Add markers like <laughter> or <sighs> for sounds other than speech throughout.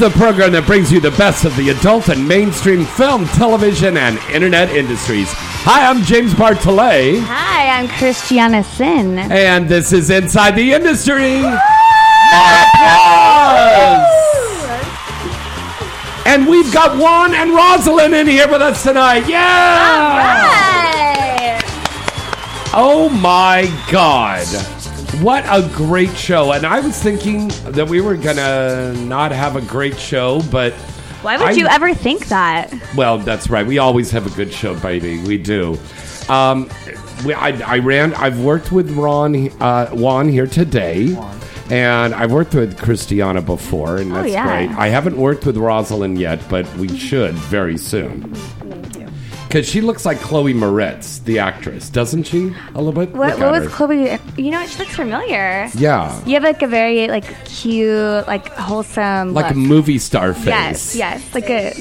The program that brings you the best of the adult and mainstream film, television, and internet industries. Hi, I'm James Bartholet, Hi, I'm Christiana Cinn. and this is Inside the Industry. Applause! And we've got Juan and Rosalind in here with us tonight. Yeah! Oh my God. What a great show. And I was thinking that we were going to not have a great show, but. Why would I- you ever think that? Well, that's right. We always have a good show, baby. We do. Um, we, I, I ran. I've worked with Ron uh, Juan here today, and I've worked with Christiana before, and that's yeah. great. I haven't worked with Rosalind yet, but we should very soon. Because she looks like Chloe Moretz, the actress, doesn't she? A little bit. What, what was her. Chloe? You know, she looks familiar. Yeah, You have like a very like cute, like wholesome, like a movie star face. Yes, yes, like a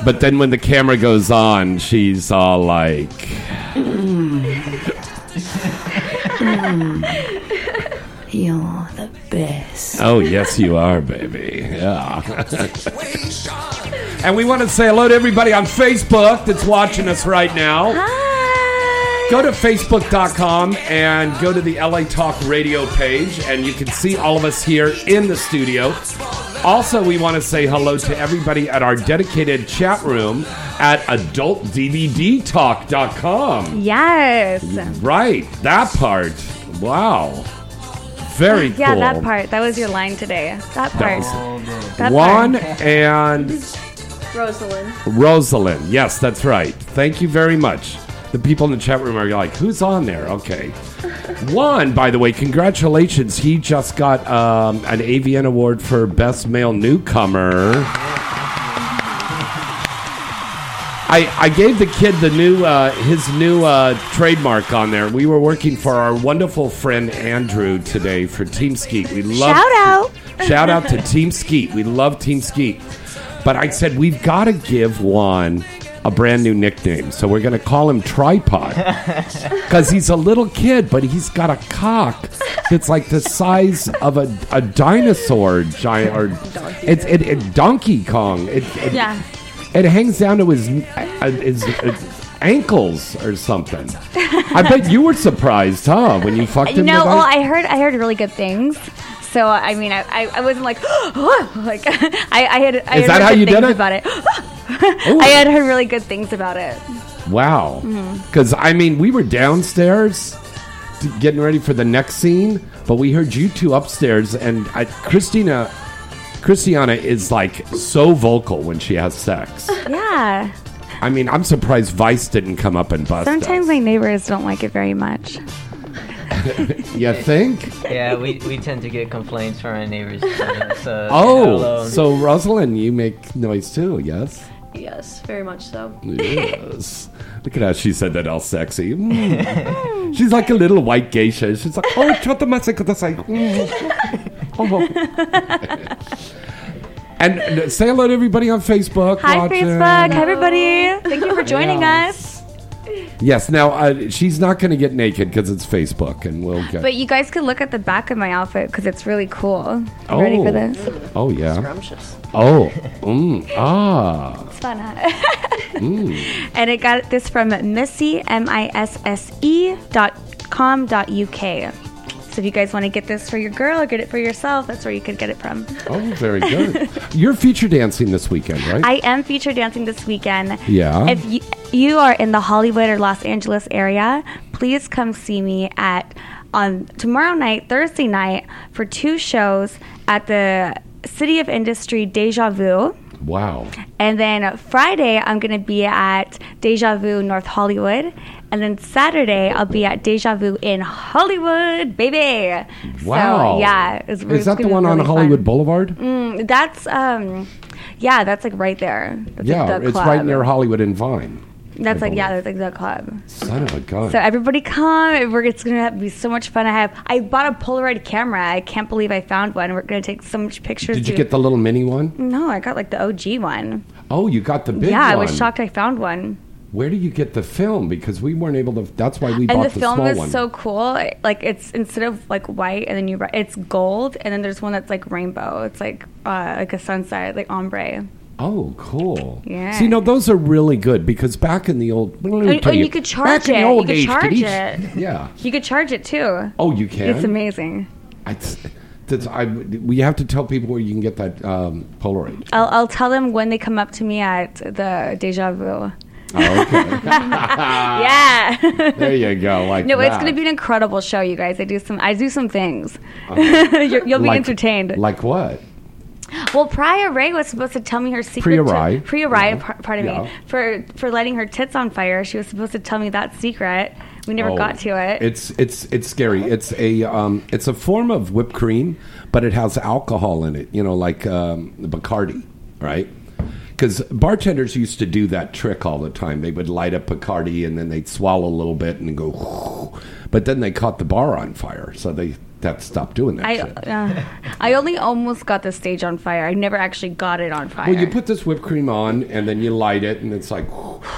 <laughs> But then when the camera goes on, she's all like. <laughs> You're the best. Oh, yes, you are, baby. Yeah. <laughs> and we want to say hello to everybody on Facebook that's watching us right now. hi. Go to facebook.com and go to the LA Talk radio page, and you can see all of us here in the studio. Also, we want to say hello to everybody at our dedicated chat room at adultdvdtalk.com. Yes. Right, that part. Wow. Very cool. Yeah, that part. That was your line today. That part. That Juan part. and Rosalind. Rosalind. Yes, that's right. Thank you very much. The people in the chat room are like, who's on there? Okay. <laughs> Juan, by the way, congratulations. He just got um, an AVN award for Best Male Newcomer. I, I gave the kid the new uh, his new uh, trademark on there. We were working for our wonderful friend Andrew today for Team Skeet. We love Shout out. Shout out to Team Skeet. We love Team Skeet. But I said we've got to give Juan a brand new nickname. So we're going to call him Tripod. <laughs> Because he's a little kid, but he's got a cock that's like the size of a, a dinosaur giant. Or it's it, it, Donkey Kong. It, it, Yeah. it hangs down to his, uh, his, uh, ankles or something. I bet you were surprised, huh, when you fucked him? tonight? well, I heard I heard really good things. So I mean, I, I, I wasn't like, <gasps> like <laughs> I, I had. I Is had that heard how you did it? About it. <laughs> I had heard really good things about it. Wow. Mm-hmm. Because, I mean, we were downstairs t- getting ready for the next scene, but we heard you two upstairs, and I, Christina. Christiana is like so vocal when she has sex. <laughs> Yeah. I mean, I'm surprised Vice didn't come up and bust Sometimes us. my neighbors don't like it very much. <laughs> You think? Yeah, we, we tend to get complaints from our neighbors. So, Oh, so Rosalind, you make noise too, yes? Yes, very much so. Yes. <laughs> Look at how she said that all sexy. Mm. <laughs> She's like a little white geisha. She's like, oh, shut the mess kudasai. And uh, say hello to everybody on Facebook. Hi, watching. Facebook. Hi, everybody. Thank you for joining us. Yes. Now uh, she's not going to get naked because it's Facebook, and we'll get. But you guys could look at the back of my outfit because it's really cool. You Ready for Oh. this? oh yeah. Scrumptious. Oh. <laughs> Mm, ah. It's fun, huh? <laughs> And I got this from Missy, M I S S E dot com dot UK. So if you guys want to get this for your girl or get it for yourself, that's where you could get it from. Oh, very <laughs> good. You're feature dancing this weekend, right? I am feature dancing this weekend. Yeah. If you, you are in the Hollywood or Los Angeles area, please come see me at on tomorrow night, Thursday night, for two shows at the City of Industry Deja Vu. Wow. And then Friday, I'm going to be at Deja Vu North Hollywood. And then Saturday, I'll be at Deja Vu in Hollywood, baby. Wow. So, yeah. It's, Is that the one on Hollywood Boulevard? Boulevard? That's, um, yeah, that's like right there. That's yeah, like the it's club. right near Hollywood and Vine. That's like, yeah, that's like the club. Son of a gun. So everybody come. We're, it's going to be so much fun. I have, I bought a Polaroid camera. I can't believe I found one. We're going to take so much pictures. Did you get the little mini one? No, I got like the OG one. Oh, you got the big one. yeah, I was shocked I found one. Where do you get the film? Because we weren't able to. That's why we and bought the the, film small is one. so cool. Like it's instead of like white and then you it's gold, and then there's one that's like rainbow. It's like uh, like a sunset, like ombre. Oh, cool. Yeah. See, no, those are really good because back in the old. me And- you could charge back in the it. You old could days, charge each- it. Yeah. You could charge it too. Oh, you can. It's amazing. I, that's, I, we have to tell people where you can get that um, Polaroid. I'll, I'll tell them when they come up to me at the Deja Vu. Oh, <laughs> okay. <laughs> yeah. there you go. Like no, it's going to be an incredible show, you guys. I do some. I do some things. <laughs> You're, you'll be Like- entertained. Like what? Well, Priya Ray was supposed to tell me her secret. Priya to- Rai. Priya Rai, Yeah. par- pardon Yeah. me, for for lighting her tits on fire. She was supposed to tell me that secret. We never Oh, got to it. It's it's it's scary. It's a um, it's a form of whipped cream, but it has alcohol in it. You know, like um, Bacardi, right? Because bartenders used to do that trick all the time. They would light up Bacardi and then they'd swallow a little bit and go, <laughs> but then they caught the bar on fire, so they that stopped doing that I shit. uh, I only almost got the stage on fire. I never actually got it on fire. Well, you put this whipped cream on, and then you light it, and it's like,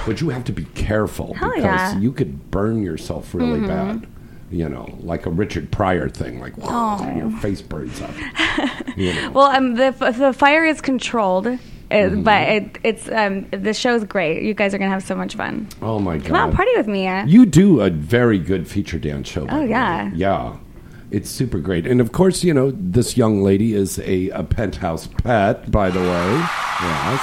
but you have to be careful Hell because yeah. Mm-hmm. you could burn yourself really bad. You know, like a Richard Pryor thing, like oh. your face burns up. <laughs> You know. well, um, the the fire is controlled. uh, Mm-hmm. But it, it's um, the show's great. You guys are gonna have so much fun. oh my god! Come on, party with me. You do a very good feature dance show. Oh, yeah. yeah. It's super great, and of course, you know this young lady is a, a penthouse pet. By the way, <gasps> yes.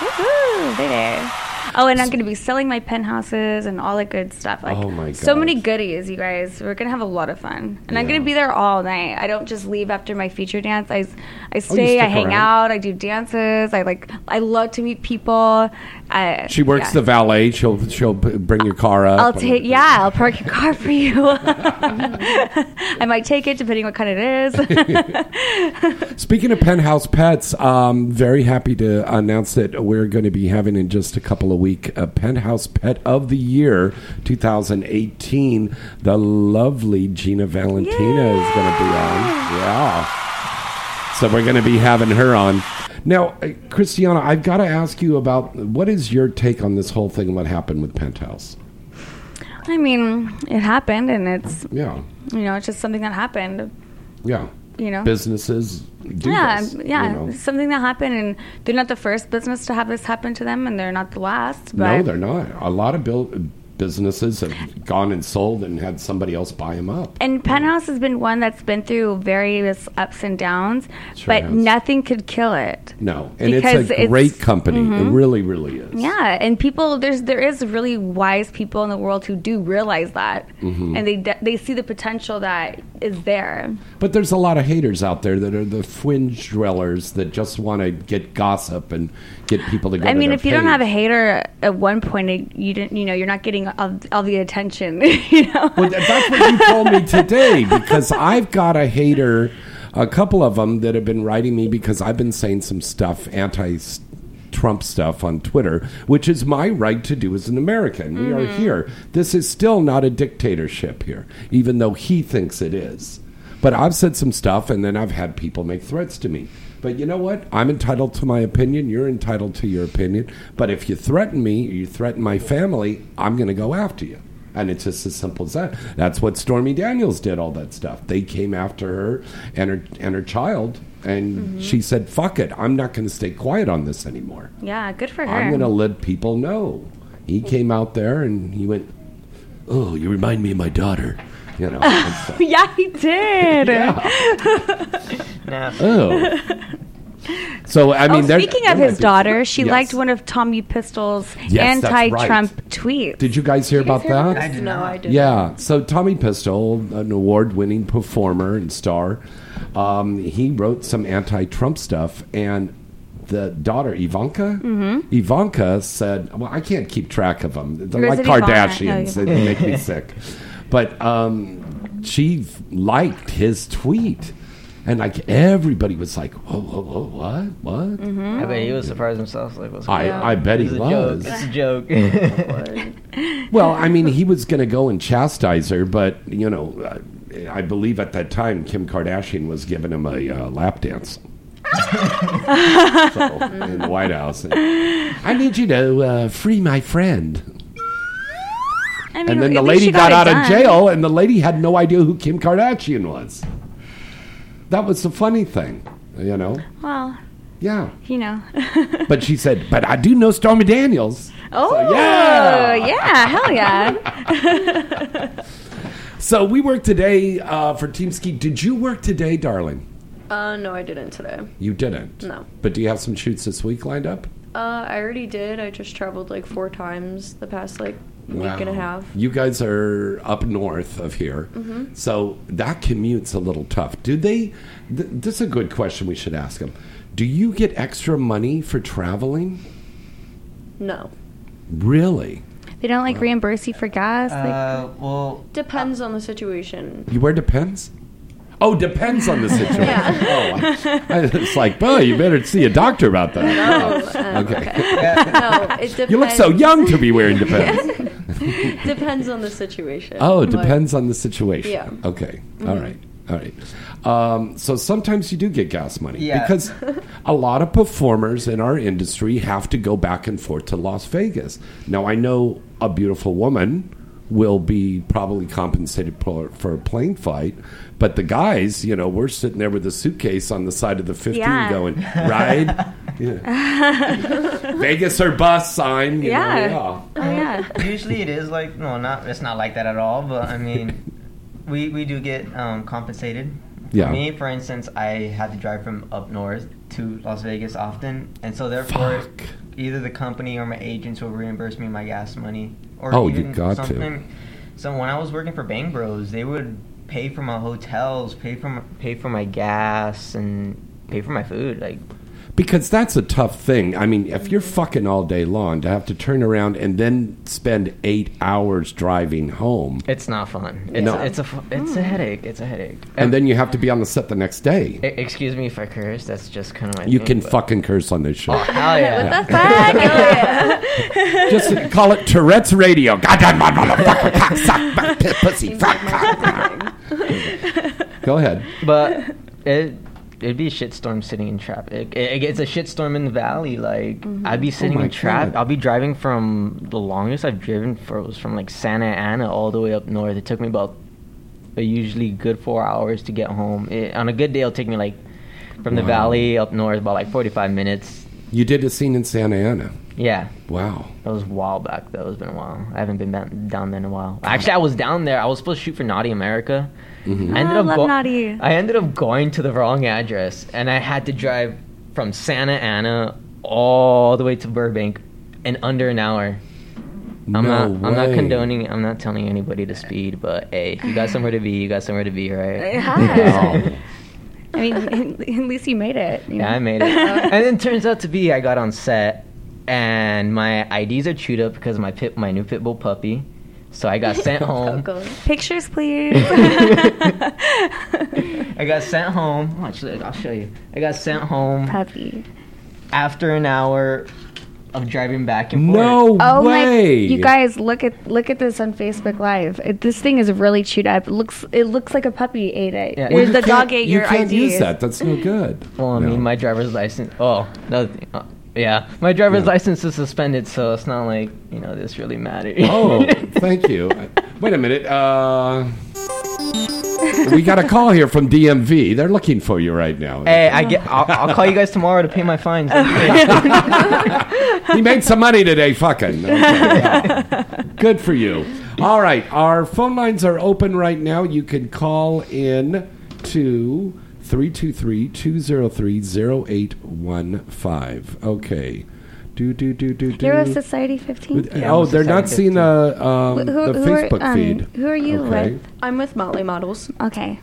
Woohoo, baby. Oh, and I'm going to be selling my penthouses and all that good stuff. Like, Oh my god! so many goodies, you guys. We're going to have a lot of fun, and I'm going to be there all night. I don't just leave after my feature dance. I, I Oh, stay, I hang around? out, I do dances. I like, I love to meet people. I, She works yeah. the valet. She'll she'll bring your car up. I'll take, yeah, I'll park your car for you. <laughs> <laughs> I might take it depending what kind it is. <laughs> Speaking of penthouse pets, um, very happy to announce that we're going to be having in just a couple of weeks a penthouse pet of the year 2018. The lovely Gina Valentina is going to be on. Yeah. So we're going to be having her on. Now, uh, Christiana, I've got to ask you about what is your take on this whole thing and what happened with Penthouse? I mean, it happened, and it's, Yeah. you know, it's just something that happened. Yeah. You know? Businesses do yeah, this, yeah, you know. something that happened, and they're not the first business to have this happen to them, and they're not the last. But No, they're not. A lot of build, businesses have gone and sold and had somebody else buy them up. and Penthouse has been one that's been through various ups and downs, Sure but has. nothing could kill it. No, and it's a it's- great company. It really, really is. Yeah, and people there's there is really wise people in the world who do realize that, Mm-hmm. and they they see the potential that is there. But there's a lot of haters out there that are the fringe dwellers that just want to get gossip and get people to go. I to mean, if you don't have a hater at one point, you didn't, you know, you're not getting all, all the attention. <laughs> you know, Well, that's what you told me today because I've got a hater, a couple of them that have been writing me because I've been saying some stuff anti Trump stuff on Twitter, which is my right to do as an American. We are mm-hmm. here. This is still not a dictatorship here, even though he thinks it is. But I've said some stuff and then I've had people make threats to me. But you know what? I'm entitled to my opinion. You're entitled to your opinion. But if you threaten me, you threaten my family, I'm going to go after you. And it's just as simple as that. That's what Stormy Daniels did. All that stuff. They came after her and her and her child, and mm-hmm. she said, "Fuck it. I'm not going to stay quiet on this anymore. Yeah, good for her. I'm going to let people know." He came out there and he went, "Oh, you remind me of my daughter." You know. <laughs> and yeah, he did. <laughs> Nah, oh. So I mean, oh, speaking there of his be- daughter, she Yes. liked one of Tommy Pistol's Yes, anti-Trump tweets. Did you guys hear about that? I did No, not. I didn't. Yeah. So Tommy Pistol, an award-winning performer and star, um, he wrote some anti-Trump stuff, and the daughter Ivanka, Mm-hmm. Ivanka said, "Well, I can't keep track of them. They're like it Ivana? Kardashians. No, they make me sick." <laughs> But um, she liked his tweet, and like everybody was like, "Whoa, whoa, whoa, what, what?" Mm-hmm. I bet he was surprised himself. Like, what's I, going on? I bet he was. joke. It's a joke. <laughs> <laughs> Well, I mean, he was going to go and chastise her, but you know, uh, I believe at that time Kim Kardashian was giving him a uh, lap dance. <laughs> so, in the White House, And, I need you to uh, free my friend. I mean, And then the lady she got, it out of jail, and the lady had no idea who Kim Kardashian was. That was the funny thing, you know. Well, Yeah, you know. <laughs> but she said, "But I do know Stormy Daniels." oh, yeah. yeah, hell yeah. <laughs> So we worked today uh, for Team Ski. Did you work today, darling? Uh, no, I didn't today. You didn't. No. But do you have some shoots this week lined up? Uh, I already did. I just traveled like four times the past like week and a half. You guys are up north of here, Mm-hmm. so that commute's a little tough. Do they? Th- this is a good question. We should ask them. Do you get extra money for traveling? No. Really? they don't like reimburse you for gas. like, Uh, well, Depends on the situation. You wear depends? Oh, depends on the <laughs> situation. Oh, I, it's like, oh, you better see a doctor about that. No, um, <laughs> Okay. <laughs> no, it depends. You look so young to be wearing depends. <laughs> depends on the situation. Oh, it Like, depends on the situation. Yeah. Okay. All right. All right. Um, so sometimes you do get gas money Yeah. because <laughs> a lot of performers in our industry have to go back and forth to Las Vegas. Now I know a beautiful woman will be probably compensated for, for a plane flight, but the guys, you know, we're sitting there with a suitcase on the side of the 15 Yeah. going, ride. <laughs> Yeah. Vegas or bus sign. You Yeah. Know, oh yeah. usually it is like no, not it's not like that at all. But I mean, we we do get um, compensated. Yeah. For me, for instance, I had to drive from up north to Las Vegas often, and so therefore, Fuck. either the company or my agents will reimburse me my gas money, or Oh, you even got to. So when I was working for Bang Bros, they would pay for my hotels, pay for my, pay for my gas, and pay for my food. Like Because that's a tough thing. I mean, if you're fucking all day long, to have to turn around and then spend eight hours driving home, it's not fun. It's, No. it's a it's a headache. It's a headache. and then you have to be on the set the next day. Excuse me if I curse. That's just kind of my. You thing, can but- fucking curse on this show. Oh hell yeah! Fuck, yeah. <laughs> <laughs> Just call it Tourette's Radio. Goddamn my motherfucker, cocksuck, butt, pit, pussy, fuck. Go ahead. but it it'd be a shitstorm sitting in traffic. It, it's a shitstorm in the valley. Like mm-hmm. I'd be oh sitting Oh in traffic. I'll be driving from the longest I've driven for was from like Santa Ana all the way up north. It took me about a usually good four hours to get home. It, on a good day, it'll take me like from the Wow. valley up north about like forty five minutes. You did a scene in Santa Ana. Yeah. Wow. That was a while back. That was been a while. I haven't been down, down there in a while. Actually, I was down there. I was supposed to shoot for Naughty America. Mm-hmm. I ended Oh, up go- I ended up going to the wrong address, and I had to drive from Santa Ana all the way to Burbank in under an hour. I'm no not. way. I'm not condoning. I'm not telling anybody to speed, but hey, if you got <laughs> somewhere to be, you got somewhere to be, right? Yeah. <laughs> I mean, <laughs> at least you made it. you Yeah, know? I made it. and then turns out to be I got on set and my IDs are chewed up because my pit my new pit bull puppy. So I got sent <laughs> home. Coco. Pictures, please. <laughs> <laughs> I got sent home. Actually, I'll show you. I got sent home Puppy. after an hour of driving back and forth. No Oh way. my! You guys, look at look at this on Facebook Live. It, this thing is really chewed up. It looks it looks like a puppy ate it. Yeah. Or Well, you the can't- dog ate you your can't ID. use that. That's no good. Well, I No. mean, my driver's license. Oh, no, uh, yeah, my driver's Yeah. license is suspended, so it's not like you know this really matters. Oh, thank you. <laughs> Wait a minute. Uh, we got a call here from DMV. They're looking for you right now. Hey, I get. I'll, I'll call you guys tomorrow to pay my fines. <laughs> he made some money today, fucking. <laughs> Okay. Good for you. All right, our phone lines are open right now. You can call in to 323-203-0815. Okay. Do do do do do. You're with Society 15. Yeah, oh, I'm they're not Society seeing the um, Who- the who are- Facebook um, feed. who are you okay. with? I'm with Motley Models. Okay.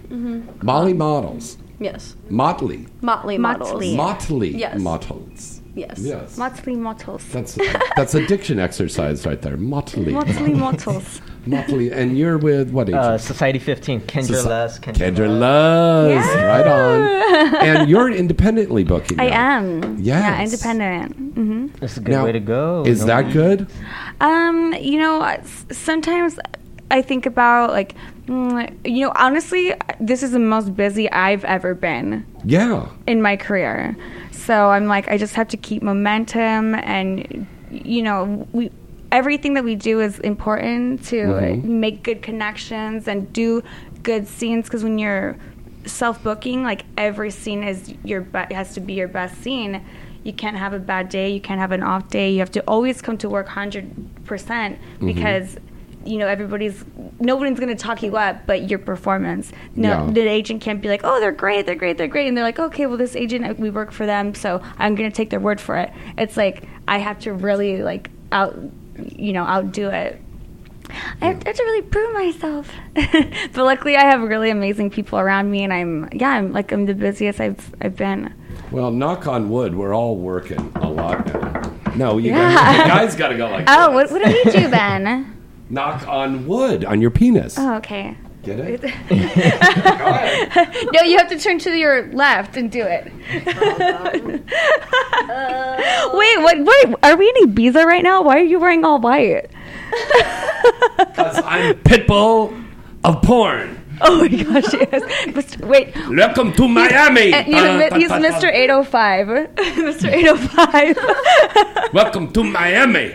Molly Models. Yes. Motley. Motley Models. Motley. Motley Yes. Models. Yes. Yes. Motley Motels. That's that's a diction exercise right there. Motley. Motley Motels. Motley. And you're with what uh. Society 15, Kendra Soci- Les. Kendra Luz. Yeah. Right on. And you're independently booking. I now. am. Yeah, Yes. independent. hmm That's a good Now, way to go. Is no? that good? Um, you know, sometimes I think about like, mm, you know, honestly, this is the most busy I've ever been Yeah. in my career. So I'm like, I just have to keep momentum, and you know, we everything that we do is important to Mhm. make good connections and do good scenes. Because when you're self booking, like every scene is your be- has to be your best scene. You can't have a bad day. You can't have an off day. You have to always come to work hundred percent because you know everybody's nobody's going to talk you up but your performance no Yeah. the agent can't be like oh they're great they're great they're great and they're like okay well this agent uh, we work for them so i'm going to take their word for it it's like i have to really like out you know outdo it I have, I have to really prove myself, <laughs> but luckily I have really amazing people around me, and I'm yeah I'm like I'm the busiest I've I've been. Well, knock on wood, we're all working a lot now. No, you Yeah. guys, you guys <laughs> got to go like Oh, what, what do you do then? <laughs> Knock on wood on your penis. Oh, okay. Get it? <laughs> <laughs> no, you have to turn to your left and do it. <laughs> wait, what? Wait, are we in Ibiza right now? Why are you wearing all white? Because I'm Pitbull of porn. <laughs> Oh my gosh, yes. Mr. Wait. Welcome to Miami. He's, Uh, he's. Mr. 805. Mr. 805. Welcome to Miami.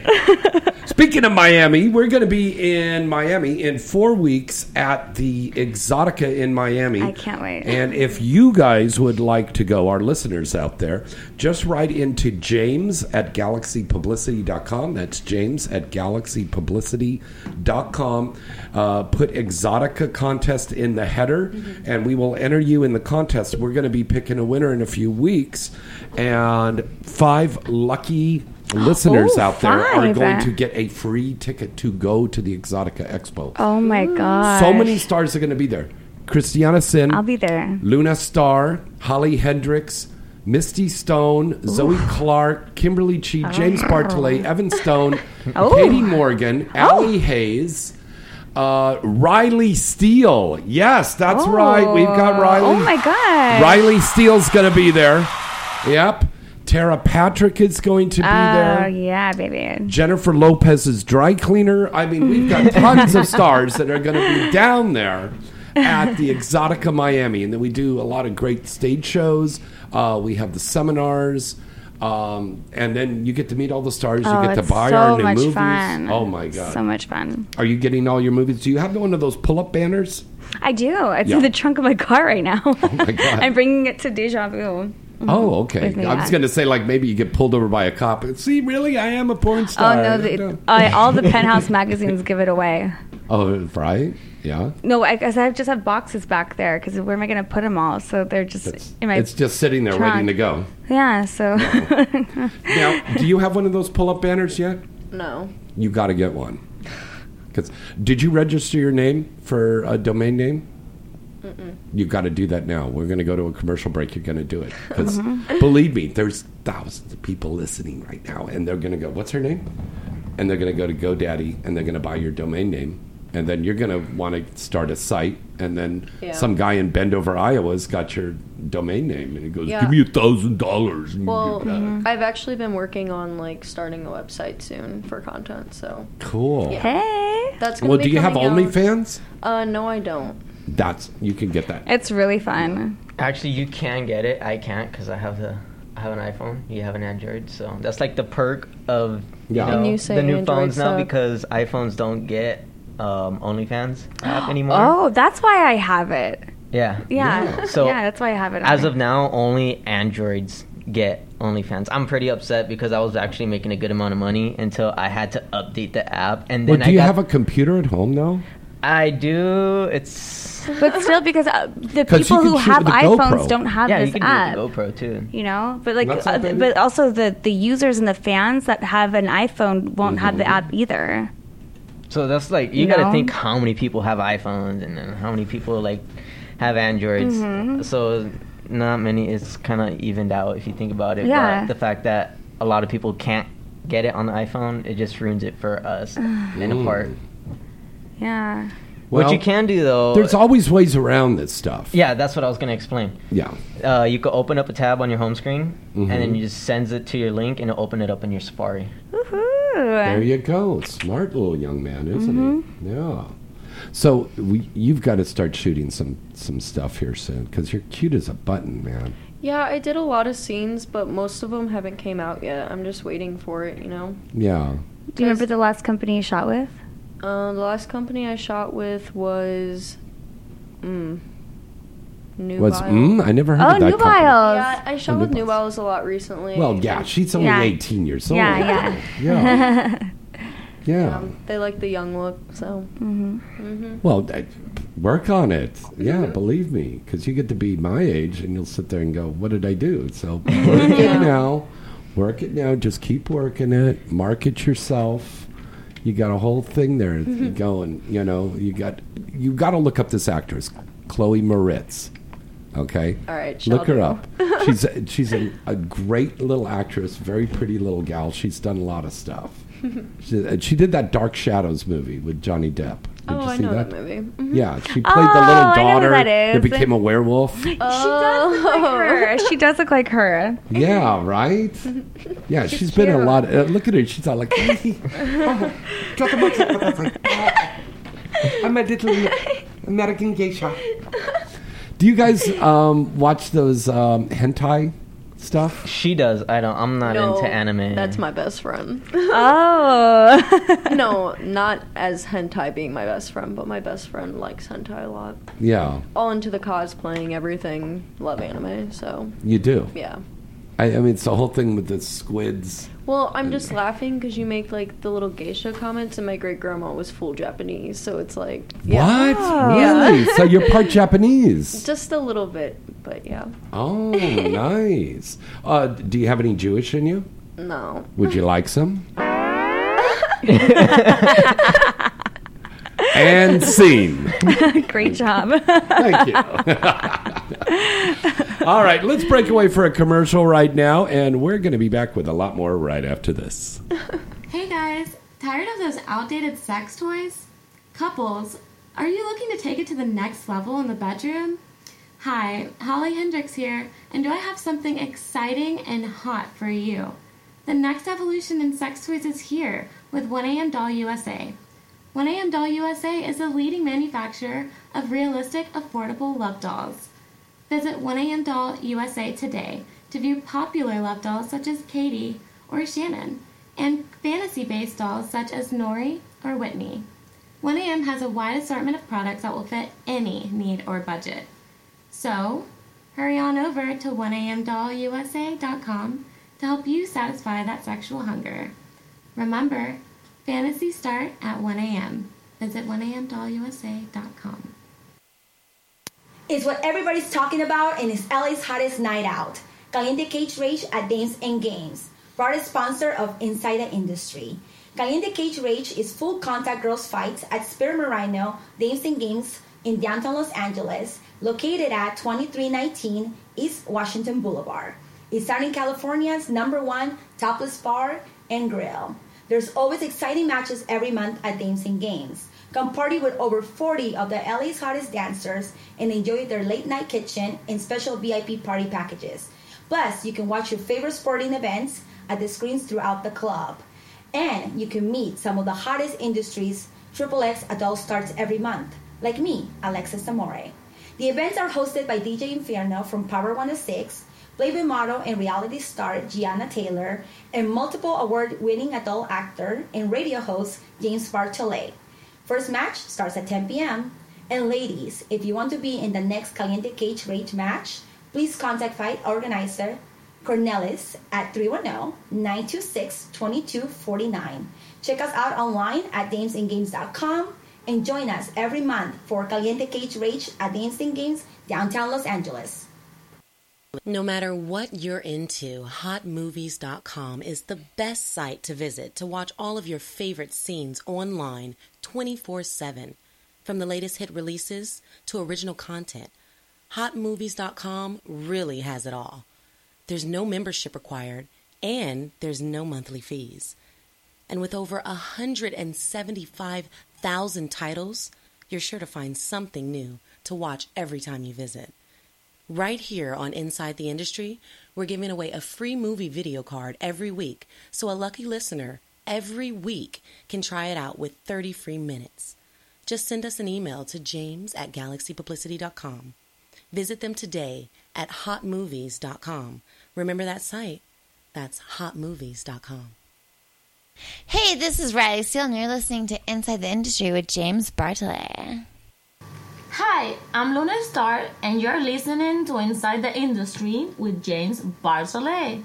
Speaking of Miami, we're going to be in Miami in four weeks at the Exotica in Miami. I can't wait. And if you guys would like to go, our listeners out there, just write into James at galaxypublicity.com. That's James at galaxypublicity.com. Uh, put Exotica contest in the header, Mm-hmm. and we will enter you in the contest. We're going to be picking a winner in a few weeks, and five lucky listeners Oh, out there are going to get a free ticket to go to the Exotica Expo. Oh my god. So many stars are going to be there. Christiana Cinn, I'll be there. Luna Star, Holly Hendrix, Misty Stone, Zoe Clark, Kimberly Chi, James Bartholet, Evan Stone, <laughs> Oh. Katie Morgan, Allie Hayes, uh, Riley Steele. Yes, that's right. We've got Riley. Oh my god. Riley Steele's going to be there. Yep. Tera Patrick is going to be Oh there. yeah, baby. Jennifer Lopez's dry cleaner. I mean, we've got <laughs> tons of stars that are going to be down there at the Exotica Miami, and then we do a lot of great stage shows. Uh, we have the seminars, um, and then you get to meet all the stars. Oh, you get to buy so our new much movies. fun. Oh my god! So much fun. Are you getting all your movies? Do you have one of those pull-up banners? I do. It's Yeah. in the trunk of my car right now. <laughs> Oh my God. I'm bringing it to Deja Vu. Oh, okay. Me, I was yeah. going to say like maybe you get pulled over by a cop. See, really, I am a porn star. Oh no, the, uh, all the <laughs> penthouse magazines give it away. Oh, right? Yeah. No, I guess I just have boxes back there because where am I going to put them all? So they're just It's, in my it's just sitting there trunk. waiting to go. yeah. So <laughs> Now, do you have one of those pull-up banners yet? No. You got to get one. Because did you register your name for a domain name? You've got to do that now. We're going to go to a commercial break. You're going to do it because mm-hmm. believe me, there's thousands of people listening right now, and they're going to go, "What's her name?" And they're going to go to GoDaddy and they're going to buy your domain name and then you're going to want to start a site, and then Yeah. some guy in Bendover, Iowa's got your domain name, and he goes, Yeah. "Give me a thousand dollars." Well, get that." I've actually been working on like starting a website soon for content, so cool. Yeah. Hey. that's gonna Well, be do you have coming out- OnlyFans? Uh, no, I don't. That's you can get that. It's really fun. Actually, you can get it. I can't because I have the I have an iPhone. You have an Android, so that's like the perk of you know, you the new Android phones now because iPhones don't get um, OnlyFans app <gasps> anymore. Oh, that's why I have it. Yeah. Yeah. Yeah. So, yeah, that's why I have it. As there. of now, only Androids get OnlyFans. I'm pretty upset because I was actually making a good amount of money until I had to update the app, and Well, then do I you got, have a computer at home now? I do. It's <laughs> But still, because uh, the 'Cause you people who have iPhones don't have yeah, you this can app. do the GoPro too. You know, but like, uh, but also the the users and the fans that have an iPhone won't have Mm-hmm. the app either. So that's like you, You got to know? think how many people have iPhones and then how many people like have Androids. Mm-hmm. So not many. It's kind of evened out if you think about it. Yeah. But the fact that a lot of people can't get it on the iPhone, it just ruins it for us <sighs> in a part. Yeah. what Well, you can do though, There's always ways around this stuff. yeah, that's what I was gonna explain. Yeah. Uh, you could open up a tab on your home screen, and Mm-hmm. then you just sends it to your link, and it'll open it up in your Safari. Woohoo. There you go. Smart little young man, isn't Mm-hmm. he? Yeah. So we, you've got to start shooting some some stuff here soon because you're cute as a button, man. Yeah, I did a lot of scenes, but most of them haven't came out yet. I'm just waiting for it, you know. Yeah. Do you remember the last company you shot with? Uh, the last company I shot with was, mm, New Was mm, I never heard Oh, of that company. Nubiles. Yeah, I shot Oh, with New New a lot recently. Well, yeah, she's only Yeah. 18 years old. Yeah, yeah. <laughs> Yeah. yeah. um, they like the young look, so. Well, I- work on it. Yeah, believe me, because you get to be my age and you'll sit there and go, "What did I do?" So <laughs> work it now. Work it now. Just keep working it. Market yourself. You got a whole thing there going. You know, you got you got to look up this actress, Chloe Moretz. Okay. All right, Look her do. up. She's a, she's a, a great little actress, very pretty little gal. She's done a lot of stuff. <laughs> she, she did that Dark Shadows movie with Johnny Depp. Did Oh, you I know that? that, movie. Mhm. Yeah, she played Oh, the little I know who daughter that is. became a werewolf. She does look like her. <laughs> She does look like her. yeah, right. Yeah, she's been a cute. lot. Uh, look at her; she's all like, <laughs> oh, drop the mic. I'm a little American geisha. Do you guys um, watch those um, hentai stuff? She does. I don't. I'm not No, into anime. That's my best friend. Oh. <laughs> no, not as hentai being my best friend, but my best friend likes hentai a lot. Yeah, All into the cosplaying, everything. Love anime, so you do. yeah. I, I mean, it's the whole thing with the squids. Well, I'm just laughing because you make like the little geisha comments, and my great grandma was full Japanese, so it's like yeah, What? Yeah. Really? <laughs> so you're part Japanese? just a little bit, but yeah, Oh, nice. <laughs> Uh, do you have any Jewish in you? no. Would you like some? <laughs> and scene. <laughs> Great job. Thank you. <laughs> All right, let's break away for a commercial right now, and we're going to be back with a lot more right after this. Hey guys, tired of those outdated sex toys? Couples, are you looking to take it to the next level in the bedroom? Hi, Holly Hendrix here, and do I have something exciting and hot for you? The next evolution in sex toys is here with 1AM Doll USA. 1AM Doll USA is a leading manufacturer of realistic, affordable love dolls. Visit 1AM Doll USA today to view popular love dolls such as Katie or Shannon, and fantasy based dolls such as Nori or Whitney. 1AM has a wide assortment of products that will fit any need or budget. So, hurry on over to 1amdollusa.com to help you satisfy that sexual hunger. Remember, fantasies start at 1am. Visit 1amdollusa.com. It's what everybody's talking about and it's LA's hottest night out. Caliente Cage Rage at Dames and Games, proud sponsor of Inside the Industry. Caliente Cage Rage is full contact girls fights at Spearmint Rhino Dames and Games in downtown Los Angeles, located at 2319 East Washington Boulevard. It's Southern California's number one topless bar and grill. There's always exciting matches every month at Dames and Games. Come party with over 40 of the LA's hottest dancers and enjoy their late night kitchen and special VIP party packages. Plus, you can watch your favorite sporting events at the screens throughout the club. And you can meet some of the hottest industries Triple X adult starts every month, like me, Alexis Amore. The events are hosted by DJ Inferno from Power 106, Playboy model and reality star Gianna Taylor, and multiple award winning adult actor and radio host James Bartholet. First match starts at 10 p.m. And ladies, if you want to be in the next Caliente Cage Rage match, please contact fight organizer Cornelis at 310-926-2249. Check us out online at damesandgames.com and join us every month for Caliente Cage Rage at Dames and Games, downtown Los Angeles. No matter what you're into, hotmovies.com is the best site to visit to watch all of your favorite scenes online 24 7. From the latest hit releases to original content, hotmovies.com really has it all. There's no membership required, and there's no monthly fees. And with over 175,000 titles, you're sure to find something new to watch every time you visit. Right here on Inside the Industry, we're giving away a free movie video card every week, so a lucky listener every week can try it out with 30 free minutes. Just send us an email to james at galaxypublicity.com. Visit them today at hotmovies.com. Remember that site? That's hotmovies.com. Hey, this is Riley Steele, and you're listening to Inside the Industry with James Bartholet. Hi, I'm Luna Star, and you're listening to Inside the Industry with James Bartholet.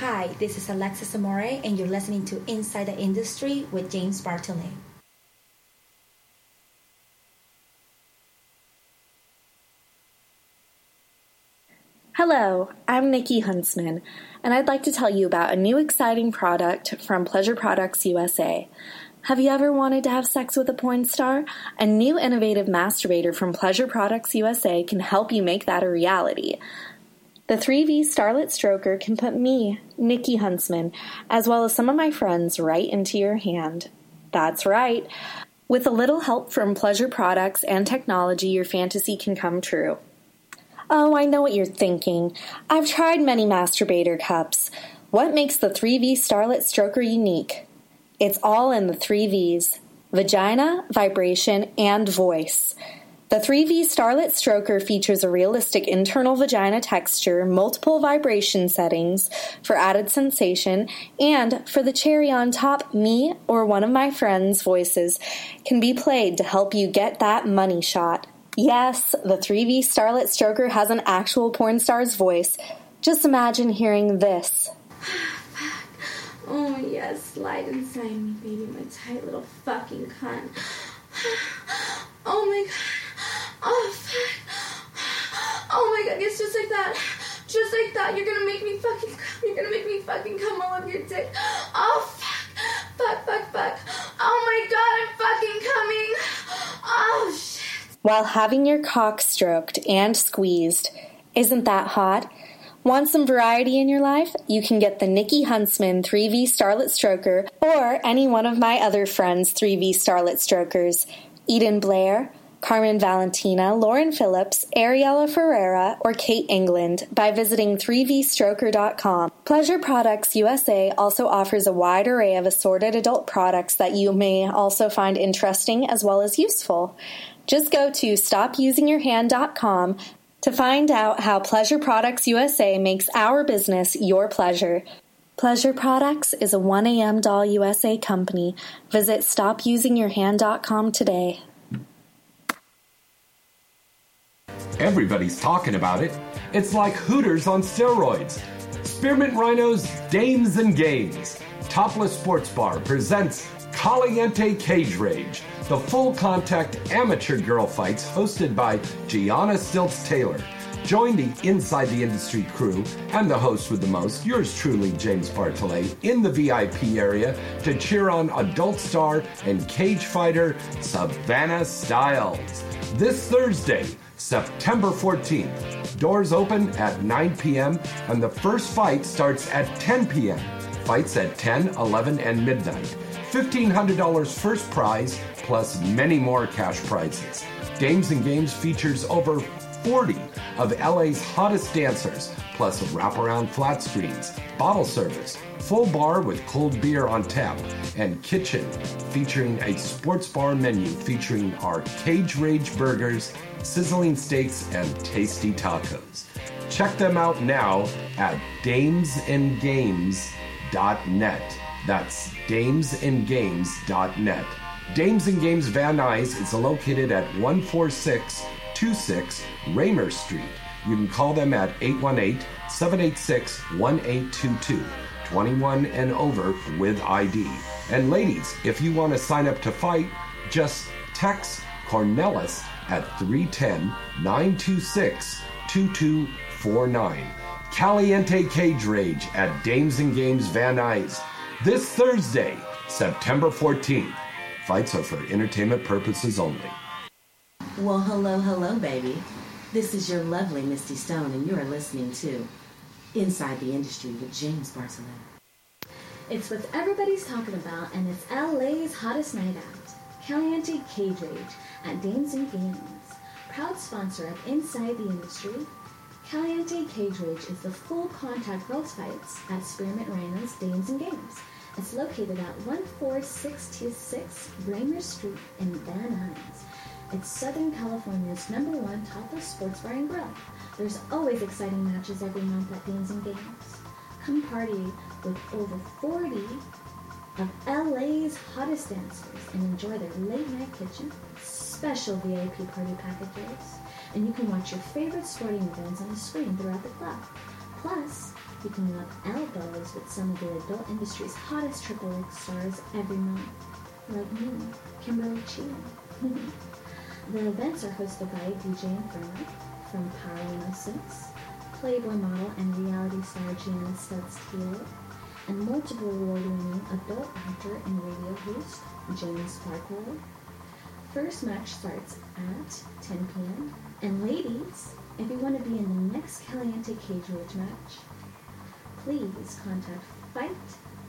Hi, this is Alexis Amore, and you're listening to Inside the Industry with James Bartholet. Hello, I'm Nikki Huntsman, and I'd like to tell you about a new exciting product from Pleasure Products USA. Have you ever wanted to have sex with a porn star? A new innovative masturbator from Pleasure Products USA can help you make that a reality. The 3V Starlet Stroker can put me, Nikki Huntsman, as well as some of my friends right into your hand. That's right. With a little help from Pleasure Products and technology, your fantasy can come true. Oh, I know what you're thinking. I've tried many masturbator cups. What makes the 3V Starlet Stroker unique? It's all in the 3 V's vagina, vibration, and voice. The 3V Starlet Stroker features a realistic internal vagina texture, multiple vibration settings for added sensation, and for the cherry on top, me or one of my friends' voices can be played to help you get that money shot. Yes, the 3V Starlet Stroker has an actual porn star's voice. Just imagine hearing this. Oh, yes, slide inside me, baby, my tight little fucking cunt. <sighs> Oh my god. Oh, fuck. Oh my god, it's just like that. Just like that. You're gonna make me fucking come. You're gonna make me fucking come all over your dick. Oh, fuck. Fuck, fuck, fuck. Oh my god, I'm fucking coming. Oh, shit. While having your cock stroked and squeezed. Isn't that hot? Want some variety in your life? You can get the Nikki Huntsman 3V Starlet Stroker or any one of my other friends' 3V Starlet Strokers. Eden Blair, Carmen Valentina, Lauren Phillips, Ariella Ferrera, or Kate England by visiting 3vstroker.com. Pleasure Products USA also offers a wide array of assorted adult products that you may also find interesting as well as useful. Just go to stopusingyourhand.com to find out how Pleasure Products USA makes our business your pleasure. Pleasure Products is a 1AM Doll USA company. Visit stopusingyourhand.com today. Everybody's talking about it. It's like Hooters on steroids. Spearmint Rhinos, Dames and Games. Topless Sports Bar presents Caliente Cage Rage, the full contact amateur girl fights hosted by Gianna Stilts Taylor. Join the Inside the Industry crew and the host with the most, yours truly, James Bartholet, in the VIP area to cheer on adult star and cage fighter Savannah Styles. This Thursday, September 14th. Doors open at 9 p.m. and the first fight starts at 10 p.m. Fights at 10, 11, and midnight. $1,500 first prize, plus many more cash prizes. Dames and Games features over 40 of LA's hottest dancers, plus wraparound flat screens, bottle service, full bar with cold beer on tap, and kitchen featuring a sports bar menu featuring our Cage Rage burgers, sizzling steaks, and tasty tacos. Check them out now at damesandgames.net. That's damesandgames.net. Dames and Games Van Nuys is located at 14626 Raymer Street. You can call them at 818 786 1822. 21 and over with ID. And ladies, if you want to sign up to fight, just text Cornelius at 310 926 2249. Caliente Cage Rage at Dames and Games Van Nuys this Thursday, September 14th. Fights are for entertainment purposes only. Well, hello, hello, baby. This is your lovely Misty Stone, and you're listening to Inside the Industry with James Bartholet. It's what everybody's talking about, and it's LA's hottest night out. Caliente Cage Rage at Dames and Games. Proud sponsor of Inside the Industry. Caliente Cage Rage is the full contact girls fights at Spearmint Rhinos Dames and Games. It's located at 14626 Raymer Street in Van Nuys. It's Southern California's number one topless sports bar and grill. There's always exciting matches every month at Dames and Games. Come party with over 40 of LA's hottest dancers and enjoy their late night kitchen, special VIP party packages, and you can watch your favorite sporting events on the screen throughout the club. Plus, you can rub elbows with some of the adult industry's hottest triple X stars every month, like me, Kimberly Chia. <laughs> the events are hosted by DJ Inferno from Power 106, Playboy model and reality star Gianna Studs Taylor, and multiple award-winning adult actor and radio host James Bartholet. First match starts at 10 p.m. And ladies, if you want to be in the next Caliente Cage Rage match, please contact Fight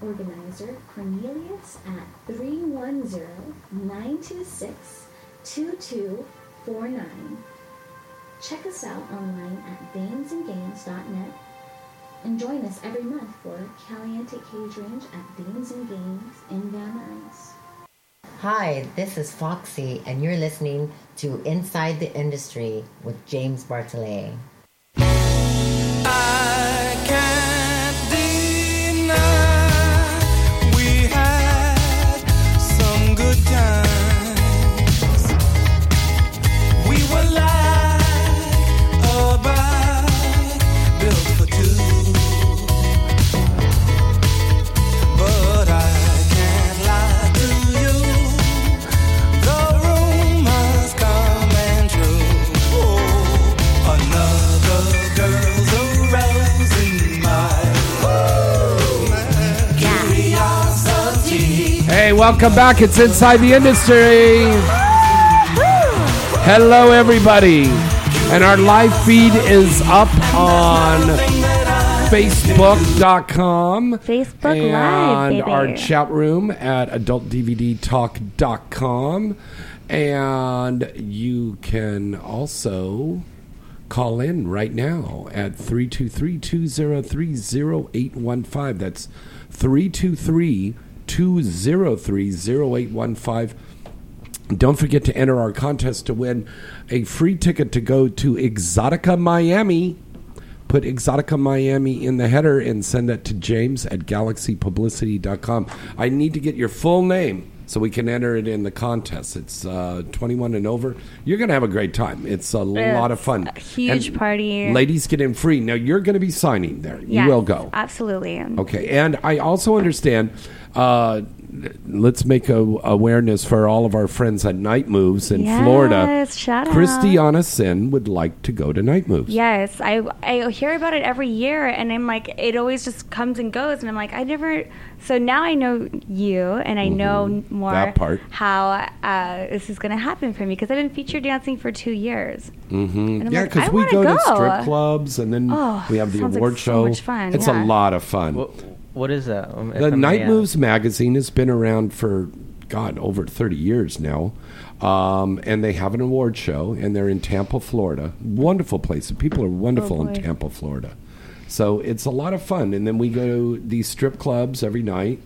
Organizer Cornelius at 310-926-2249. Check us out online at damesandgames.net and join us every month for Caliente Cage Rage at Dames and Games in Van Nuys. Hi, this is Foxy, and you're listening to Inside the Industry with James Bartholet. I welcome back. It's Inside the Industry. Hello, everybody. And our live feed is up on Facebook.com. Facebook and Live, baby. our chat room at adultdvdtalk.com. And you can also call in right now at 323 203 0815. That's 323 203 0815. Don't forget to enter our contest to win a free ticket to go to Exotica Miami. Put Exotica Miami in the header and send that to James at galaxypublicity.com. I need to get your full name so we can enter it in the contest. It's uh, 21 and over. You're going to have a great time. It's a lot of fun. a huge And party. Ladies get in free. Now, you're going to be signing there. You will go. Absolutely. Okay, and I also understand. Uh, let's make a awareness for all of our friends at Night Moves in Florida. Yes, shout out. Christiana Cinn would like to go to Night Moves. Yes, I I hear about it every year, and I'm like, it always just comes and goes, and I'm like, I never. So now I know you, and I know more Mm-hmm. That part. how uh, this is going to happen for me because I've been featured dancing for two years. hmm And Yeah, because I we wanna go, to strip clubs and then Oh, we have the sounds like award so show. much fun, It's yeah. a lot of fun. What, what is that? Um, The Night. Moves magazine has been around for God over thirty years now, um, and they have an award show, and they're in Tampa, Florida. Wonderful place. The people are wonderful in Oh, boy. Tampa, Florida. So it's a lot of fun, and then we go to these strip clubs every night,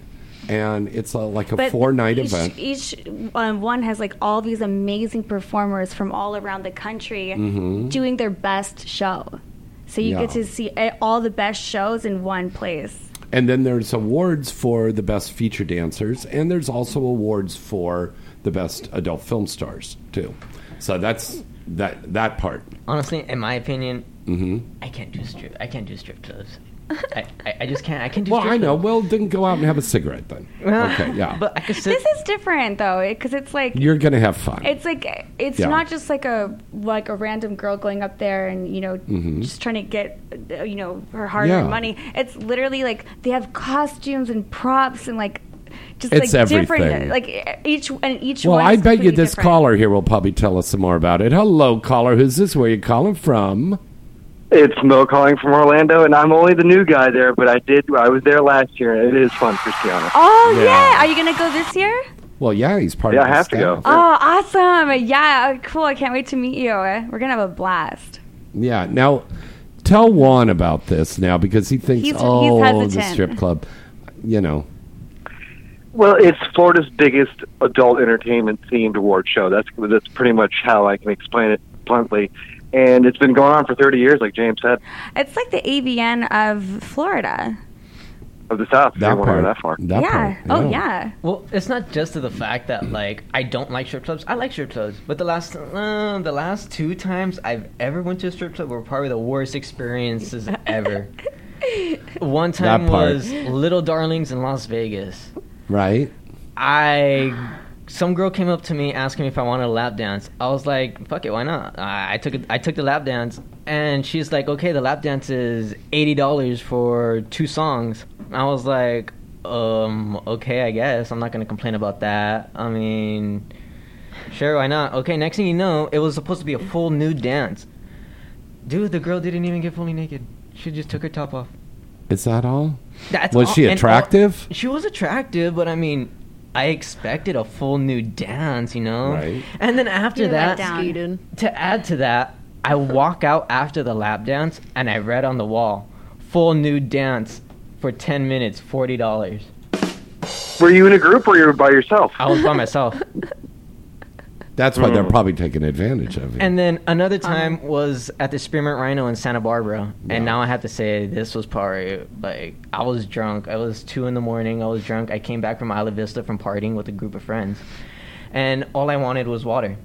and it's a, like a But four night each, event. Each um, one has like all these amazing performers from all around the country Mhm. doing their best show. So you Yeah. get to see uh, all the best shows in one place. And then there's awards for the best feature dancers, and there's also awards for the best adult film stars too. So that's that that part. Honestly, in my opinion, hmm I can't do strip. I can't do strip clubs. I, I, I just can't. I can't do. Well, strip I know. clubs. Well, then go out and have a cigarette then. Okay, yeah. But I could sit. This is different though, because it's like You're gonna have fun. It's like it's Yeah. not just like a like a random girl going up there and you know Mhm. just trying to get uh, you know her hard-earned Yeah. money. It's literally like they have costumes and props and like just It's like everything. different like each and each well, one. I is bet you completely this different. caller here will probably tell us some more about it. Hello, caller. Who's this? Where you calling from? It's Mo calling from Orlando, and I'm only the new guy there, but I did. I was there last year, and it is fun, Christiana. Oh Yeah. yeah. are you gonna go this year? Well, yeah, he's part Yeah, of I the have to go. Oh, awesome! Yeah, cool. I can't wait to meet you. We're gonna have a blast. Yeah. Now, tell Juan about this now because he thinks, He's- he's oh, the strip club. You know. Well, it's Florida's biggest adult entertainment themed award show. That's that's pretty much how I can explain it bluntly. And it's been going on for 30 years, like James said, It's like the AVN of Florida. of the South. That you want to go part. that far. yeah. Oh yeah. Well, it's not just to the fact that like I don't like strip clubs. I like strip clubs, but the last uh, the last two times I've ever went to a strip club were probably the worst experiences <laughs> ever. One time That was Little Darlings in Las Vegas. Right. I some girl came up to me asking me if I wanted a lap dance. I was like, "Fuck it, why not?" I, I took it. I took the lap dance, and she's like, "Okay, the lap dance is eighty dollars for two songs." I was like, "Um, okay, I guess I'm not gonna complain about that. I mean, sure, why not?" Okay, next thing you know, it was supposed to be a full nude dance. Dude, the girl didn't even get fully naked. She just took her top off. Is that all? That's was all- she and all- attractive? she was attractive, but I mean, I expected a full new dance, you know. Right. And then after You let that, down. to add to that, I walk out after the lap dance and I read on the wall, full nude dance for ten minutes, forty dollars. Were you in a group or you were by yourself? I was by myself. <laughs> That's why they're Mm. probably taking advantage of it. And then another time was at the Spearmint Rhino in Santa Barbara, and now I have to say this was probably like I was drunk. I was two in the morning. I was drunk. I came back from Isla Vista from partying with a group of friends, and all I wanted was water.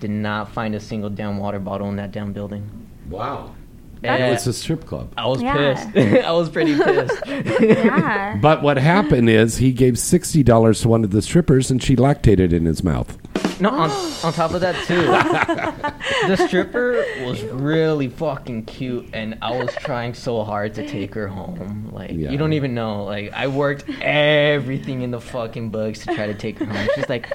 Did not find a single damn water bottle in that damn building. Wow. And It was a strip club. I was Yeah. pissed. <laughs> I was pretty pissed. Yeah. But what happened is he gave sixty dollars to one of the strippers, and she lactated in his mouth. No, on, on top of that too, <laughs> the stripper was really fucking cute, and I was trying so hard to take her home. Like Yeah. you don't even know. Like I worked everything in the fucking bugs to try to take her home. She's like,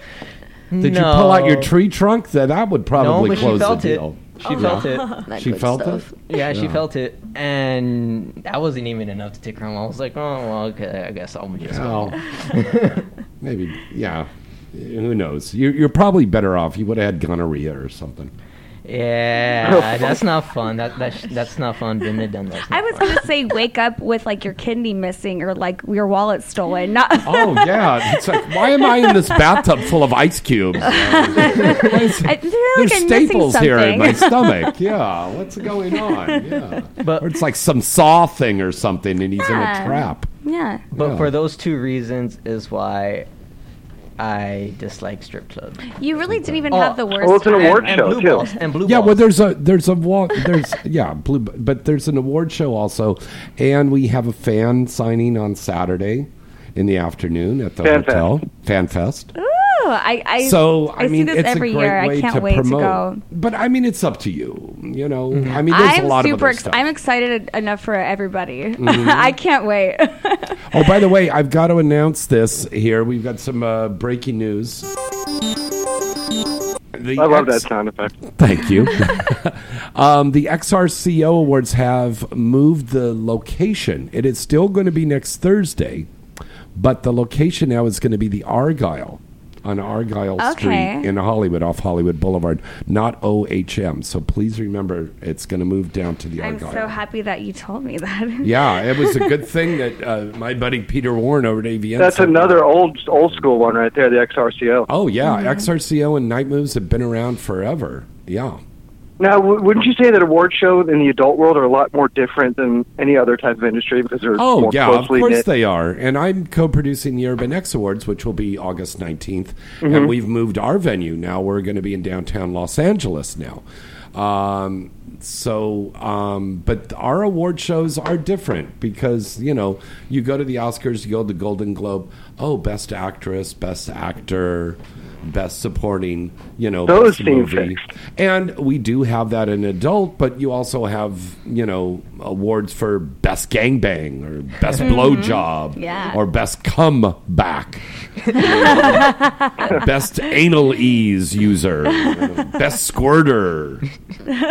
Did you pull out your tree trunk? That that would probably no, but close she felt the it. She Yeah. felt it. Oh, <laughs> that She felt stuff. it. Yeah, she Yeah. felt it, and that wasn't even enough to take her home. I was like, oh, well, okay, I guess I'll just Well, go. maybe, yeah. Who knows? You're, you're probably better off. You would have had gonorrhea or something. Yeah, <laughs> that's not fun. That that's that's not fun. Been there, done that. I was gonna say wake up with like your kidney missing or like your wallet stolen. Not <laughs> Oh yeah, it's like why am I in this bathtub full of ice cubes? <laughs> I There's like staples here in my stomach. Yeah, what's going on? Yeah, But or it's like some saw thing or something, and he's in a trap. Yeah. But Yeah. for those two reasons is why I dislike strip clubs. You really didn't even Oh, have the worst. Well, it's an time. award and show blue too. balls and blue Yeah, balls. well, there's a there's a wa- there's <laughs> yeah, blue, but there's an award show also, and we have a fan signing on Saturday in the afternoon at the Fan Fest. hotel Fan Fest. Ooh, I, I So I, I mean, see this it's every a great year. way I can't to wait promote. to go. But I mean, it's up to you. You know, I mean, there's I'm a lot super. of Ex- stuff. I'm excited enough for everybody. Mhm. <laughs> I can't wait. <laughs> Oh, by the way, I've got to announce this here. We've got some uh, breaking news. The I love X- that sound effect. Thank you. <laughs> um, the XRCO Awards have moved the location. It is still going to be next Thursday, but the location now is going to be the Argyle on Argyle Okay. Street in Hollywood, off Hollywood Boulevard, not OHM. So please remember, it's going to move down to the Argyle. I'm so happy that you told me that. <laughs> yeah, it was a good thing that uh, my buddy Peter Warren over at AVN. That's said- another old old school one right there, the XRCO. Oh yeah, Mm-hmm. XRCO and Night Moves have been around forever. Yeah. Now, wouldn't you say that award shows in the adult world are a lot more different than any other type of industry because they're Oh more yeah, of course knit? they are. And I'm co-producing the Urban X Awards, which will be August 19th, and Mhm. we've moved our venue. Now we're going to be in downtown Los Angeles now. Um, so, um, but our award shows are different because you know you go to the Oscars, you go to the Golden Globe. Oh, best actress, best actor, best supporting. You know, Those best movie. And we do have that in adult, but you also have, you know, awards for best gangbang or best Mhm. blowjob Yeah. or best comeback, <laughs> best anal ease user, best squirter,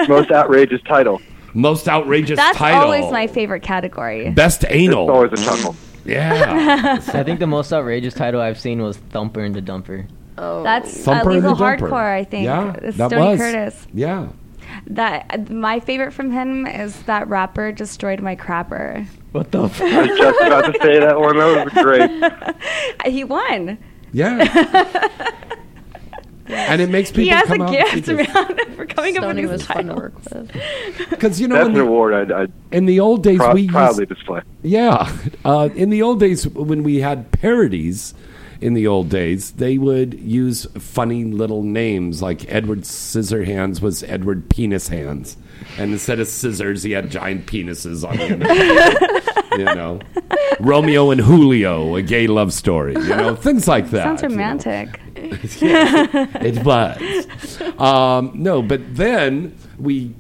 Most outrageous title. most outrageous That's title, always my favorite category. best anal. It's always a chuckle. Yeah. <laughs> I think the most outrageous title I've seen was Thumper and the Dumper. Oh, That's Thumper uh, and the legal Dumper. hardcore. I think. Yeah, It's that Stoney was. Curtis. Yeah. That my favorite from him is that rapper destroyed my crapper. What the? <laughs> F- I was just about to say that one. That was great. <laughs> He won. Yeah. <laughs> and it makes people he has come a gift, and see this. man, for coming up with Stoney these was fun to work with. Because you know, That's in an the, award I'd, I'd in the old days, prou- we used, proudly display. Yeah. Uh, in the old days, when we had parodies, in the old days, they would use funny little names like Edward Scissorhands was Edward Penis Hands. And instead of scissors, he had giant penises on him. <laughs> you know, Romeo and Julio, a gay love story. You know, things like that. Sounds you know. romantic. <laughs> It was. Um, no, but then we,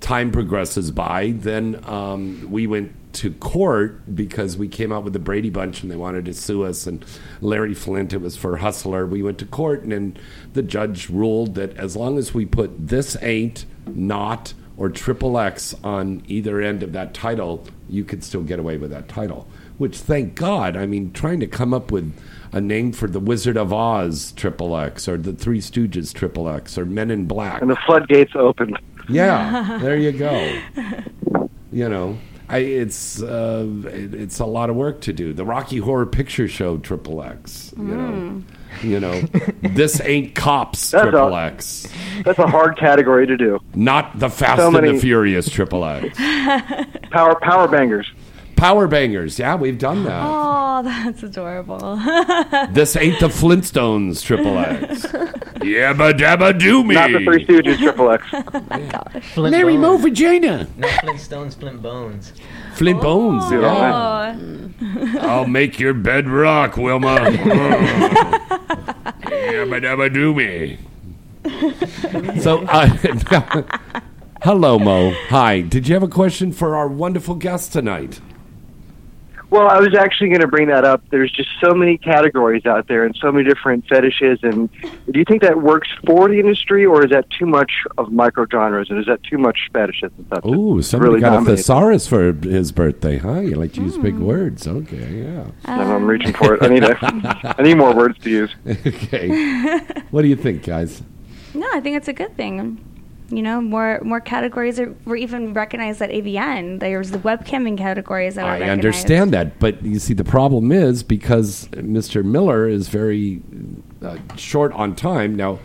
time progresses by. Then um, we went to court because we came out with the Brady Bunch and they wanted to sue us. And Larry Flynt, it was for Hustler. We went to court and then the judge ruled that as long as we put this ain't, not, or triple X on either end of that title, you could still get away with that title. Which, thank God, I mean, trying to come up with a name for the Wizard of Oz Triple X or the Three Stooges Triple X or Men in Black. And the floodgates opened. Yeah, there you go. You know, I, it's uh, it, it's a lot of work to do. The Rocky Horror Picture Show Triple X. You know, you know, <laughs> this ain't cops Triple X, That's a hard category to do. not the Fast So and many- the Furious Triple X. <laughs> Power power bangers. Power Bangers. Yeah, we've done that. Oh, <laughs> that's adorable. <laughs> This ain't the Flintstones Triple X. <laughs> Yabba dabba do me. Not the Three Stooges Triple X. Flint Larry Mo Bones. Vagina. Not Flintstones, Flint Bones. Flint Bones. Oh. Yeah. I'll make your bed rock, Wilma. Yabba dabba do me. So, uh, hello, Mo. Hi. Did you have a question for our wonderful guest tonight? Well, I was actually going to bring that up. There's just so many categories out there and so many different fetishes. And do you think that works for the industry, or is that too much of micro genres, and is that too much fetishes and stuff? Ooh, somebody really got dominate? a thesaurus for his birthday, huh? You like to use Hmm. big words. Okay, yeah. No, I'm reaching for it. I need a, <laughs> I need more words to use. okay. What do you think, guys? No, I think it's a good thing. You know, more more categories are were even recognized at AVN. There's the webcamming categories that were I recognized. understand that, but you see, the problem is because Mr. Miller is very uh, short on time. Now,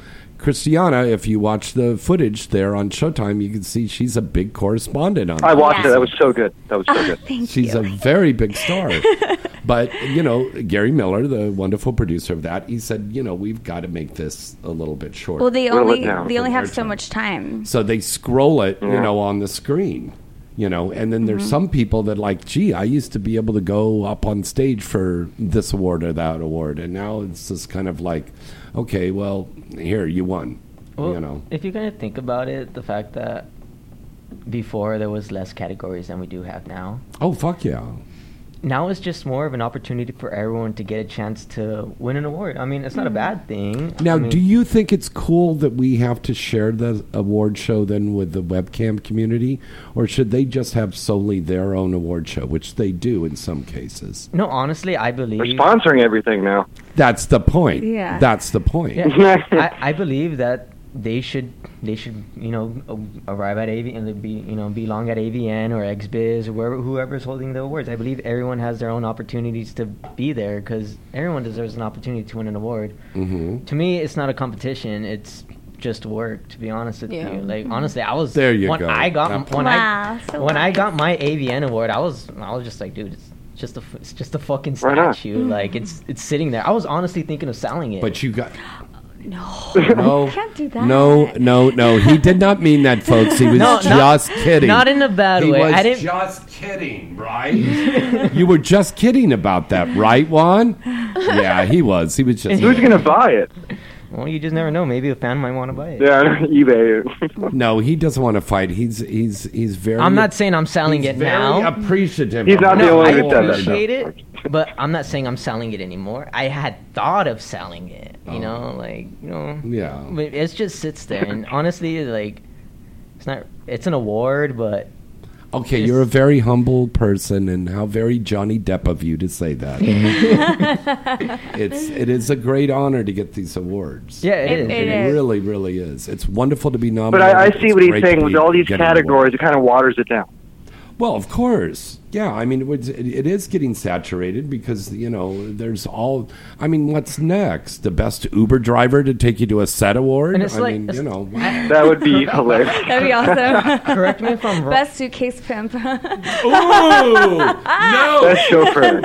Christiana, if you watch the footage there on Showtime, you can see she's a big correspondent on. I that. watched it. That was so good. That was so good. Thank She's a very big star. <laughs> but, you know, Gary Miller, the wonderful producer of that, he said, you know, we've got to make this a little bit shorter. Well, they only they only have Their so time. much time. So they scroll it, you know, on the screen. You know, and then there's Mhm. some people that like, gee, I used to be able to go up on stage for this award or that award, and now it's just kind of like, okay, well, here you won. Well, you know, if you kind of think about it, the fact that before there was less categories than we do have now. oh fuck yeah, Now it's just more of an opportunity for everyone to get a chance to win an award. I mean, it's not a hmm. bad thing. Now, I mean, do you think it's cool that we have to share the award show then with the webcam community, or should they just have solely their own award show, which they do in some cases? No, honestly, I believe. We're sponsoring everything now. That's the point. Yeah. That's the point. Yeah, I, I believe that they should they should you know arrive at AV and be you know belong at AVN or XBiz or wherever whoever's holding the awards. I believe everyone has their own opportunities to be there because everyone deserves an opportunity to win an award. Mm-hmm. To me, it's not a competition. It's just work. To be honest with Yeah. you, like honestly, I was There you when go. I got That- when Wow, I so when I got my AVN award, I was I was just like, dude, it's just a f- it's just a fucking Right on. statue. Like it's it's sitting there. I was honestly thinking of selling it. But you got No, no, can't do that. no, no, no. He did not mean that, folks. He was No, not- just kidding. not in a bad he way. Was I didn't- just kidding, right? <laughs> you were just kidding about that, right, Juan? Yeah, he was. He was just. Who's going to buy it? Well, you just never know. Maybe a fan might want to buy it. Yeah, <laughs> eBay. No, he doesn't want to fight. He's he's he's very. I'm not saying I'm selling he's it very now. appreciative. He's of not the no, only I one that does that. appreciate it, but I'm not saying I'm selling it anymore. I had thought of selling it. You oh. know, like you know, Yeah. but it just sits there. And <laughs> honestly, like it's not. It's an award, but Okay, you're a very humble person, and how very Johnny Depp of you to say that. Mm-hmm. <laughs> <laughs> it's it is a great honor to get these awards. Yeah, it It- is. it It is. really, really is. It's wonderful to be But nominated. I, I see It's what he's saying. With all these getting an award. categories, it kind of waters it down. Well, of course. Yeah, I mean, it, was, it, it is getting saturated because, you know, there's all. I mean, what's next? The best Uber driver to take you to a set award? And it's I like- mean, it's- you know. That would be hilarious. <laughs> That'd be awesome. Correct me if I'm wrong. Best suitcase pimp. Ooh! No! Best chauffeur.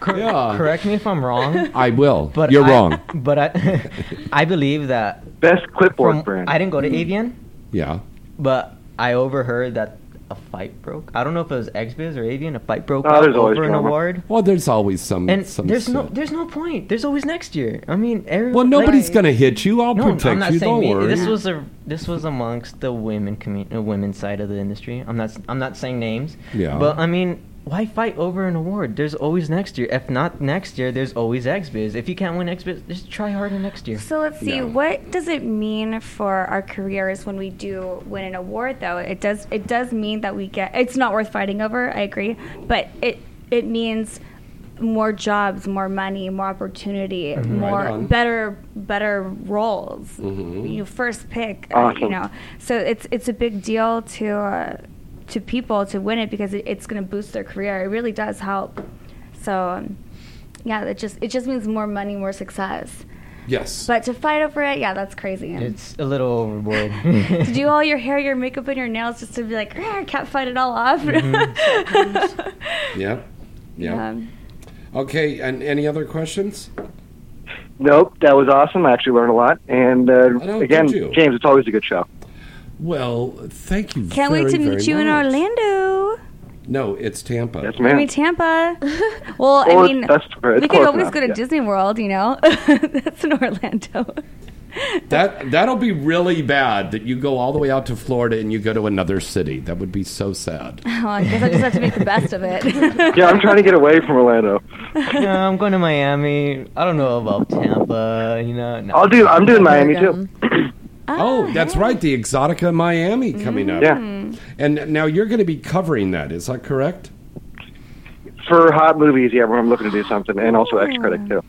Cor- Yeah. correct me if I'm wrong. I will. But You're I- wrong. But I, <laughs> I believe that Best clipboard from, brand. I didn't go to mm. AVN. Yeah. but I overheard that a fight broke. I don't know if it was XBiz or AVN. A fight broke Oh, out there's always over an award. Well, there's always some. And some there's no, there's no point. There's always next year. I mean, everyone. Well, nobody's like- going to hit you. I'll No, protect I'm not you. saying Don't me. worry. This was a this was amongst the women commu- uh, women's side of the industry. I'm not s- I'm not saying names. Yeah. But I mean, why fight over an award? There's always next year. If not next year, there's always XBiz. If you can't win XBiz, just try harder next year. So let's see. Yeah. What does it mean for our careers when we do win an award? Though it does, it does mean that we get. It's not worth fighting over. I agree, but it it means more jobs, more money, more opportunity, more Right better better roles. Mhm. You first pick. Uh, Awesome. you know, so it's it's a big deal to. Uh, to people to win it because it, it's going to boost their career. It really does help. So, um, yeah, it just it just means more money, more success. Yes. But to fight over it, yeah, that's crazy. It's a little overboard. <laughs> to do all your hair, your makeup, and your nails just to be like, "Ah, I can't fight it all off. Mm-hmm. <laughs> Yeah. Yeah. Um, Okay, and any other questions? Nope, that was awesome. I actually learned a lot. And uh, again. James, it's always a good show. Well, thank you. can't wait to meet you in. Orlando. No, it's Tampa. Yes, ma'am. I ma'am. mean Tampa. well, <laughs> Well, I mean, that's- we could always enough, go to yeah. Disney World. You know, <laughs> that's in Orlando. <laughs> That that'll be really bad. That you go all the way out to Florida and you go to another city. That would be so sad. Well, oh, I guess I just have to make the best of it. Yeah, I'm trying to get away from Orlando. no, I'm going to Miami. I don't know about Tampa. You know. No. I'll do. I'm doing Miami too. <clears throat> Oh, that's right. The Exotica Miami coming up. Yeah. And now you're going to be covering that. Is that correct? For hot movies, yeah, where I'm looking to do something, and also X Critic too.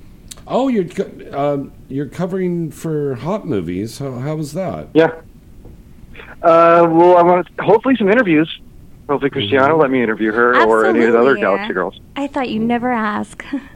Oh, you're co- um, you're covering for hot movies. How, how was that? Yeah. Uh, well, I want hopefully some interviews. Hopefully, Christiana let me interview her or any of the other Absolutely. Galaxy girls. I thought you'd never ask. <laughs>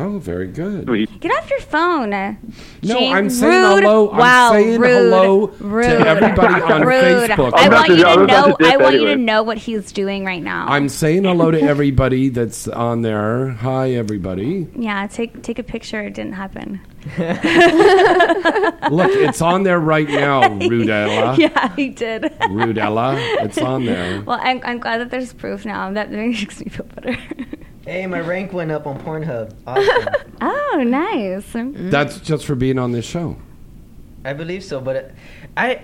Oh, very good. Get off your phone. Uh, no, James, I'm saying rude. hello. I'm Wow, saying rude, hello to everybody on rude. Facebook. I I'm want about you to- I'm to about know. to I want you to know what he's doing right now. I'm saying hello to everybody that's on there. Hi, everybody. yeah, take take a picture. It didn't happen. <laughs> Look, it's on there right now, <laughs> Rudella. yeah, he did. Rudella, it's on there. Well, I'm, I'm glad that there's proof now. That makes me feel better. <laughs> Hey, my rank went up on Pornhub. Awesome. <laughs> oh, nice. That's just for being on this show. I believe so, but I,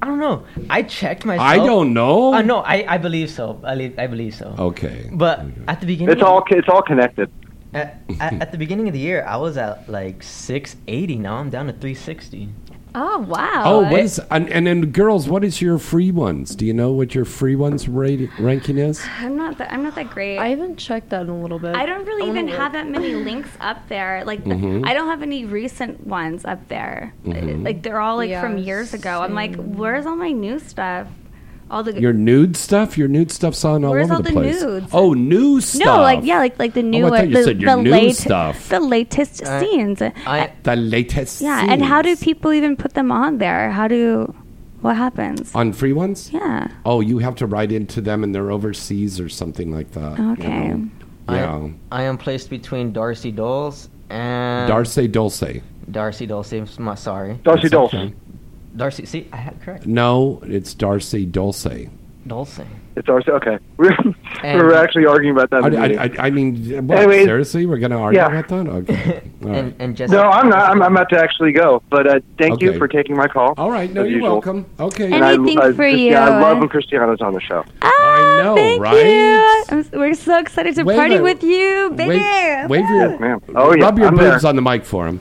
I don't know. I checked myself. I don't know. Uh, no, I, I believe so. I, li- I believe so. Okay. But at the beginning, It's all it's all connected. At, at, at the beginning of the year, I was at like 680. Now I'm down to 360. Oh wow. Oh, what is and, and then girls? What is your free ones? Do you know what your free ones rate, ranking is? I'm not that. I'm not that great. I haven't checked that in a little bit. I don't really I even have that many links up there. Like, the- Mhm. I don't have any recent ones up there. Mhm. Like, they're all like Yeah, from years ago. I'm like, where's all my new stuff? All the Your nude stuff. Your nude stuff's on all Where's over all the, the place. nudes? Oh, new stuff. no, like yeah, like like the new. Oh, I thought you the, said your the new late- stuff. The latest Uh, scenes. I, the latest. yeah, and how do people even put them on there? How do? What happens? on free ones? Yeah. Oh, you have to write into them, and they're overseas or something like that. you Okay. know? I, Yeah. I am placed between Darcy Doles and Darcy Dulce. Darcy Dulce. I'm sorry. Darcy That's Dulce. okay. Darcy. See, I had correct. No, it's Darcy Dulce. Dulce. It's Darcy. Okay, <laughs> we're, And- we're actually arguing about that. in the I, meeting. I, I, I mean, what, Anyways, seriously? We're going to argue yeah. about that? Okay. <laughs> All right. And, and Jessica. no, I'm not. I'm, I'm about to actually go. But uh, thank Okay. you for taking my call. All right. No, as you're usual. welcome. Okay. And I- Anything I, for Christi- you. I love when Christiana's on the show. I know, Thank right? you. I'm, s- we're so excited to Wave party it. with you, baby. Wave, wave your, Man. Oh yeah. rub your I'm boobs there. on the mic for him.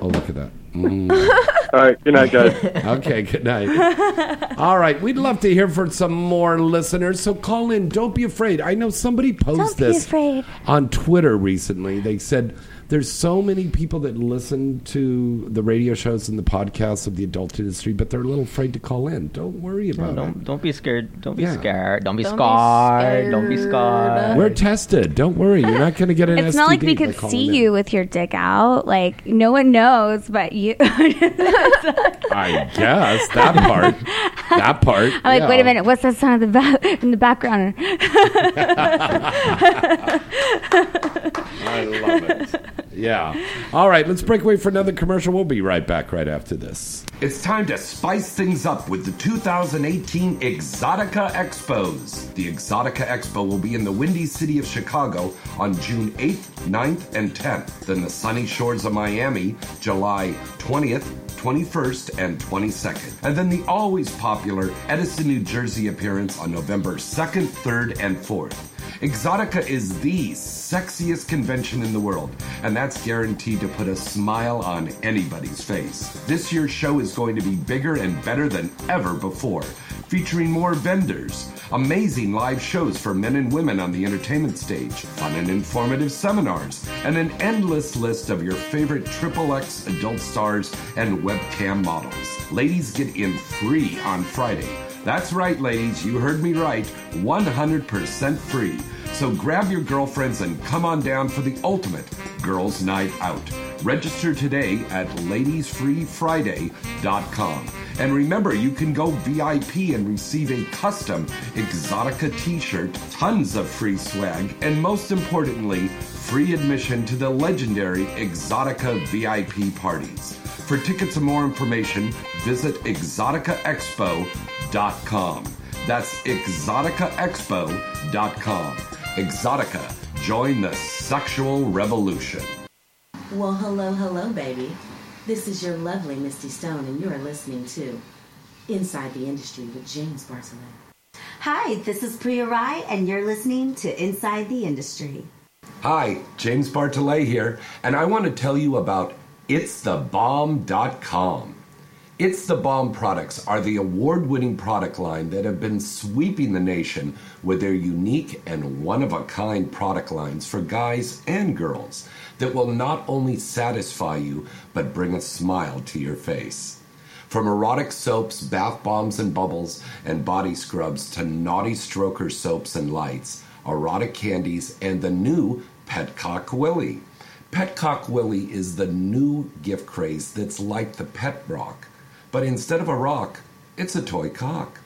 Oh, look at that. Mm. <laughs> All right. Good night, guys. <laughs> okay, good night. All right, we'd love to hear from some more listeners, so call in. Don't be afraid. I know somebody posted this afraid. on Twitter recently. They said there's so many people that listen to the radio shows and the podcasts of the adult industry, but they're a little afraid to call in. Don't worry No, about don't don't be scared. Don't be Yeah. scared. Don't be Don't be scarred. Don't be scared. scarred. We're tested. Don't worry. You're not going to get an <laughs> It's not like we by could calling see in. you with your dick out. Like no one knows, but you. <laughs> I guess that part. That part. I'm like, yeah. wait a minute, what's that sound in the back in the background? <laughs> I love it. Yeah. All right, let's break away for another commercial. We'll be right back right after this. It's time to spice things up with the 2018 Exotica Expos. The Exotica Expo will be in the windy city of Chicago on June 8th, 9th, and 10th. Then the sunny shores of Miami, July 20th, 21st and 22nd. And then the always popular Edison, New Jersey appearance on November 2nd, 3rd, and 4th. Exotica is the sexiest convention in the world, and that's guaranteed to put a smile on anybody's face. This year's show is going to be bigger and better than ever before, featuring more vendors, amazing live shows for men and women on the entertainment stage, fun and informative seminars, and an endless list of your favorite Triple X adult stars and webcam models. Ladies get in free on Friday. That's right, ladies, you heard me right 100% free. So grab your girlfriends and come on down for the ultimate girls' night out. Register today at ladiesfreefriday.com. And remember, you can go VIP and receive a custom Exotica t shirt, tons of free swag, and most importantly, free admission to the legendary Exotica VIP parties. For tickets and more information, visit exoticaexpo.com. That's exoticaexpo.com. Exotica, join the sexual revolution. Well, hello, hello, baby. This is your lovely Misty Stone, and you are listening to Inside the Industry with James Bartholet. Hi, this is Priya Rai, and you're listening to Inside the Industry. Hi, James Bartholet here, and I want to tell you about It'sTheBomb.com. It's the Bomb products are the award winning product line that have been sweeping the nation with their unique and one of a kind product lines for guys and girls that will not only satisfy you but bring a smile to your face. From erotic soaps, bath bombs and bubbles, and body scrubs to naughty stroker soaps and lights, erotic candies, and the new Petcock Willie. Petcock Willie is the new gift craze that's like the pet rock, but instead of a rock, it's a toy cock.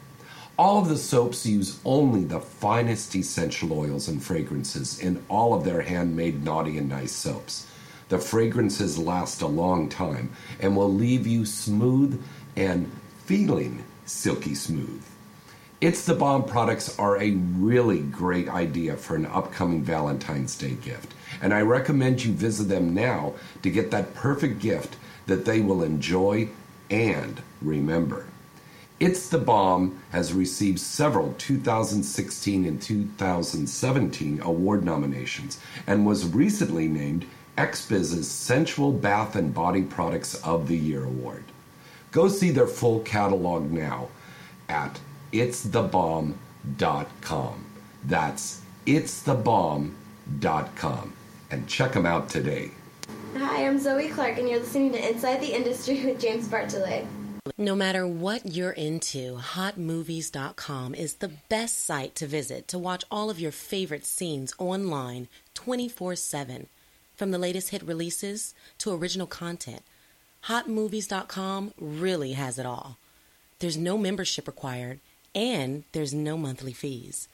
All of the soaps use only the finest essential oils and fragrances in all of their handmade naughty and nice soaps. The fragrances last a long time and will leave you smooth and feeling silky smooth. It's the Bomb products are a really great idea for an upcoming Valentine's Day gift, and I recommend you visit them now to get that perfect gift that they will enjoy and remember. It's the Bomb has received several 2016 and 2017 award nominations and was recently named XBiz's Sensual Bath and Body Products of the Year award. Go see their full catalog now at itsthebomb.com. That's itsthebomb.com. And check them out today. Hi, I'm Zoe Clark, and you're listening to Inside the Industry with James Bartholet. No matter what you're into, hotmovies.com is the best site to visit to watch all of your favorite scenes online 24 7. From the latest hit releases to original content, hotmovies.com really has it all. There's no membership required, and there's no monthly fees.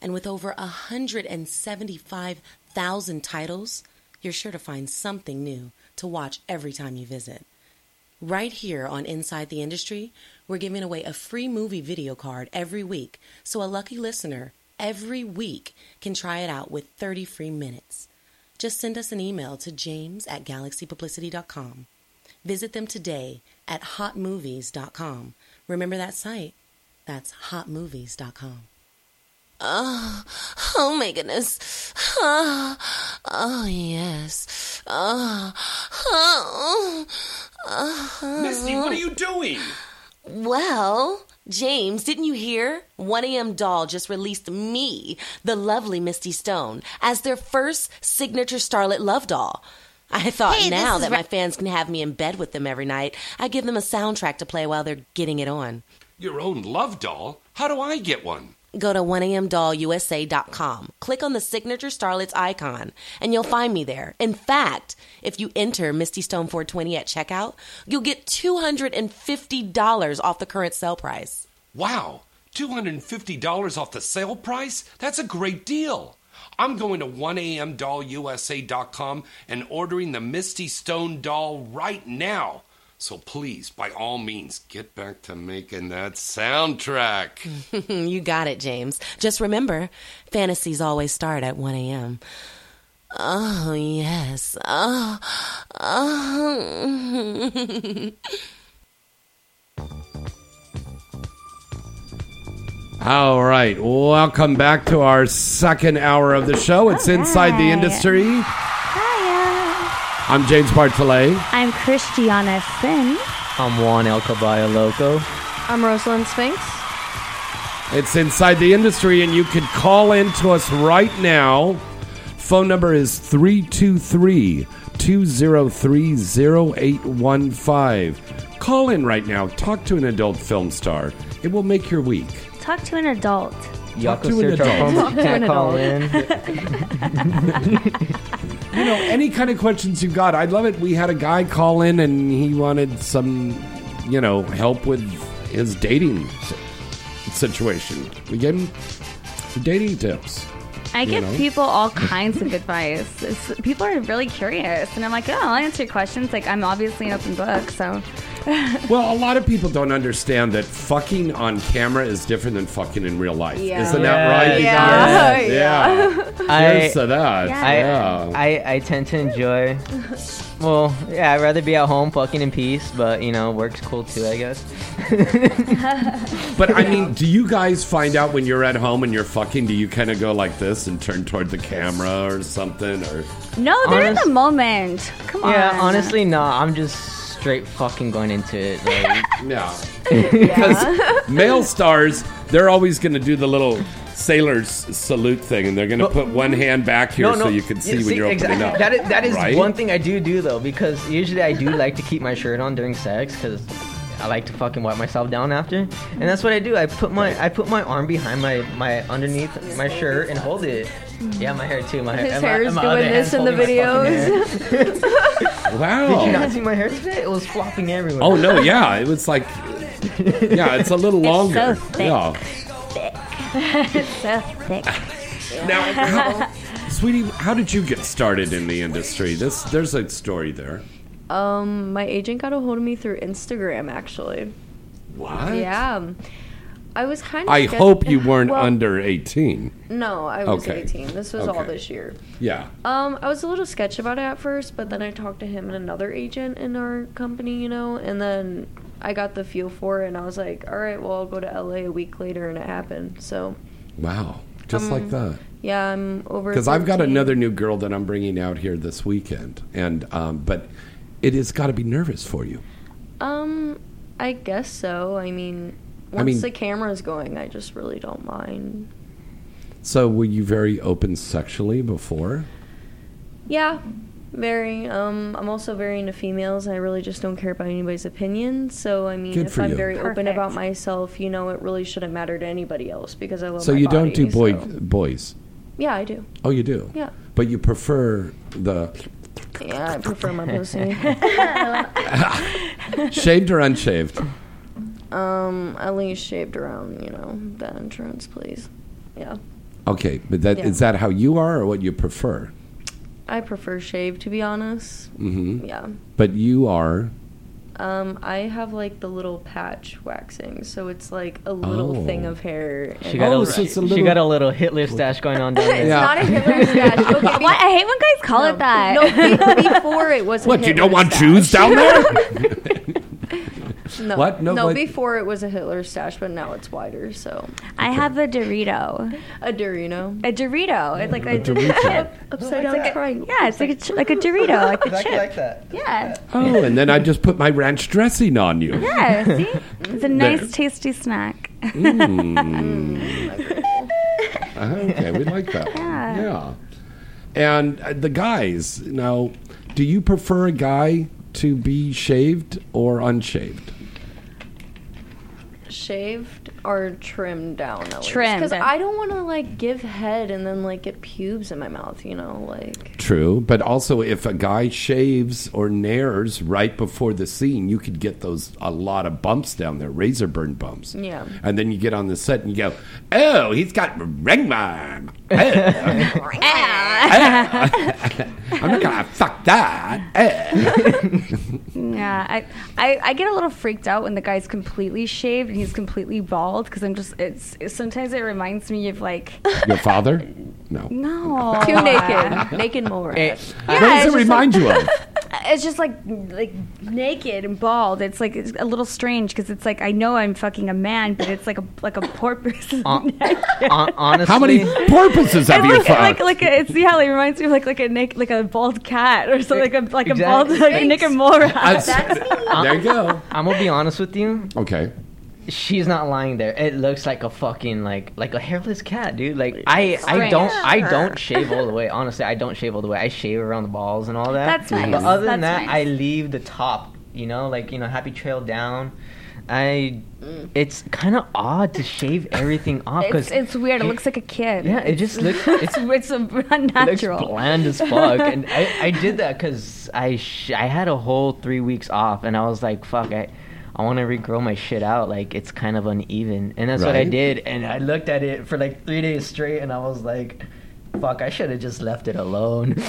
And with over 175,000 titles, you're sure to find something new to watch every time you visit. Right here on Inside the Industry, we're giving away a free movie video card every week, so a lucky listener every week can try it out with 30 free minutes. Just send us an email to james at galaxypublicity.com. Visit them today at hotmovies.com. Remember that site? That's hotmovies.com. Oh, oh my goodness. Oh, oh yes. Oh, oh, oh. Misty, what are you doing? Well, James, didn't you hear? 1AM Doll just released me, the lovely Misty Stone, as their first signature Starlet Love doll. I thought Hey, now that Ra- my fans can have me in bed with them every night, I give them a soundtrack to play while they're getting it on. Your own love doll? How do I get one? Go to 1amdollusa.com. Click on the signature Starlets icon, and you'll find me there. In fact, if you enter Misty Stone 420 at checkout, you'll get $250 off the current sale price. Wow, $250 off the sale price? That's a great deal. I'm going to 1amdollusa.com and ordering the Misty Stone doll right now. So please, by all means, get back to making that soundtrack. <laughs> you got it, James. Just remember, fantasies always start at 1 a.m. Oh, yes. Oh, oh. All right, welcome back to our second hour of the show. It's Inside the Industry. I'm James Bartholet. I'm Christiana Cinn. I'm Juan El Caballo Loco. I'm Rosalind Sphinx. It's Inside the Industry, and you can call in to us right now. Phone number is 323 203 0815. Call in right now. Talk to an adult film star. It will make your week. Talk to an adult. Talk Yako to an search our adult. phones, Talk you to can't call in. <laughs> You know, any kind of questions you've got. I'd love it. We had a guy call in and he wanted some, you know, help with his dating situation. We gave him some dating tips. I give know? people all kinds of advice. It's- people are really curious, and I'm like, oh, I'll answer your questions. Like, I'm obviously an open book, so. <laughs> Well, a lot of people don't understand that fucking on camera is different than fucking in real life. Yeah. Isn't that Yeah, right? yeah, yeah. <laughs> I, Cheers to that. I, yeah. I, I tend to enjoy Well, yeah, I'd rather be at home fucking in peace, but you know, work's cool too, I guess. <laughs> But I mean, do you guys find out when you're at home and you're fucking? Do you kind of go like this and turn toward the camera or something? Or No, they're in the moment. Come on. Yeah, honestly, no. I'm just straight fucking going into it. Like, <laughs> no, <laughs> because male stars, they're always going to do the little sailor's salute thing, and they're going to put one hand back here so you can see Yeah, when you're opening exactly. up. That is, that is right? one thing I do do though, because usually I do like to keep my shirt on during sex, because I like to fucking wipe myself down after, and that's what I do. I put my I put my arm behind my my underneath my shirt and hold it. Yeah, my hair too. My hair. His and my- hair is my doing other this in the holding my fucking hair. <laughs> Wow. Did you not see my hair today? It was flopping everywhere. Oh no, yeah, it was like, yeah, it's a little longer. So thick. Yeah. it's so thick. Now, how, sweetie, how did you get started in the industry? This there's a story there. Um, my agent got a hold of me through Instagram, actually. What? Yeah. I was kind of. I hope you weren't <laughs> under 18. No, I was Okay. 18. This was all this year. Yeah. Um, I was a little sketched about it at first, but then I talked to him and another agent in our company, you know, and then I got the feel for it, and I was like, all right, well, I'll go to LA a week later, and it happened. So, Wow. Just Um, like that. yeah, I'm over. Because I've got another new girl that I'm bringing out here this weekend, and um, but it has got to be nervous for you. Um, I guess so. I mean, I once mean- the camera's going, I just really don't mind. So were you very open sexually before? Yeah, very. Um, I'm also very into females. I really just don't care about anybody's opinions. So I mean, Good if I'm you. very open about myself, you know, it really shouldn't matter to anybody else because I love. so my you don't do body, boy so- boys. Yeah, I do. Oh, you do. Yeah. But you prefer the Yeah, I prefer my pussy. <laughs> <laughs> shaved or unshaved? Um, at least shaved around, you know, that entrance, please. Yeah, Okay, but that is Yeah. that how you are, or what you prefer? I prefer shaved to be honest. hmm Yeah. But you are. Um, I have like the little patch waxing, so it's like a little Oh. thing of hair. She got, Oh, a, so it's a she little- got a little Hitler stash going on <laughs> down there. It's not a Hitler <laughs> stash. Okay, be- What? I hate when guys call it that. No, before it was. a What? You don't want stash. Jews down there? <laughs> <laughs> No, What? No, No, but- before it was a Hitler stash, but now it's wider. So I have a Dorito. a Dorito, A Dorito. It's like a, A Dorito. upside down like triangle. Yeah, it's like a, ch- like a Dorito, like a <laughs> Exactly chip. like that. Yeah. Oh, and then I just put my ranch dressing on you. Yeah, see? <laughs> It's a nice, There. tasty snack. Mm. okay, we like that. one. Yeah. Yeah. And uh, the guys, now, do you prefer a guy to be shaved or unshaved? Shaved or trimmed down? Trimmed. because I don't want to like give head and then like get pubes in my mouth. You know, like True, but also if a guy shaves or Nairs right before the scene, you could get those a lot of bumps down there, razor burn bumps. Yeah. And then you get on the set and you go, "Oh, he's got ringworm." Oh. Eh. <laughs> Eh. I'm not gonna fuck that. Oh. <laughs> Yeah, I, I, I get a little freaked out when the guy's completely shaved and he's completely bald because I'm just it's, it's sometimes it reminds me of like Your father? No. <laughs> no too naked, <laughs> naked mole rat. Hey, what does it remind you of? <laughs> It's just like like naked and bald. It's like it's a little strange because it's like I know I'm fucking a man, but it's like a like a porpoise. Hon- honestly, How many porpoises have It you look- fucked? like like a, it's yeah, like, it reminds me of like like a naked like a bald cat or something like a like a bald Exactly. like a naked mole rat. I- there you go. I'm gonna be honest with you. Okay. She's not lying there. It looks like a fucking like like a hairless cat, dude. Like I I don't I don't shave all the way. <laughs> Honestly, I don't shave all the way. I shave around the balls and all that. That's nice. But other than That's that, nice. I leave the top. You know, like you know, happy trail down. I. Mm. It's kind of odd to shave everything <laughs> off because It's, it's weird. It looks like a kid. Yeah, it just looks- <laughs> it's it's it looks unnatural. bland as fuck. and I, I did that because I sh- I had a whole three weeks off, and I was like, fuck, I I want to regrow my shit out. Like it's kind of uneven, and that's what I did. And I looked at it for like three days straight, and I was like. Fuck! I should have just left it alone. <laughs>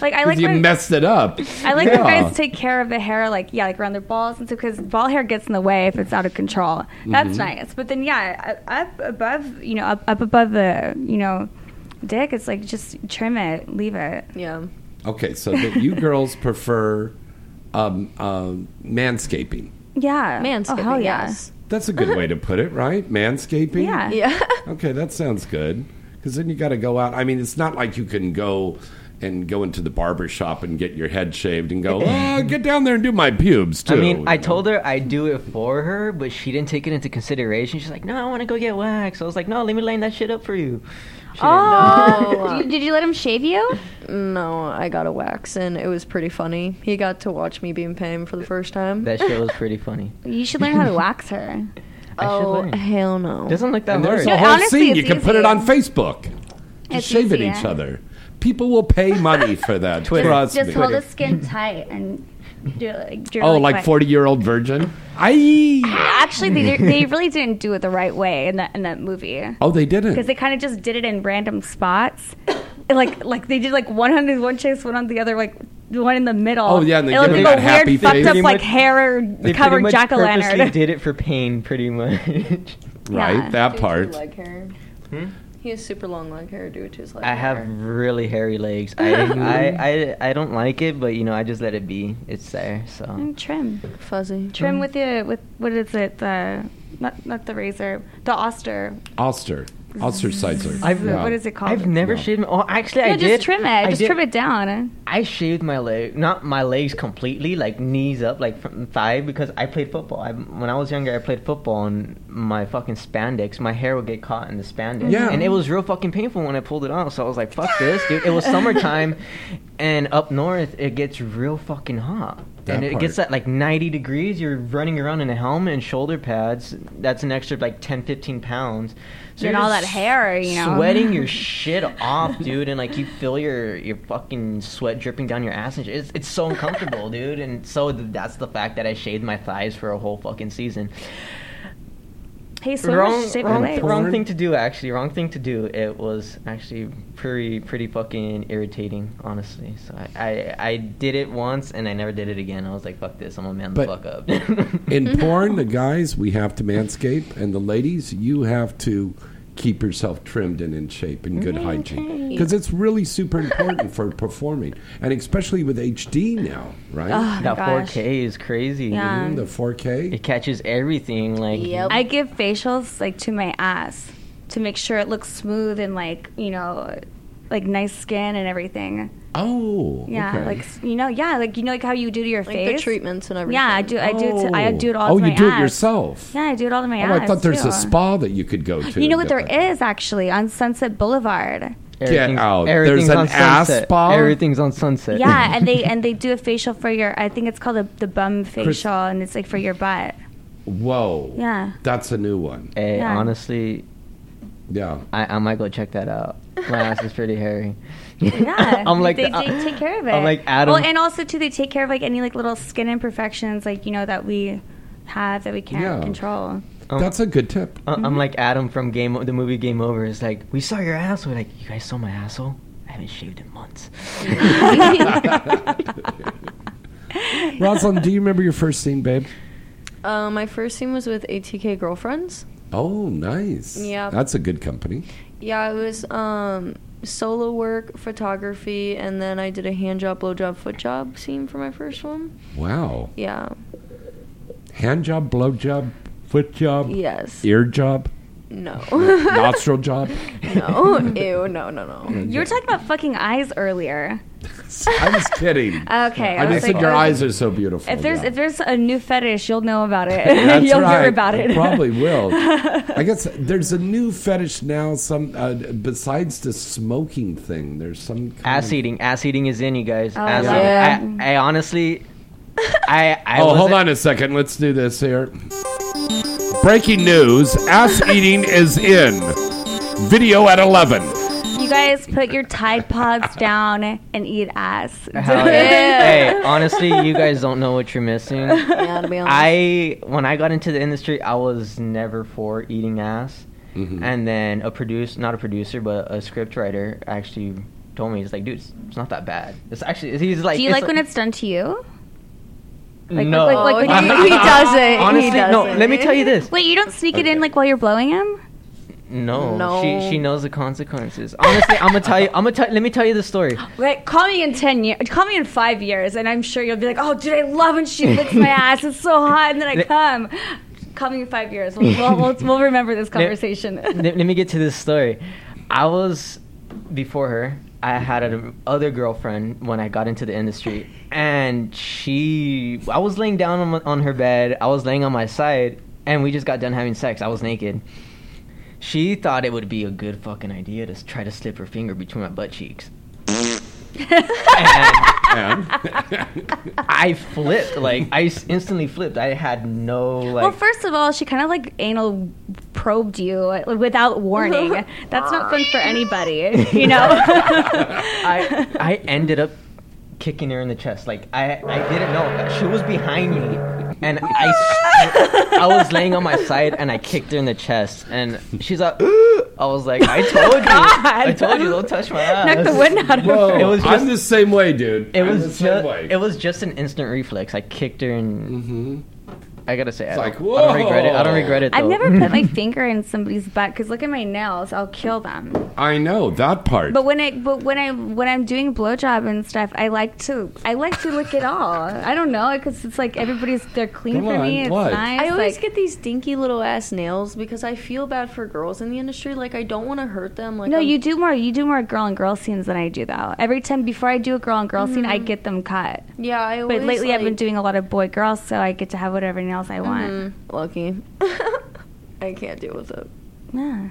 Like I like you when, messed it up. I like Yeah. when guys take care of the hair, like yeah, like around their balls and stuff, because ball hair gets in the way if it's out of control. That's Mhm. nice. But then yeah, up up above, you know, up, up above the, you know, dick, it's like just trim it, leave it. Yeah. Okay, so that you girls prefer um, um, manscaping. Yeah. Manscaping, Oh, hell yeah. yes. That's a good way to put it, right? Manscaping. Yeah. Yeah. <laughs> Okay, that sounds good. Because then you got to go out. I mean, it's not like you can go and go into the barber shop and get your head shaved and go, oh, get down there and do my pubes too. I mean, I told her I'd do it for her, but she didn't take it into consideration. She's like, "No, I want to go get waxed." I was like, "No, let me line that shit up for you." She didn't know. Oh, did, you, did you let him shave you? No, I got a wax and it was pretty funny. He got to watch me be in pain for the first time. that shit was pretty funny. <laughs> You should learn how to wax her. <laughs> I should oh, learn. hell no. Doesn't look that and there's hard. a whole honestly, scene. You it's can put it easy. on Facebook. Just It's shave at easy, each yeah. other. People will pay money for that. Twitter. Trust Just me. hold the skin tight and do like. drill Oh, it like forty year old virgin. I. Actually, they, they really didn't do it the right way in that in that movie. Oh, they didn't. because they kind of just did it in random spots. like like they did like one on one chase, one on the other, like the one in the middle. Oh, yeah, and they it give looked like that a happy weird fucked up Pretty like hair They covered pretty much jack o' purposely lantern. did it for pain, pretty much. <laughs> right, Yeah. that Due to part. leg hair. Hmm? He has super long leg hair due to his leg I hair. have really hairy legs. I, <laughs> I, I, I don't like it, but you know, I just let it be. It's there, so. And trim, fuzzy. trim with the with what is it? The not not the razor, the Oster. Oster. Ostricizer. I've- Yeah. What is it called? I've never No. shaved. My, oh, actually, I no, did. just trim it. I just did- trim it down. I shaved my leg, not my legs completely, like knees up, like from thigh, because I played football. I, when I was younger, I played football, and my fucking spandex, my hair would get caught in the spandex, Yeah. and it was real fucking painful when I pulled it off. So I was like, "Fuck this, dude!" It was summertime, <laughs> and up north it gets real fucking hot. That and it gets part. at like 90 degrees. You're running around in a helmet and shoulder pads. That's an extra like 10, 15 pounds. So And all that hair, you know. sweating your <laughs> shit off, dude, and like you feel your your fucking sweat dripping down your ass and shit. It's, it's so uncomfortable, <laughs> dude. And so th- that's the fact that I shaved my thighs for a whole fucking season. Hey, swimmers wrong, wrong, wrong thing to do. Actually, wrong thing to do. It was actually pretty pretty fucking irritating, honestly. So I, I I did it once and I never did it again. I was like, fuck this, I'm gonna man the fuck up. In <laughs> porn, the guys we have to manscape, and the ladies you have to keep yourself trimmed and in shape and good hygiene because it's really super important for performing, and especially with HD now, right? Oh, that gosh. 4K is crazy. Yeah. Mm, the 4K. It catches everything. Like I give facials like to my ass to make sure it looks smooth and like you know, like nice skin and everything. Oh, Yeah, okay. like you know, yeah, like you know, like how you do to your Like face. the treatments and everything. Yeah, I do. I do. It to, I oh. do it all. Oh, to you my do it yourself. Yeah, I do it all to my Oh, ass. I thought there's too. a spa that you could go to. You know what get there that. is actually on Sunset Boulevard. everything's- out. everything's There's an on ass sunset. spa? Everything's on sunset. Yeah, <laughs> and they and they do a facial for your. I think it's called the the bum facial, and it's like for your butt. Whoa. Yeah. That's a new one. Hey, Yeah. honestly, Yeah. I, I might go check that out. My ass is pretty hairy. <laughs> Yeah, <laughs> I'm like they, the- they take care of it. I'm like Adam. Well, and also too, they take care of like any like little skin imperfections, like you know that we have that we can't Yeah. control. Um, That's a good tip. I- I'm like Adam from Game O- the movie Game Over. It's like we saw your asshole. Like you guys saw my asshole. I haven't shaved in months. <laughs> Rosalind, do you remember your first scene, babe? Uh, my first scene was with ATK Girlfriends. Oh, nice. Yeah. That's a good company. Yeah, it was um, solo work, photography, and then I did a hand job, blow job, foot job scene for my first one. Wow. Yeah. Hand job, blow job, foot job, Yes. ear job, No. <laughs> nostril job. <laughs> no. Ew. No. No. No. <laughs> You were talking about fucking eyes earlier. I was kidding. <laughs> Okay, I I just said like, your oh, eyes are so beautiful. If there's yeah. if there's a new fetish, you'll know about it. That's <laughs> you'll right. hear about it. I probably will. <laughs> I guess there's a new fetish now. Some uh, besides the smoking thing, there's some Ass of- eating. Ass eating is in, you guys. Oh, Ass yeah. eating. I, I honestly, I, I oh, hold on a second. Let's do this here. Breaking news: Ass eating is in. Video at eleven. You guys put your Tide Pods down and eat ass. Hell yeah. <laughs> Hey, honestly, you guys don't know what you're missing. <laughs> Yeah, to be honest. I when I got into the industry, I was never for eating ass. Mm-hmm. And then a producer, not a producer, but a script writer actually told me, he's like, dude, it's, it's not that bad. It's actually, he's like, Do you it's like when it's done to you? Like, no. like, like, like he, <laughs> he doesn't. Honestly, he doesn't. no. Let me tell you this. Wait, you don't sneak it in like while you're blowing him? No, No. she she knows the consequences. Honestly, I'm gonna tell you. I'm gonna tell. Let me tell you the story. <gasps> Wait, call me in ten years. Call me in five years, and I'm sure you'll be like, "Oh, dude, I love when she licks my <laughs> ass. It's so hot." And then I Let- come. Call me in five years. We'll, we'll, we'll, we'll remember this <laughs> conversation. <laughs> let, let me get to this story. I was before her. I had an other girlfriend when I got into the industry, and she. I was laying down on, on her bed. I was laying on my side, and we just got done having sex. I was naked. She thought it would be a good fucking idea to try to slip her finger between my butt cheeks. <laughs> And? I flipped, like I s- instantly flipped. I had no like. well, first of all, she kind of like anal probed you without warning. <laughs> That's not fun for anybody, you know. <laughs> I I ended up kicking her in the chest. Like I I didn't know she was behind me, and I, I was laying on my side and I kicked her in the chest, and she's like. I was like, I told you, <laughs> I told you, don't touch my ass. Knock the wind out of her. It was I'm just, the same way, dude. it I'm was the same just, way. it was just an instant reflex. I kicked her and I gotta say, I, like, don't, I don't regret it. I don't regret it. Though. I've never put my <laughs> finger in somebody's butt because look at my nails. I'll kill them. I know that part. But when I but when I when I'm doing blowjob and stuff, I like to I like to lick it all. I don't know because it's like everybody's they're clean Come for on, me. It's what? nice. I always like, get these dinky little ass nails because I feel bad for girls in the industry. Like I don't want to hurt them. Like no, I'm- you do more. You do more girl and girl scenes than I do, though. Every time before I do a girl and girl scene, I Mhm. get them cut. Yeah, I But always, lately, I've been doing a lot of boy girls, so I get to have whatever nails I want. Mhm. Lucky. <laughs> I can't deal with it. Yeah.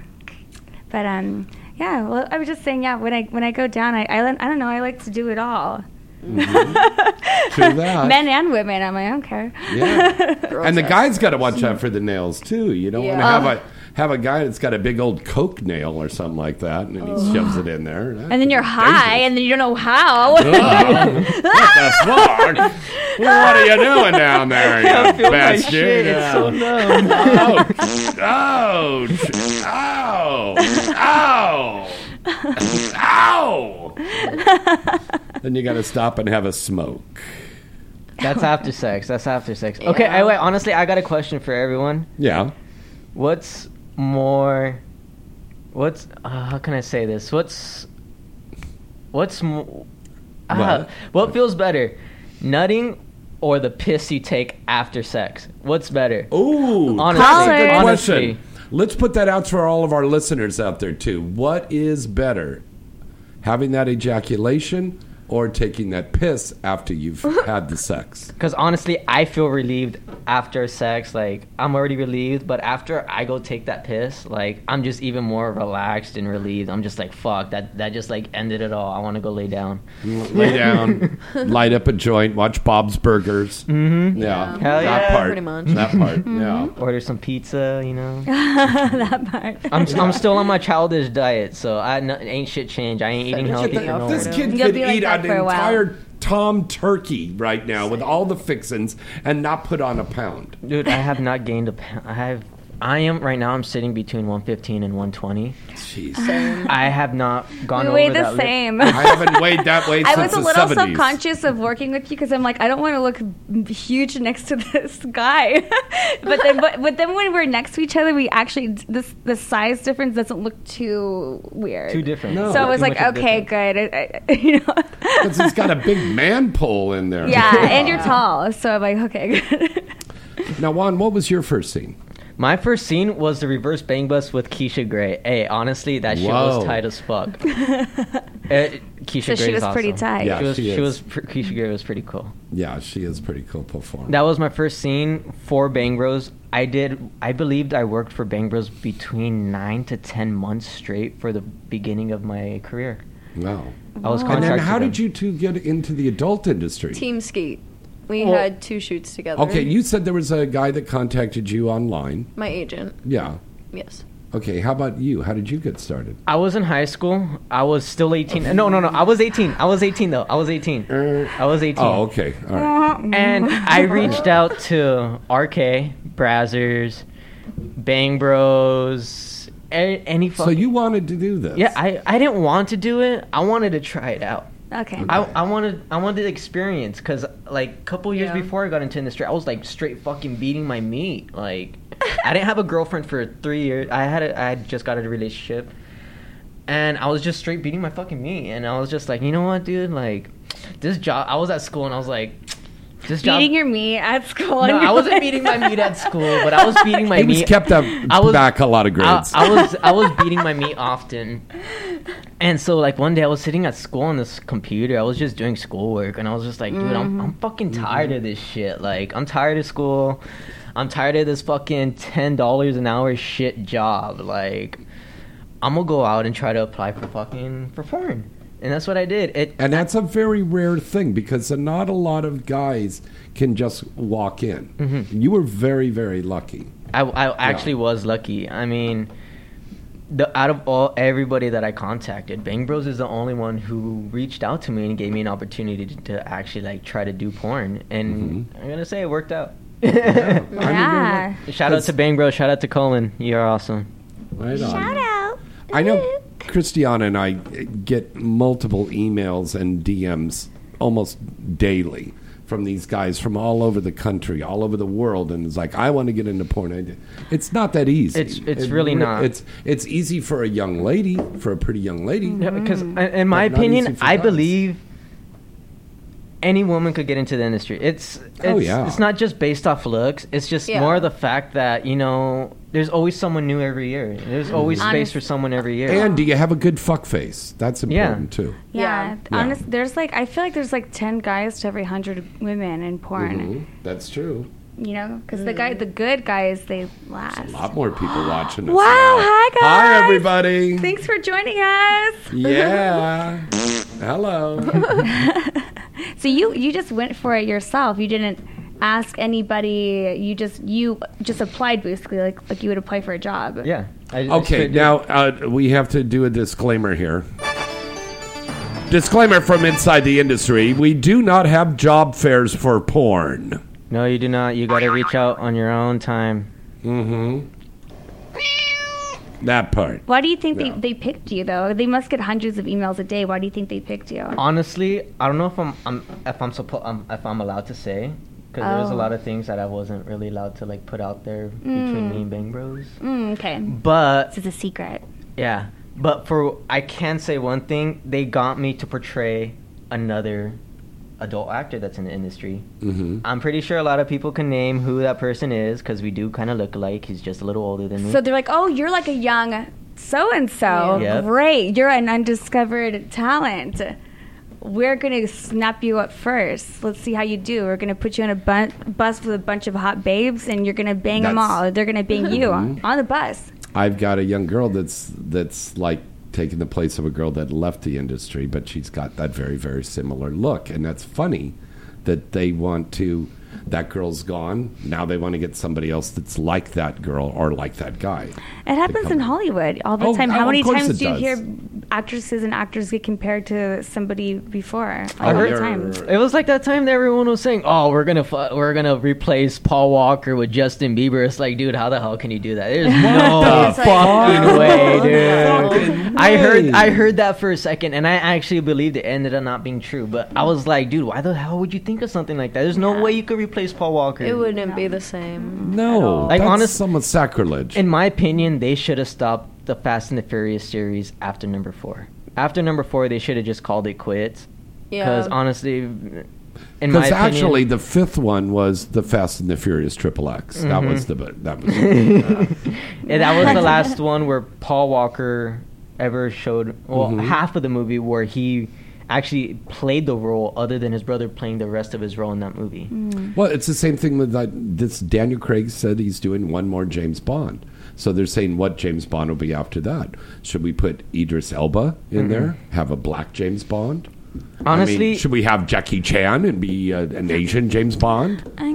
But um, yeah. Well, I was just saying, yeah. When I when I go down, I I, I don't know. I like to do it all. Mm-hmm. True that. Men and women. I'm like, I don't care. Yeah. and the guy's got to watch out for the nails too. You don't want to have um, a have a guy that's got a big old coke nail or something like that, and then he shoves it in there. And then you're high, and then you don't know how. <laughs> Ugh. what the fuck? What are you doing down there, I you feel my bastard? shit. It's so numb. Ouch! Ouch! Ow! Ow! Ow! Then you got to stop and have a smoke. That's after sex. That's after sex. Okay, I, wait. Honestly, I got a question for everyone. Yeah. What's more? What's uh, how can I say this? What's what's mo- ah, What? what feels better, nutting or the piss you take after sex? What's better? Ooh, honestly, that's a good honestly. question. Let's put that out for all of our listeners out there too. What is better, having that ejaculation or taking that piss after you've <laughs> had the sex? Because honestly, I feel relieved after sex. Like I'm already relieved, but after I go take that piss, like I'm just even more relaxed and relieved. I'm just like, fuck that. That just like ended it all. I want to go lay down. Lay down, <laughs> light up a joint, watch Bob's Burgers. Mm-hmm. Yeah, Hell that yeah. part. Pretty much. That part. <laughs> Yeah. Order some pizza. You know. that part. I'm, I'm still on my childish diet, so I ain't shit changed. I ain't eating healthy. for no This kid You'll could be like eat that an for a while. entire Tom turkey right now with all the fixins and not put on a pound. Dude, I have not gained a pound. I have. I am right now. I'm sitting between 115 and 120. Jeez. I have not gone we over weigh that. the li- same. I haven't weighed that weight <laughs> I since was a the little 70s. self-conscious of working with you because I'm like, I don't want to look huge next to <laughs> this guy. <laughs> but then, but, but then when we're next to each other, we actually this the size difference doesn't look too weird. Too different. No. So I was like, much of okay, good. I, I, you know, Because he's got a big man pole in there. yeah, and you're tall, so I'm like, okay, good. Now, Juan, what was your first scene? My first scene was the reverse bang bus with Keisha Grey. Hey, honestly, that shit Whoa. was tight as fuck. <laughs> Uh, Keisha So she Grey is was pretty tight. Yeah, she was. she She, was. Pr- Keisha Grey was pretty cool. Yeah, she is pretty cool performer. That was my first scene for Bang Bros. I did. I believed I worked for Bang Bros between nine to ten months straight for the beginning of my career. Wow. I was And then how did you two get into the adult industry? Team Skeet. We Well- had two shoots together. Okay, you said there was a guy that contacted you online. My agent. Yeah. Yes. Okay, how about you? How did you get started? I was in high school. I was still 18. No, no, no. I was 18. I was 18 though. I was 18. Uh, I was 18. Oh, okay. All right. And I reached out to RK, Brazzers, Bang Bros, a- any So fucking. you wanted to do this? yeah, I, I didn't want to do it. I wanted to try it out. Okay. I, I wanted I wanted the experience because like a couple years Yeah. before I got into industry, I was like straight fucking beating my meat. Like I didn't have a girlfriend for three years. I had a, I had just got a relationship, and I was just straight beating my fucking meat. And I was just like, you know what, dude? Like this job. I was at school and I was like, this job. Beating your meat at school. no, I wasn't like- beating my meat at school, but I was beating my He meat. was kept up I was- back a lot of grades. I, I was I was beating my meat often, and so like one day I was sitting at school on this computer. I was just doing schoolwork, and I was just like, dude, I'm I'm mm-hmm. fucking tired of this shit. Like I'm tired of school. I'm tired of this fucking ten dollars an hour shit job. Like I'm gonna go out and try to apply for fucking for porn, and that's what I did. It And that's a very rare thing because not a lot of guys can just walk in. Mm-hmm. You were very, very lucky. I, I actually was lucky. I mean, the out of all everybody that I contacted, Bang Bros is the only one who reached out to me and gave me an opportunity to, to actually like try to do porn, and I'm gonna say it worked out. <laughs> Yeah. Shout out to Bang Bros. Shout out to Colin. You're awesome. Right on. Shout out. I know Christiana and I get multiple emails and DMs almost daily from these guys from all over the country, all over the world, and it's like I want to get into porn. It's not that easy. It's- it's It really not. It's it's easy for a young lady, for a pretty young lady. Because mm. in my But opinion, I guys. believe any woman could get into the industry. It's, it's Oh, yeah. It's not just based off looks. It's just Yeah. more the fact that you know there's always someone new every year. There's always Mhm. space for someone every year. And do you have a good fuck face? That's Yeah. important too. Yeah. Yeah. Honest, there's like I feel like there's like ten guys to every hundred women in porn. Mhm. That's true. You know, because the guy, the good guys, they last. A lot more people watching us. <gasps> Wow! now. Hi guys. Hi everybody. Thanks for joining us. Yeah. <laughs> Hello. <laughs> <laughs> So you you just went for it yourself. You didn't ask anybody. You just you just applied basically like like you would apply for a job. Yeah. I, I Okay, straight did. now uh, we have to do a disclaimer here. Disclaimer from inside the industry: We do not have job fairs for porn. No, you do not. You got to reach out on your own time. Mm-hmm. That part. Why do you think Yeah. they, they picked you though? They must get hundreds of emails a day. Why do you think they picked you? Honestly, I don't know if I'm, I'm if I'm supposed um, if I'm allowed to say because there's a Oh. lot of things that I wasn't really allowed to like put out there between Mm. me and Bang Bros. Mm, okay. But This is a secret. yeah, but for I can say one thing: they got me to portray another adult actor that's in the industry. Mm-hmm. I'm pretty sure a lot of people can name who that person is because we do kind of look alike. He's just a little older than me. So they're like, oh, you're like a young so and so. Great. You're an undiscovered talent. We're going to snap you up first. Let's see how you do. We're going to put you on a bu- bus with a bunch of hot babes and you're going to bang them all. They're going to bang you <laughs> Mhm. on the bus. I've got a young girl that's that's like taking the place of a girl that left the industry, but she's got that very very similar look, and that's funny that they want to. That girl's gone. Now they want to get somebody else that's like that girl or like that guy. It happens in Hollywood all the Oh, time. oh, How of many times do you does. hear actresses and actors get compared to somebody before? Like, I all the heard- time. It was like that time that everyone was saying, "Oh, we're gonna fu- we're gonna replace Paul Walker with Justin Bieber." It's like, dude, how the hell can you do that? There's <laughs> no It's like- fucking oh, way, dude. I heard. I heard that for a second, and I actually believed it ended up not being true. But I was like, dude, why the hell would you think of something like that? There's no way you could replace Paul Walker. It wouldn't be the same. No, Like, that's honest- somewhat sacrilege. In my opinion, they should have stopped the Fast and the Furious series after number four. After number four, they should have just called it quits. Because Yeah. honestly, in my Because opinion, actually, the fifth one was the Fast and the Furious Triple X. That Mhm. was the that was. <laughs> uh, yeah, that was the last one where Paul Walker ever showed well Mhm. half of the movie where he actually played the role other than his brother playing the rest of his role in that movie. Well, it's the same thing with that. This Daniel Craig said he's doing one more James Bond. So they're saying what James Bond will be after that. Should we put Idris Elba in Mhm. there? Have a black James Bond? I Honestly- mean, should we have Jackie Chan and be uh, an Asian James Bond? I mean,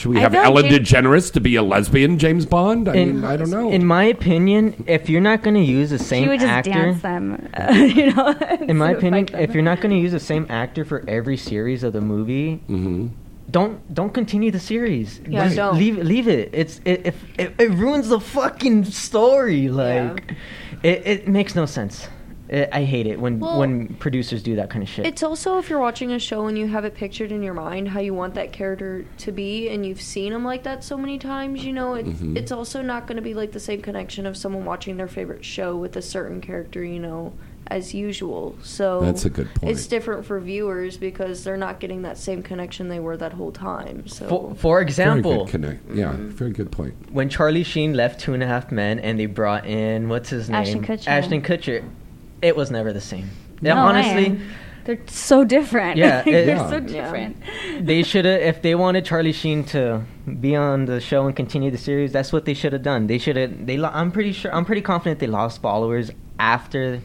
Should we I have feel Ellen James- DeGeneres to be a lesbian James Bond? I In- mean, I don't know. In my opinion, if you're not going to use the same she same would just actor, dance them. uh, <laughs> you know, <laughs> in my opinion, them. if you're not going to use the same actor for every series of the movie, Mm-hmm. don't don't continue the series. Yeah, Just don't. leave leave it. It's it if it, it ruins the fucking story. Like it, it makes no sense. I I hate it when Well- when producers do that kind of shit. It's also if you're watching a show and you have it pictured in your mind how you want that character to be, and you've seen them like that so many times. You know, it, Mhm. it's also not going to be like the same connection of someone watching their favorite show with a certain character. You know, as usual. So That's a good point. It's different for viewers because they're not getting that same connection they were that whole time. So For, for example, Very good connect. Yeah, very good point. when Charlie Sheen left Two and a Half Men and they brought in what's his name, Ashton Kutcher. Ashton Kutcher, it was never the same. Yeah, No honestly, way. they're so different. Yeah, it- <laughs> they're Yeah. so Yeah. different. they should have. If they wanted Charlie Sheen to be on the show and continue the series, that's what they should have done. They should have. They. lo- I'm pretty sure. I'm pretty confident they lost followers after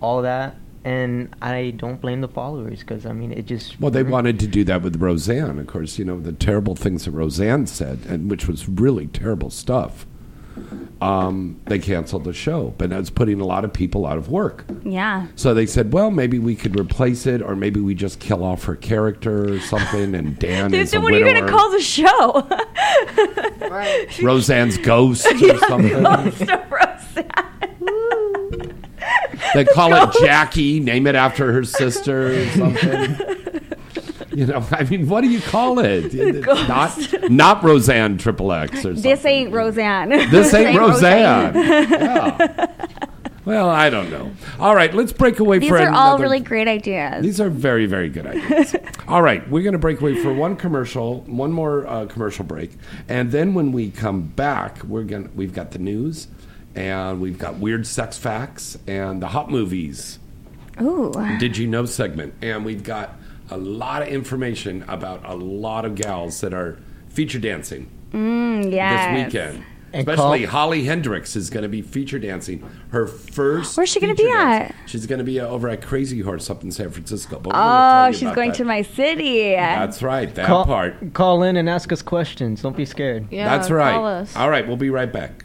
all that, and I don't blame the followers because I mean it just. Well, they wanted to do that with Roseanne. Of course, you know the terrible things that Roseanne said, and which was really terrible stuff. Um, they canceled the show, but that's putting a lot of people out of work. Yeah. So they said, well, maybe we could replace it, or maybe we just kill off her character or something. And Dan Dude, is then a what are you gonna call the show? <laughs> Roseanne's ghost or something. Ghost of Roseanne. They call it <laughs> Jackie. Name it after her sister or something. <laughs> You know, I mean, what do you call it? <laughs> Not not Roseanne Triple X or something. This ain't Roseanne. This ain't Roseanne. Yeah. Well, I don't know. All right, let's break away These for These are all really great ideas. These are very, very good ideas. <laughs> All right, we're going to break away for one commercial, one more uh, commercial break, and then when we come back, we're going we've got the news, and we've got weird sex facts and the hot movies. Ooh. Did you know segment, and we've got a lot of information about a lot of gals that are feature dancing Mm, yes. this weekend. And Especially call- Holly Hendrix is going to be feature dancing. Her first. Where's she gonna be dance. at? She's going to be uh, over at Crazy Horse up in San Francisco. But we're gonna tell Oh, she's going that. to my city. That's right. That call, part. Call in and ask us questions. Don't be scared. Yeah, That's right. All right, we'll be right back.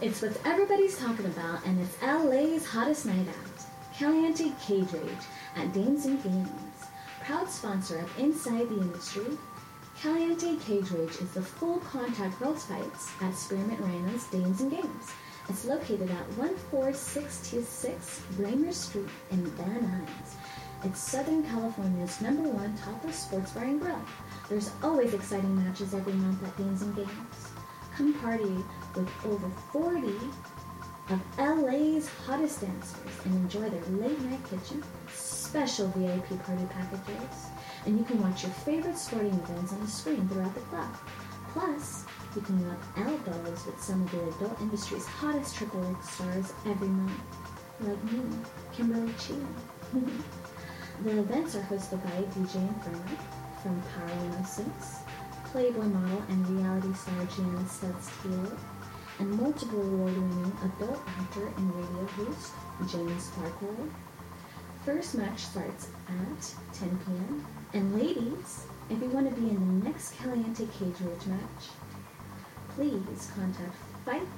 It's what everybody's talking about, and it's LA's hottest night out. Caliente Cage Rage at Dames and Games. Proud sponsor of Inside the Industry, Caliente Cage Rage is the full contact world fights at Spearmint Rhino's Dames and Games. It's located at 14626 Bramer Street in Van Nuys. It's Southern California's number one topless sports bar and grill. There's always exciting matches every month at Dames and Games. Come party with over 40 of LA's hottest dancers and enjoy their late night kitchen, special VIP party packages, and you can watch your favorite sporting events on the screen throughout the club. Plus, you can rub elbows with some of the adult industry's hottest triple X stars every month, like me, Kimberly Chi. <laughs> the events are hosted by DJ Inferno from Power 106, Playboy model and reality star Gianna Taylor, and multiple award-winning adult actor and radio host James Bartholet. First match starts at 10 p.m. And ladies, if you want to be in the next Caliente Cage Rage match, please contact Fight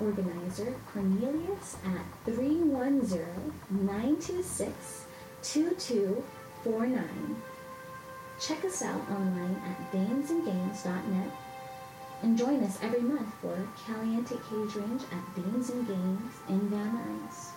Organizer Cornelius at 310-926-2249. Check us out online at damesandgames.net and join us every month for Caliente Cage Rage at Dames and Games in Van Nuys.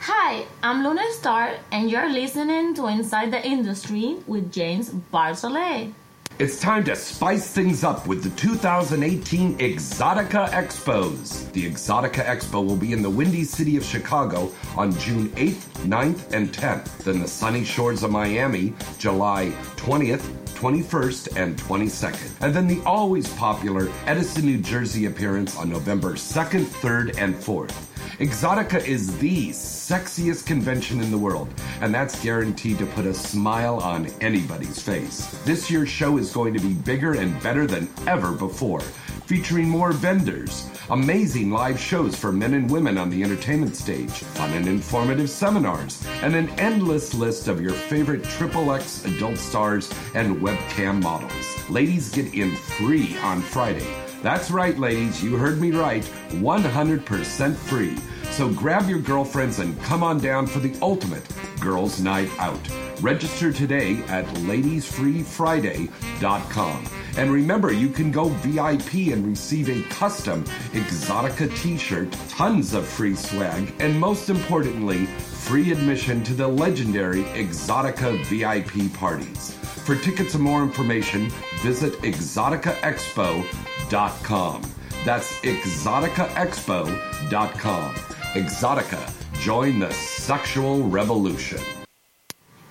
Hi, I'm Luna Star, and you're listening to Inside the Industry with James Bartholet. It's time to spice things up with the 2018 Exotica Expos. The Exotica Expo will be in the windy city of Chicago on June 8th, 9th, and 10th. Then the sunny shores of Miami, July 20th, 21st, and 22nd. And then the always popular Edison, New Jersey appearance on November 2nd, 3rd, and 4th. Exotica is the sexiest convention in the world, and that's guaranteed to put a smile on anybody's face. This year's show is going to be bigger and better than ever before, featuring more vendors, amazing live shows for men and women on the entertainment stage, fun and informative seminars, and an endless list of your favorite Triple X adult stars and webcam models. Ladies get in free on Friday. That's right, ladies, you heard me right 100% free. So grab your girlfriends and come on down for the ultimate girls' night out. Register today at ladiesfreefriday.com. And remember, you can go VIP and receive a custom Exotica t shirt, tons of free swag, and most importantly, free admission to the legendary Exotica VIP parties. For tickets and more information, visit exoticaexpo.com. That's exoticaexpo.com. Exotica, join the sexual revolution.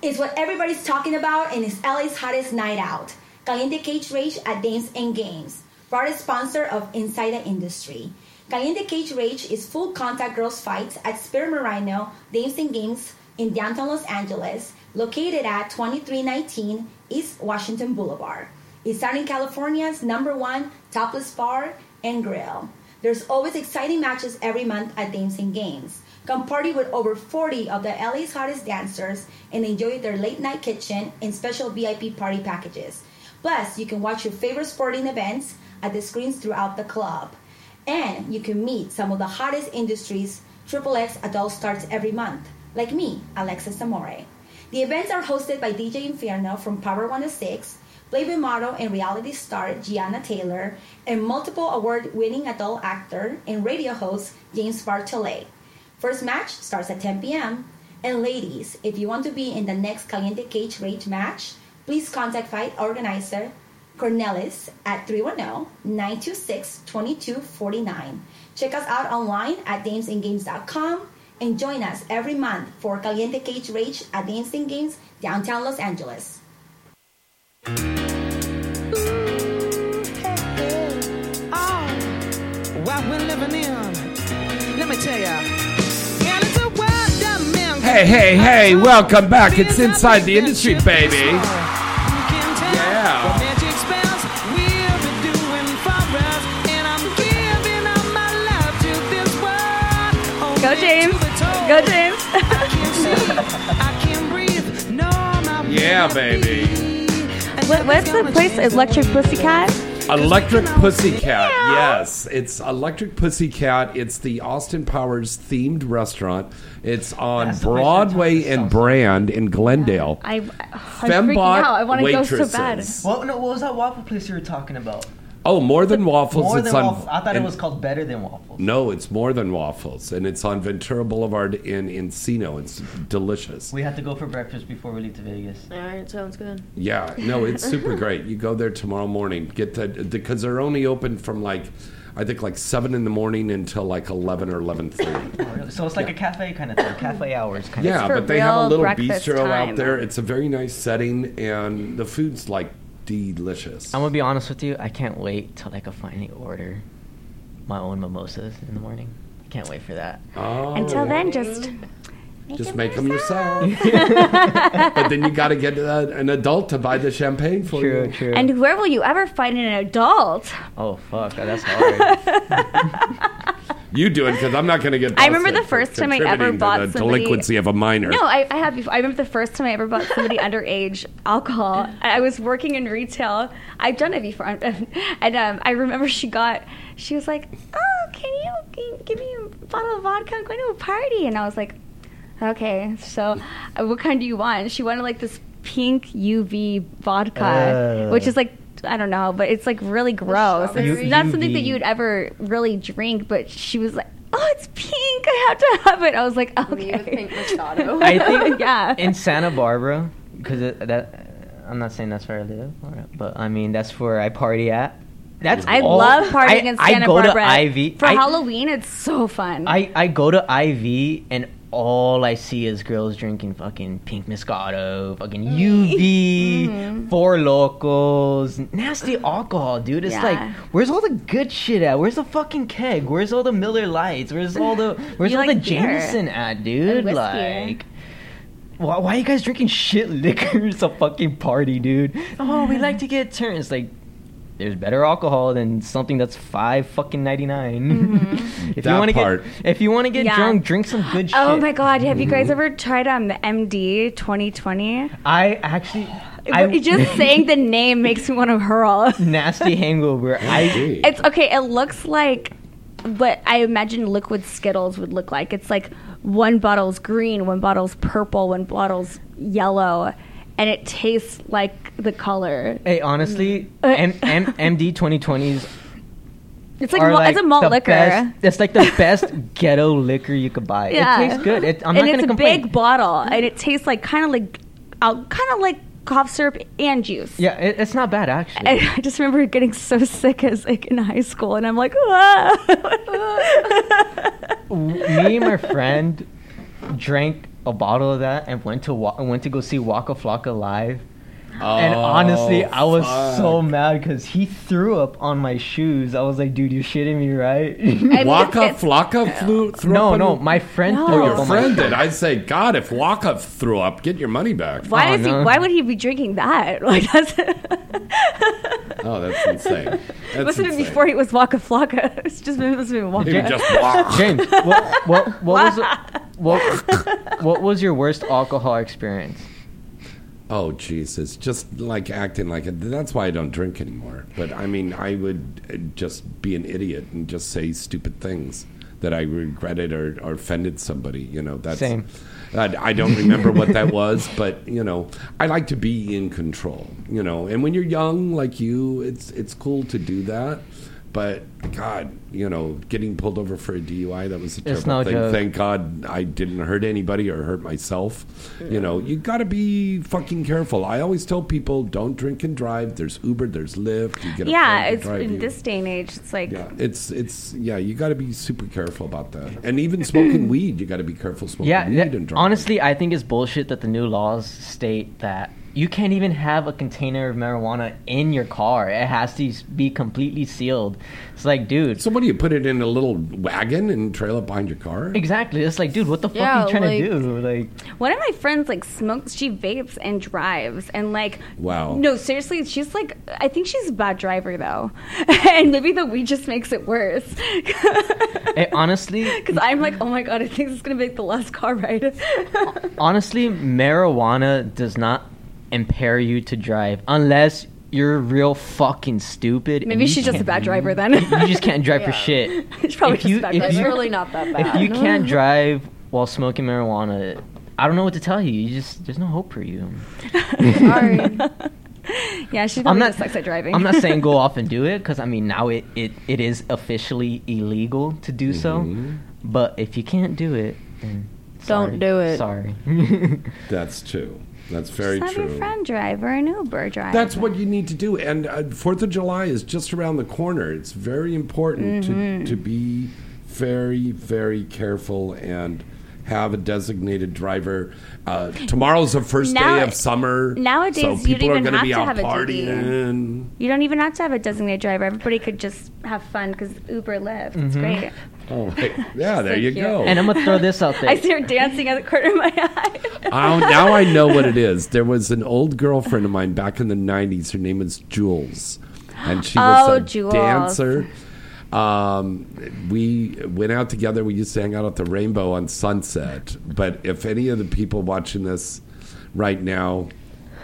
It's what everybody's talking about and it's LA's hottest night out. Caliente Cage Rage at Dames and Games. Proud sponsor of Inside the Industry. Caliente Cage Rage is full contact girls fights at Marino Dames and Games in downtown Los Angeles, located at 2319 East Washington Boulevard. It's Southern California's number one topless bar and grill. There's always exciting matches every month at and Games. Come party with over 40 of the LA's hottest dancers and enjoy their late night kitchen and special VIP party packages. Plus, you can watch your favorite sporting events at the screens throughout the club. And you can meet some of the hottest industries Triple X adult starts every month, like me, Alexis Amore. The events are hosted by DJ Inferno from Power 106, Playboy model and reality star Gianna Taylor, and multiple award winning adult actor and radio host James Bartholet. First match starts at 10 p.m. And ladies, if you want to be in the next Caliente Cage Rage match, please contact fight organizer Cornelius at 310-926-2249. Check us out online at damesandgames.com and join us every month for Caliente Cage Rage at Dames and Games, downtown Los Angeles. Oh, what we're living in, let me tell ya. Yeah, it's a world that men Hey, hey, hey, welcome back. It's Inside the Industry, baby. Go, James. I can see, I can breathe. No, Yeah, baby. What, what's the place? Electric Pussycat? Electric Pussycat. Yes, it's Electric Pussycat. It's the Austin Powers themed restaurant. It's on That's the place Broadway and Brand in Glendale. I, I'm Fembot freaking out. I want to go so bad. waitresses. What, no, what was that waffle place you were talking about? Oh, more than waffles. More it's than on, waffles. I thought it was called Better Than Waffles. No, it's more than waffles, and it's on Ventura Boulevard in Encino. It's delicious. We have to go for breakfast before we leave to Vegas. All right, sounds good. Yeah, no, it's <laughs> super great. You go there tomorrow morning. Get the because they're only open from like I think like seven in the morning until like eleven or eleven thirty. Oh, so it's like a cafe kind of thing, cafe hours kind Yeah, of Yeah, but they have a little bistro time. out there. It's a very nice setting, and the food's like delicious. I'm gonna be honest with you. I can't wait till I can finally order my own mimosas in the morning. I can't wait for that. Oh, Until then, just just make them yourself. <laughs> <laughs> but then you got to get uh, an adult to buy the champagne for True, you. true. and where will you ever find an adult? oh fuck, that's hard. <laughs> You do it because I'm not going to get. I remember the first time I ever contributing to bought the somebody- delinquency of a minor. No, I, I have before. I remember the first time I ever bought somebody underage alcohol. I was working in retail. I've done it before, <laughs> and um, I remember she got. She was like, "Oh, can you, can you give me a bottle of vodka? I'm going to a party." And I was like, "Okay, so uh, what kind do you want?" She wanted like this pink UV vodka, Ugh. which is like. I don't know, but it's like really gross. It's U- not something that you would ever really drink, but she was like, "Oh, it's pink. I have to have it." I was like, "Okay." Me with pink <laughs> Moscato. I think <laughs> yeah. in Santa Barbara, because that I'm not saying that's where I live, but I mean that's where I party at. That's I all- love partying I- in I Santa go to Barbara. IV. For I- Halloween, it's so fun. I, I go to IV and all I see is girls drinking fucking pink Moscato, fucking UV, Mhm. Four Lokos, nasty alcohol, dude. It's Yeah. like, where's all the good shit at? Where's the fucking keg? Where's all the Miller Lights? Where's all the <laughs> where's all like the. Jameson at, dude? Like. Why, why are you guys drinking shit <laughs> liquor? It's a fucking party, dude. <laughs> Oh, we like to get turned. It's like there's better alcohol than something that's five fucking ninety if That you want to part. get if you want to get Yeah. drunk, drink some good shit. Oh my god, have you Mm-hmm. guys ever tried um MD 2020? I actually, I just <laughs> saying the name makes me want to hurl. <laughs> nasty hangover. I agree. It's okay. It looks like what I imagine liquid Skittles would look like. It's like one bottle's green, one bottle's purple, one bottle's yellow, and it tastes like the color. hey honestly, <laughs> M- M- MD 2020s. It's like malt- it's a malt liquor. Best, it's like the <laughs> best ghetto liquor you could buy. Yeah, It tastes good. It, I'm and not it's gonna go. It's a complain. big bottle, and it tastes like kind of like, uh, kind of like cough syrup and juice. Yeah, it, it's not bad actually. And I just remember getting so sick as like in high school, and I'm like, <laughs> me and my friend drank a bottle of that and went to wa- went to go see Waka Flocka live. And oh, honestly, Oh, I was so mad because he threw up on my shoes. I was like, "Dude, you're shitting me, right?" Waka Flocka flew threw No, up on no, you? my friend Oh, threw your up on my friend did. I'd say, God, if Waka threw up, get your money back. why oh, does he? Why would he be drinking that? <laughs> Like that's. <laughs> Oh, that's insane. it That's wasn't insane. before he was Waka Flocka. <laughs> It's just it must have been Waka. He just walked. James, what, what, what was what, what was your worst alcohol experience? Oh Jesus! Just like acting like it. That's why I don't drink anymore. But I mean, I would uh, just be an idiot and just say stupid things that I regretted or, or offended somebody. You know, that's Same. I, I don't remember what that was, <laughs> but you know, I like to be in control. You know, and when you're young like you, it's it's cool to do that. But God, you know, getting pulled over for a DUI, that was a It's terrible no thing. joke. Thank God I didn't hurt anybody or hurt myself. You know, you got to be fucking careful. I always tell people don't drink and drive. There's Uber, there's Lyft. You get a Yeah, friend it's in you. this day and age. It's like Yeah, it's it's yeah. You got to be super careful about that. And even smoking <clears throat> weed, you got to be careful smoking Yeah, weed that- and driving. honestly, I think it's bullshit that the new laws state that you can't even have a container of marijuana in your car. It has to be completely sealed. It's like, dude. So what do you put it in a little wagon and trail it behind your car? Exactly. It's like, dude, what the fuck Yeah, are you trying like- to do? Like, one of my friends like smokes. She vapes and drives, and like Wow. No, seriously, she's like I think she's a bad driver though, <laughs> and maybe the weed just makes it worse. <laughs> eh, honestly, <laughs> Because I'm like, oh my god, I think this is gonna make the last car ride. honestly, marijuana does not impair you to drive unless you're real fucking stupid. Maybe she's just a bad <laughs> driver then. You you just can't drive Yeah. for shit. <laughs> She's probably If just you- a bad driver. It's you- really not that bad. If you can't drive while smoking marijuana, I don't know what to tell you. You just there's no hope for you. <laughs> Sorry. yeah, she I'm not sucks at driving. I'm not saying go off and do it because I mean now it, it, it is officially illegal to do so. Mhm. But if you can't do it, then Don't sorry. do it. Sorry. That's true. That's very Just have true. your friend drive or an Uber drive. That's what you need to do. And uh, Fourth of July is just around the corner. It's very important Mhm. to, to be very, very careful and have a designated driver. Uh, tomorrow's the first Now- day of summer. nowadays, so you don't people are even gonna have be to out have a DD. partying. You don't even have to have a designated driver. Everybody could just have fun because Uber Lyft. It's Mhm. great. Oh, <laughs> right. yeah, there So you cute. go. and I'm gonna throw this out there. I see her dancing at the corner of my <laughs> eye. Oh, now I know what it <laughs> is. There was an old girlfriend of mine back in the '90s. Her name was Jules, and she was Oh, a Jules. dancer. Um, we went out together. We used to hang out at the Rainbow on Sunset. But if any of the people watching this right now,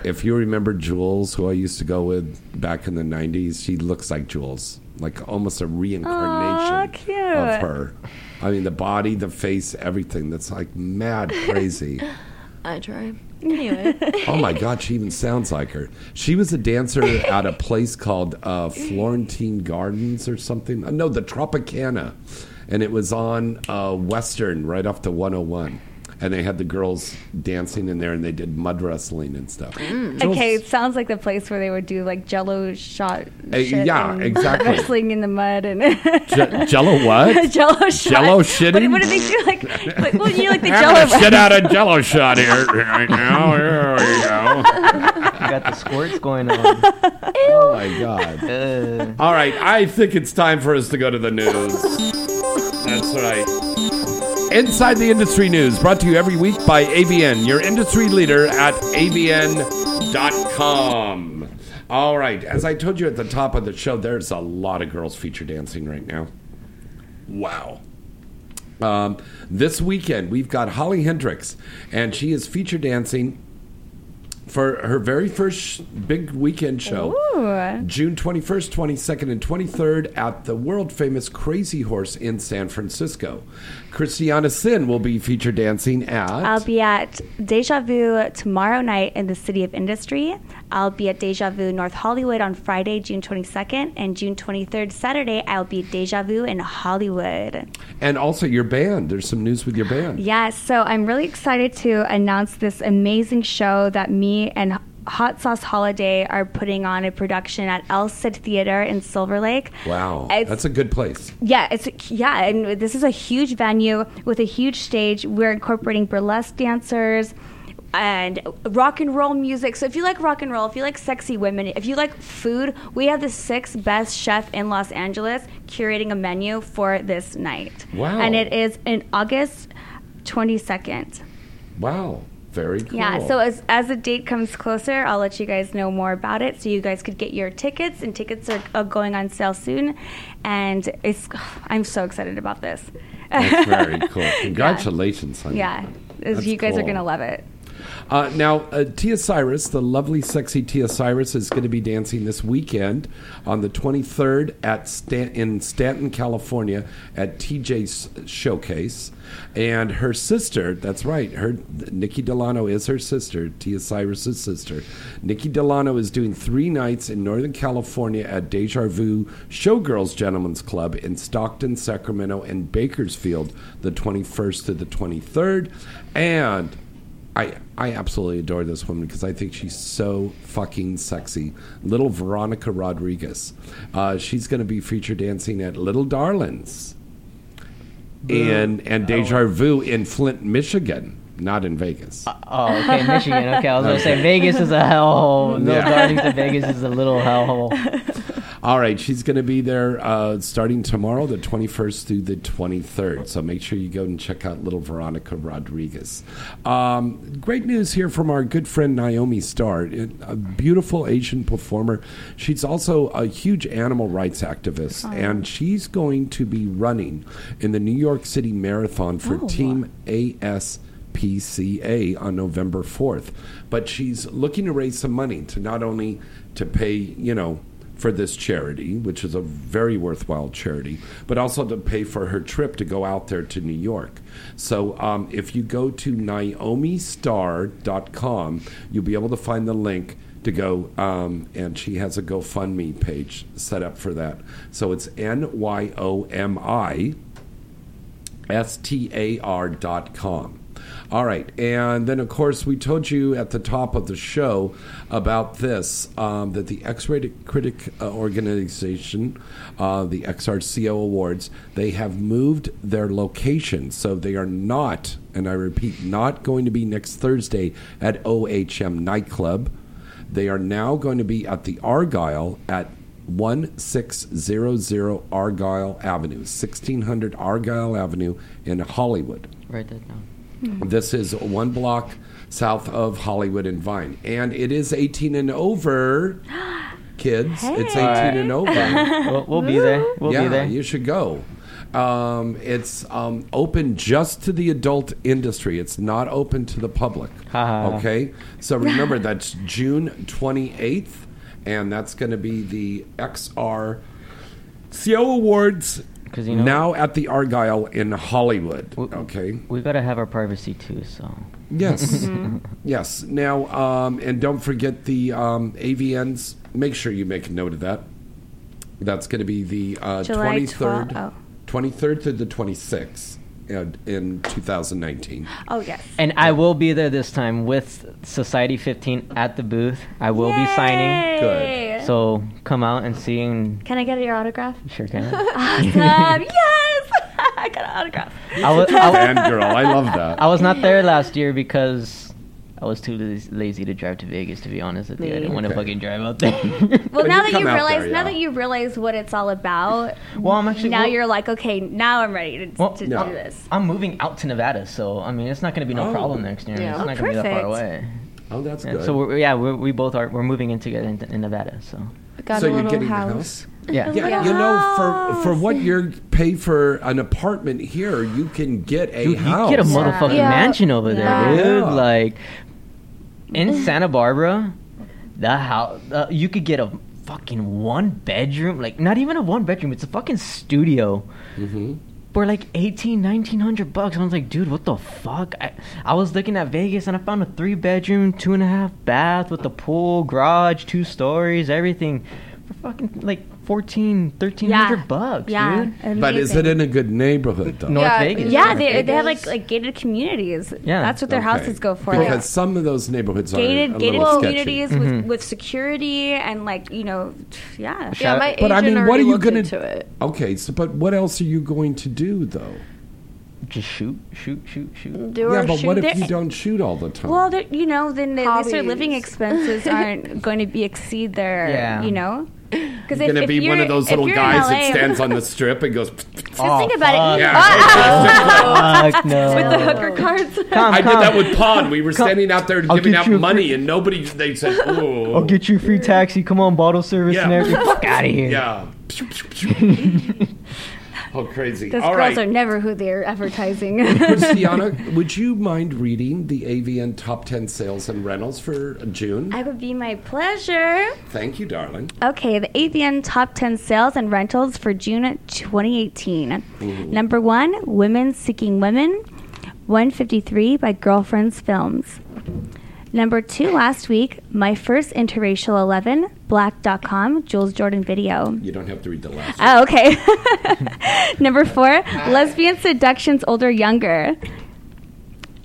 if you remember Jules, who I used to go with back in the '90s, she looks like Jules, like almost a reincarnation Aw, cute. of her. I mean, the body, the face, everything. That's like mad crazy. <laughs> I try. Anyway. Oh my God, she even sounds like her. She was a dancer at a place called uh, Florentine Gardens or something. Uh, No, the Tropicana. And it was on uh, Western, right off the 101. And they had the girls dancing in there, and they did mud wrestling and stuff. Jules- Okay, it sounds like the place where they would do like Jello shot. Uh, shit yeah, and <laughs> exactly. Wrestling in the mud and Je- Jello what? <laughs> Jello shot. Jello What, shitting? what do they do? Like, like well, you like the <laughs> Jello. gonna shit out a Jello shot here right now. Here we go. You got the squirts going on. Oh my god! All right, I think it's time for us to go to the news. That's right. Inside the Industry News, brought to you every week by AVN, your industry leader at avn.com. All right, as I told you at the top of the show, there's a lot of girls feature dancing right now. Wow. Um, this weekend, we've got Holly Hendrix, and she is feature dancing for her very first big weekend show. Ooh. June 21st, 22nd, and 23rd at the world famous Crazy Horse in San Francisco. Christiana Cinn will be featured dancing at. I'll be at Deja Vu tomorrow night in the City of Industry. I'll be at Deja Vu North Hollywood on Friday, June 22nd, and June 23rd, Saturday, I'll be at Deja Vu in Hollywood. and also your band. There's some news with your band. Yes, so I'm really excited to announce this amazing show that me and Hot Sauce Holiday are putting on a production at El Cid Theater in Silver Lake. Wow. It's- That's a good place. Yeah, it's yeah, and this is a huge venue with a huge stage. We're incorporating burlesque dancers and rock and roll music. So if you like rock and roll, if you like sexy women, if you like food, we have the sixth best chef in Los Angeles curating a menu for this night. Wow. And it is in August 22nd. Wow. Very cool. Yeah, so as, as the date comes closer, I'll let you guys know more about it so you guys could get your tickets. And tickets are, are going on sale soon. And it's <sighs> I'm so excited about this. That's very <laughs> cool. Congratulations. Yeah, as That's you guys are going to love it. Uh, now, uh, Tia Cyrus, the lovely, sexy Tia Cyrus, is going to be dancing this weekend on the 23rd at Stan- in Stanton, California, at TJ's Showcase. And her sister, that's right, her Nikki Delano is her sister, Tia Cyrus's sister. Nikki Delano is doing three nights in Northern California at Deja Vu Showgirls Gentlemen's Club in Stockton, Sacramento, and Bakersfield, the 21st to the 23rd. And I I absolutely adore this woman because I think she's so fucking sexy. Little Veronica Rodriguez. Uh, she's going to be feature dancing at Little Darlings and and Deja Vu in Flint, Michigan, not in Vegas. Oh, okay, Michigan. Okay, I was gonna say Vegas is a hellhole. No <laughs> Yeah. Darlings in Vegas is a little hellhole. <laughs> All right, she's going to be there uh, starting tomorrow, the 21st through the 23rd. So make sure you go and check out little Veronica Rodriguez. Um, great news here from our good friend Nyomi Star, a beautiful Asian performer. She's also a huge animal rights activist, and she's going to be running in the New York City Marathon for Oh. Team AS. PCA on November 4th. But she's looking to raise some money to not only to pay, you know, for this charity, which is a very worthwhile charity, but also to pay for her trip to go out there to New York. So um, if you go to nyomistar.com, you'll be able to find the link to go, um, and she has a GoFundMe page set up for that. So it's N Y O M I S T A R dot com. All right. And then, of course, we told you at the top of the show about this um, that the X rated critic uh, organization, uh, the XRCO Awards, they have moved their location. So they are not, and I repeat, not going to be next Thursday at OHM Nightclub. They are now going to be at the Argyle at 1600 Argyle Avenue, 1600 Argyle Avenue in Hollywood. Write that down. This is one block south of Hollywood and Vine. And it is 18 and over, <gasps> kids. It's 18 and over. <laughs> We'll- we'll be there. We'll be yeah, there. you should go. Um, it's um, open just to the adult industry. It's not open to the public. okay? So remember, <laughs> that's June 28th, and that's going to be the XR CO Awards you know- now at the Argyle in Hollywood. Okay. we've gotta have our privacy too. So Yes. <laughs> yes. Now, um, and don't forget the um, AVNs. Make sure you make a note of that. That's going to be the uh, July 23rd, 12 oh. 23rd to the 26th uh, in 2019. Oh yes. And I will be there this time with Society 15 at the booth. I will be signing. Good. So come out and see and Can I get your autograph? sure can. <laughs> Awesome. <laughs> yes. <laughs> I got an autograph. I was, I, Fangirl, I love that. I was not there last year because I was too lazy to drive to Vegas. To be honest with you, I didn't want to Okay. fucking drive out <laughs> there. Well, now that you realize, there, now that you realize what it's all about, Well, I'm actually- now well- you're like, okay, now I'm ready to, Well, to no. do this. I'm moving out to Nevada, so I mean, it's not going to be no Oh. problem next year. Yeah. It's Oh, not going to be that far oh, away. Oh, that's Yeah, good. So we're, yeah, we're, we both are. We're moving in together in, in Nevada. So. Got so a you're getting house. the house? <laughs> Yeah. Yeah, you know, for for what you're pay for an apartment here, you can get a Dude, house. you get a motherfucking Yeah. mansion over Yeah. there, dude. Yeah. Like in Santa Barbara, the house uh, you could get a fucking one bedroom, like not even a one bedroom. It's a fucking studio. Mm-hmm. For like 18, 1900 bucks. I was like, dude, what the fuck? I, I was looking at Vegas and I found a three bedroom, two and a half bath with a pool, garage, two stories, everything for fucking like 14, 1300 bucks, yeah. dude. But is it in a good neighborhood though? North Vegas. Yeah, North they, they have like like gated communities. Yeah. that's what their Okay. houses go for. Because Like, some of those neighborhoods are gated a gated little sketchy. communities Mhm. with, with security and like you know, yeah. Yeah, my But I mean, what are you gonna? into it. Okay, so but what else are you going to do though? Just shoot, shoot, shoot, shoot. Do yeah, our but what if shoot- you don't shoot all the time? Well, you know, then at least their living expenses <laughs> aren't going to be exceed their, Yeah. you know. Because you're gonna be one of those little guys that stands on <laughs> the strip and goes. Just <laughs> think about it. Oh, yeah. <laughs> Oh, fuck no. With the hooker cards. Come, I did come. that with Pond. We were Come. standing out there I'll giving get out you a money, and nobody. They said, "Oh, I'll get you a free taxi. Come on, bottle service and everything. Fuck out of here. Yeah. <laughs> oh, crazy. Those All girls right. are never who they're advertising. <laughs> Christiana, <laughs> would you mind reading the AVN top 10 sales and rentals for June? I would be my pleasure. Thank you, darling. Okay, the AVN top 10 sales and rentals for June 2018. Mm. Number one, Women Seeking Women, 153 by Girlfriends Films. Number two, last week, My First Interracial 11, Black.com, Jules Jordan Video. You don't have to read the last. Oh, okay. <laughs> Number four, <laughs> Lesbian Seductions Older Younger.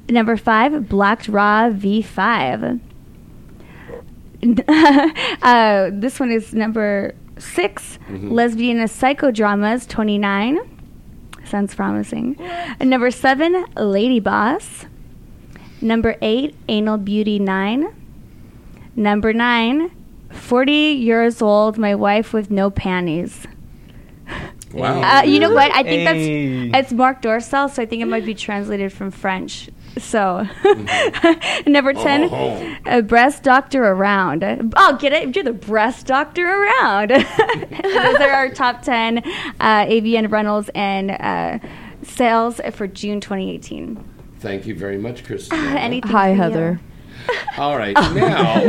Number five, Blacked Raw V5. <laughs> uh, this one is number 6 Mhm. Lesbian Psychodramas 29. Sounds promising. And number seven, Lady Boss. Number eight, Anal Beauty 9. Number nine, 40 years old, my wife with no panties. <laughs> Wow. Uh, you know what? I think Hey. that's it's Marc Dorcel, so I think it might be translated from French. So, Mm-hmm. <laughs> number ten, Oh. a breast doctor around. Oh, get it? You're the breast doctor around. <laughs> Those are our top ten uh, AVN rentals and uh, sales for June 2018. Thank you very much, Christiana. Anything Hi. Heather. All right, <laughs> now.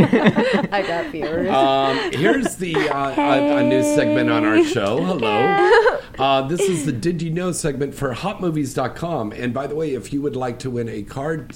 I got viewers. Um, here's the uh, a, a new segment on our show. Hello. Uh, this is the Did You Know segment for HotMovies.com. And by the way, if you would like to win a card,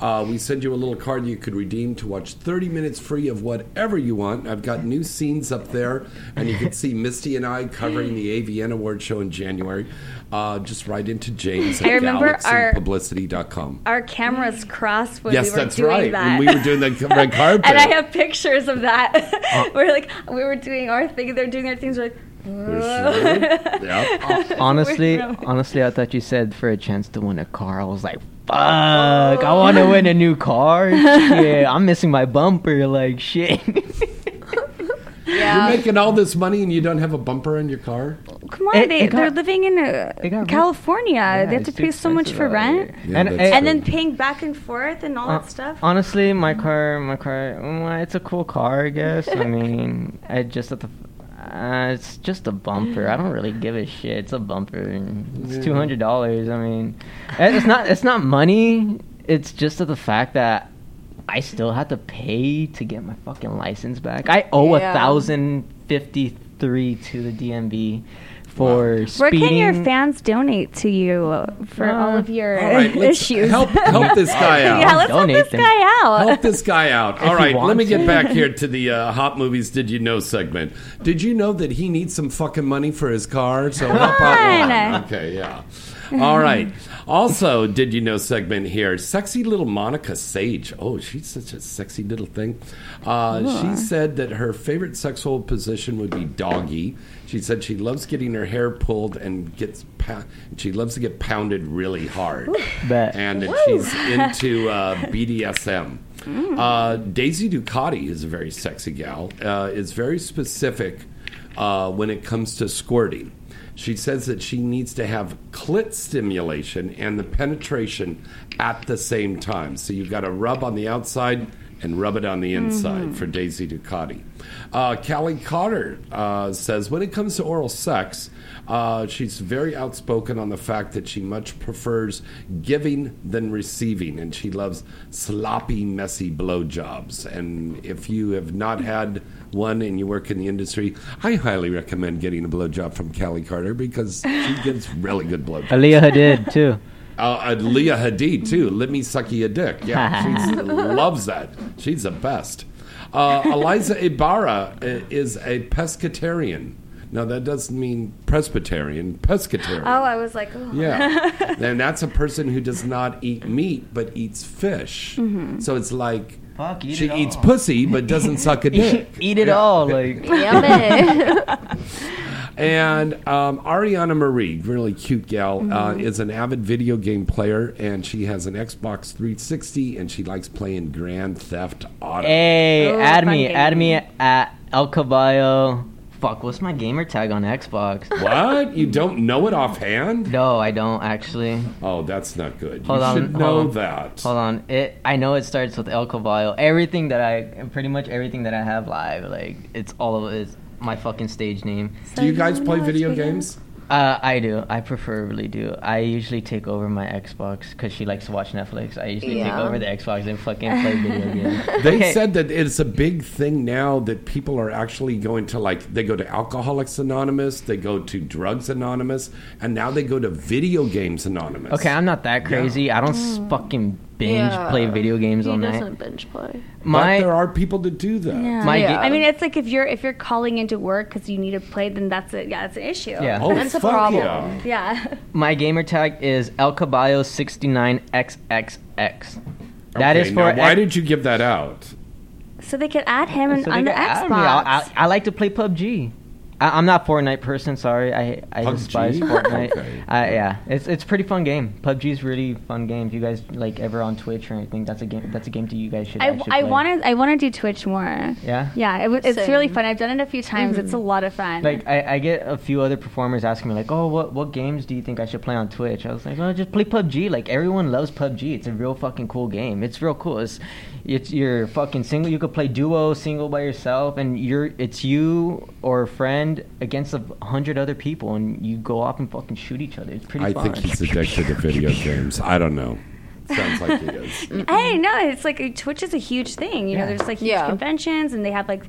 uh, we send you a little card you could redeem to watch 30 minutes free of whatever you want. I've got new scenes up there, and you can see Misty and I covering the AVN Award show in January. Uh, just write into James at I remember our- galaxypublicity.com. Our cameras crossed when yes, we were that's doing right. that. When we were doing the <laughs> red carpet. and I have pictures of that. <laughs> we're like, we were doing our thing, they're doing their things. We're like, <laughs> yeah. honestly, honestly, I thought you said for a chance to win a car. I was like, fuck, I want to <laughs> win a new car. shit, I'm missing my bumper. Like shit. <laughs> You're making all this money and you don't have a bumper in your car? Come on, It- they, it got- they're living in uh, got California. they have to pay so much for rent. Yeah, and, that's and then paying back and forth and all Uh, that stuff. Honestly, my car, my car, mm, it's a cool car, I guess. I mean, I just at the, uh, it's just a bumper. I don't really give a shit. It's a bumper. It's two hundred dollars. I mean, it's not. It's not money. It's just the fact that I still had to pay to get my fucking license back. I owe a Yeah. thousand fifty three to the DMV for Where speeding. can your fans donate to you for all of your All right, issues? help help this <laughs> guy out. yeah, let's help this guy out. Help this guy out. All he right, let wants me get back here to the uh, hot movies. Did you know segment? Did you know that he needs some fucking money for his car? So help out. on. Okay, yeah. All right. Also, did you know segment here? Sexy little Monica Sage. Oh, she's such a sexy little thing. Uh, she said that her favorite sexual position would be doggy. She said she loves getting her hair pulled and gets pa- she loves to get pounded really hard. Bet. And that Woo. she's <laughs> into uh, BDSM. Uh, Daisy Ducati is a very sexy gal. Uh, is very specific uh, when it comes to squirting. She says that she needs to have clit stimulation and the penetration at the same time. So you've got to rub on the outside and rub it on the inside Mhm. for Daisy Ducati. Uh, Callie Cotter uh, says when it comes to oral sex, uh, she's very outspoken on the fact that she much prefers giving than receiving, and she loves sloppy, messy blowjobs. And if you have not had one and you work in the industry, I highly recommend getting a blowjob from Callie Carter because she <laughs> gives really good blowjobs. Aaliyah Hadid too. Uh, uh, Leah Hadid too. Let me suck you a dick. Yeah, she <laughs> loves that. She's the best. Uh, Eliza Ibarra is a pescatarian. Now that doesn't mean Presbyterian. Pescatarian. Oh, I was like, oh. Yeah, <laughs> and that's a person who does not eat meat but eats fish. Mhm. So it's like Fuck, eat she it eats all. pussy but doesn't suck a <laughs> dick. Eat it Yeah. all, like Yummy. And um, Ariana Marie, really cute gal, uh, Mhm. is an avid video game player, and she has an Xbox 360, and she likes playing Grand Theft Auto. Hey, Oh, add me, game. add me at El Caballo. Fuck, what's my gamer tag on Xbox? <laughs> What? You don't know it offhand? No, I don't actually. Oh, that's not good. Hold you on, should hold know on. that. Hold on, it. I know it starts with El Caballo. Everything that I, pretty much everything that I have live, like it's all of it is my fucking stage name. Do you guys play video games? Uh, I do. I preferably do. I usually take over my Xbox because she likes to watch Netflix. I usually take over the Xbox and fucking play video <laughs> games. They Okay. said that it's a big thing now that people are actually going to like they go to Alcoholics Anonymous, they go to Drugs Anonymous, and now they go to Video Games Anonymous. Okay, I'm not that crazy. I don't s fucking binge Yeah. play video games he all night. doesn't binge play. My but there are people that do that. Yeah. My ga- I mean, it's like if you're if you're calling into work because you need to play, then that's a yeah, that's an issue. Yeah. Oh, that's a problem. yeah. Yeah. my gamer tag is El Caballo 69XXX. That is Okay, for now, why X- did you give that out? So they could add him in, so on the can add Xbox. I, I, I like to play PUBG. I, I'm not Fortnite person. Sorry, I I PUBG? despise <laughs> Fortnite. Okay. Uh, yeah, it's it's a pretty fun game. PUBG is really fun game. If you guys like ever on Twitch or anything, that's a game. That's a game that you guys should. I, I want to I want to do Twitch more. Yeah? Yeah, it, w- it's really fun. I've done it a few times. It's a lot of fun. Like I, I get a few other performers asking me like, oh, what what games do you think I should play on Twitch? I was like, oh, just play PUBG. Like everyone loves PUBG. It's a real fucking cool game. It's real cool. It's it's your fucking single. You could play duo, single by yourself, and you're it's you or a friend against a hundred other people, and you go off and fucking shoot each other. It's pretty I fun. think he's addicted to video games. I don't know. Sounds like he is. <laughs> Hey, no, it's like uh, Twitch is a huge thing. You know, there's like huge Yeah. conventions and they have like,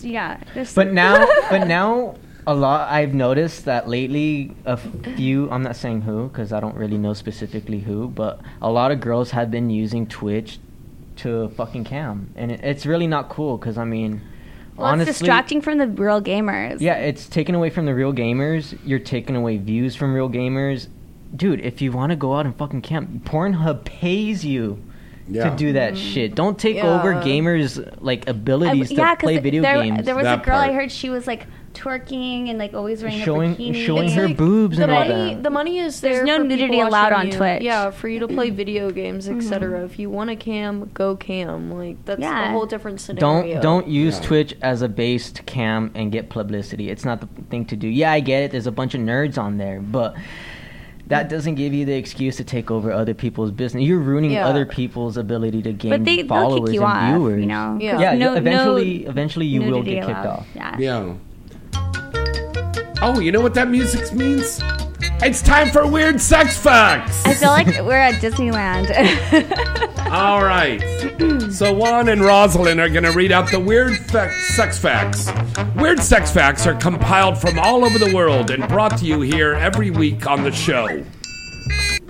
yeah. there's- But now, <laughs> but now, a lot. I've noticed that lately, a few. I'm not saying who, because I don't really know specifically who, but a lot of girls have been using Twitch to fucking cam, and it, it's really not cool. Because I mean, well, honestly, it's distracting from the real gamers. yeah, it's taken away from the real gamers. You're taking away views from real gamers. Dude, if you want to go out and fucking camp, Pornhub pays you Yeah. to do that mm-hmm. shit. Don't take over gamers like I- abilities um, to play video there, games. There was That a girl I heard she was like twerking and like always wearing Showing- a bikini. showing It's her like- boobs the and all that. the money is There's there. no for nudity allowed on you. Twitch. Yeah, for you to play mm-hmm. video games, etc. Mm-hmm. If you want a cam, go cam. Like that's Yeah. a whole different scenario. Don't don't use Yeah. Twitch as a base to cam and get publicity. It's not the thing to do. Yeah, I get it. There's a bunch of nerds on there, but that doesn't give you the excuse to take over other people's business. You're ruining Yeah. other people's ability to gain But they, followers kick you and off, viewers. you know? Yeah. 'cause Yeah, no- eventually, no eventually you will get kicked allowed. off. Yeah. Yeah. Oh, you know what that music means? It's time for weird sex facts. I feel like we're at Disneyland. <laughs> All right. So Juan and Rosalyn are going to read out the weird fa- sex facts. Weird sex facts are compiled from all over the world and brought to you here every week on the show.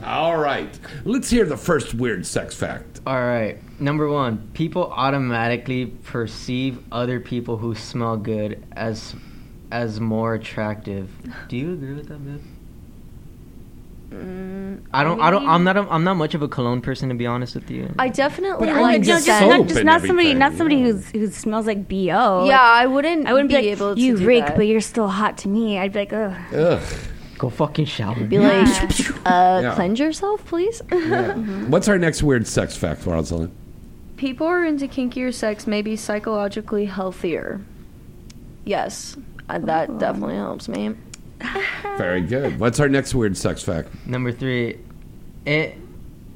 All right. Let's hear the first weird sex fact. All right. Number one, people automatically perceive other people who smell good as as more attractive. Do you agree with that, Viv? Mm, I don't. I, don't. I'm not. A, I'm not much of a cologne person, to be honest with you. I definitely but like no, just, not, soap just not somebody, not somebody who's who smells like bo. Yeah, I wouldn't. I wouldn't be, be like, able to you do reek, that. but you're still hot to me. I'd be like, ugh. Ugh. Go fucking shower. Be like, uh, Yeah. cleanse yourself, please. What's our next weird sex fact, Rosalyn? People who are into kinkier sex may be psychologically healthier. Yes, that definitely helps me. <laughs> Very good. What's our next weird sex fact? Number three, it.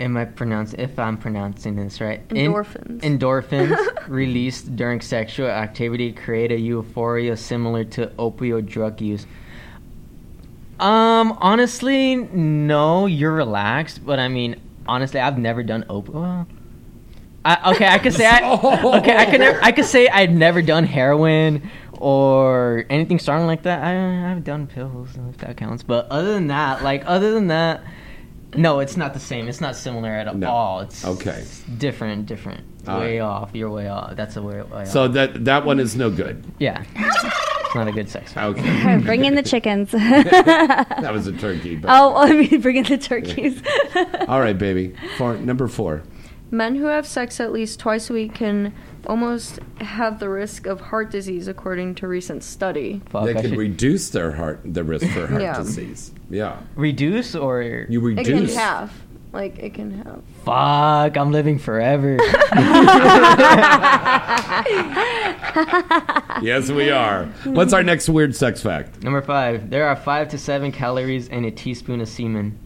Am I pronouncing? If I'm pronouncing this right, In- Endorphins. endorphins <laughs> released during sexual activity create a euphoria similar to opioid drug use. Um, honestly, no. You're relaxed, but I mean, honestly, I've never done op. Well, I, okay, I could say I. <laughs> Okay, I could. Never, I could say I've never done heroin or anything strong like that. I, I've done pills if that counts. But other than that, like other than that, no, it's not the same. It's not similar at all. It's Okay. different, different. All way off. You're way off. That's a way, way So off. that that one is no good. Yeah, it's not a good sex. Okay. bring in the chickens. <laughs> that was a turkey. But. Oh, I mean, bring in the turkeys. All right, baby. For number four. Men who have sex at least twice a week can almost have the risk of heart disease, according to recent study. they can reduce their heart the risk for heart <laughs> Yeah. disease. Yeah. Reduce or You It reduce. can have, like, it can have. Fuck, I'm living forever. <laughs> <laughs> yes, we are. What's our next weird sex fact? Number five, there are five to seven calories in a teaspoon of semen.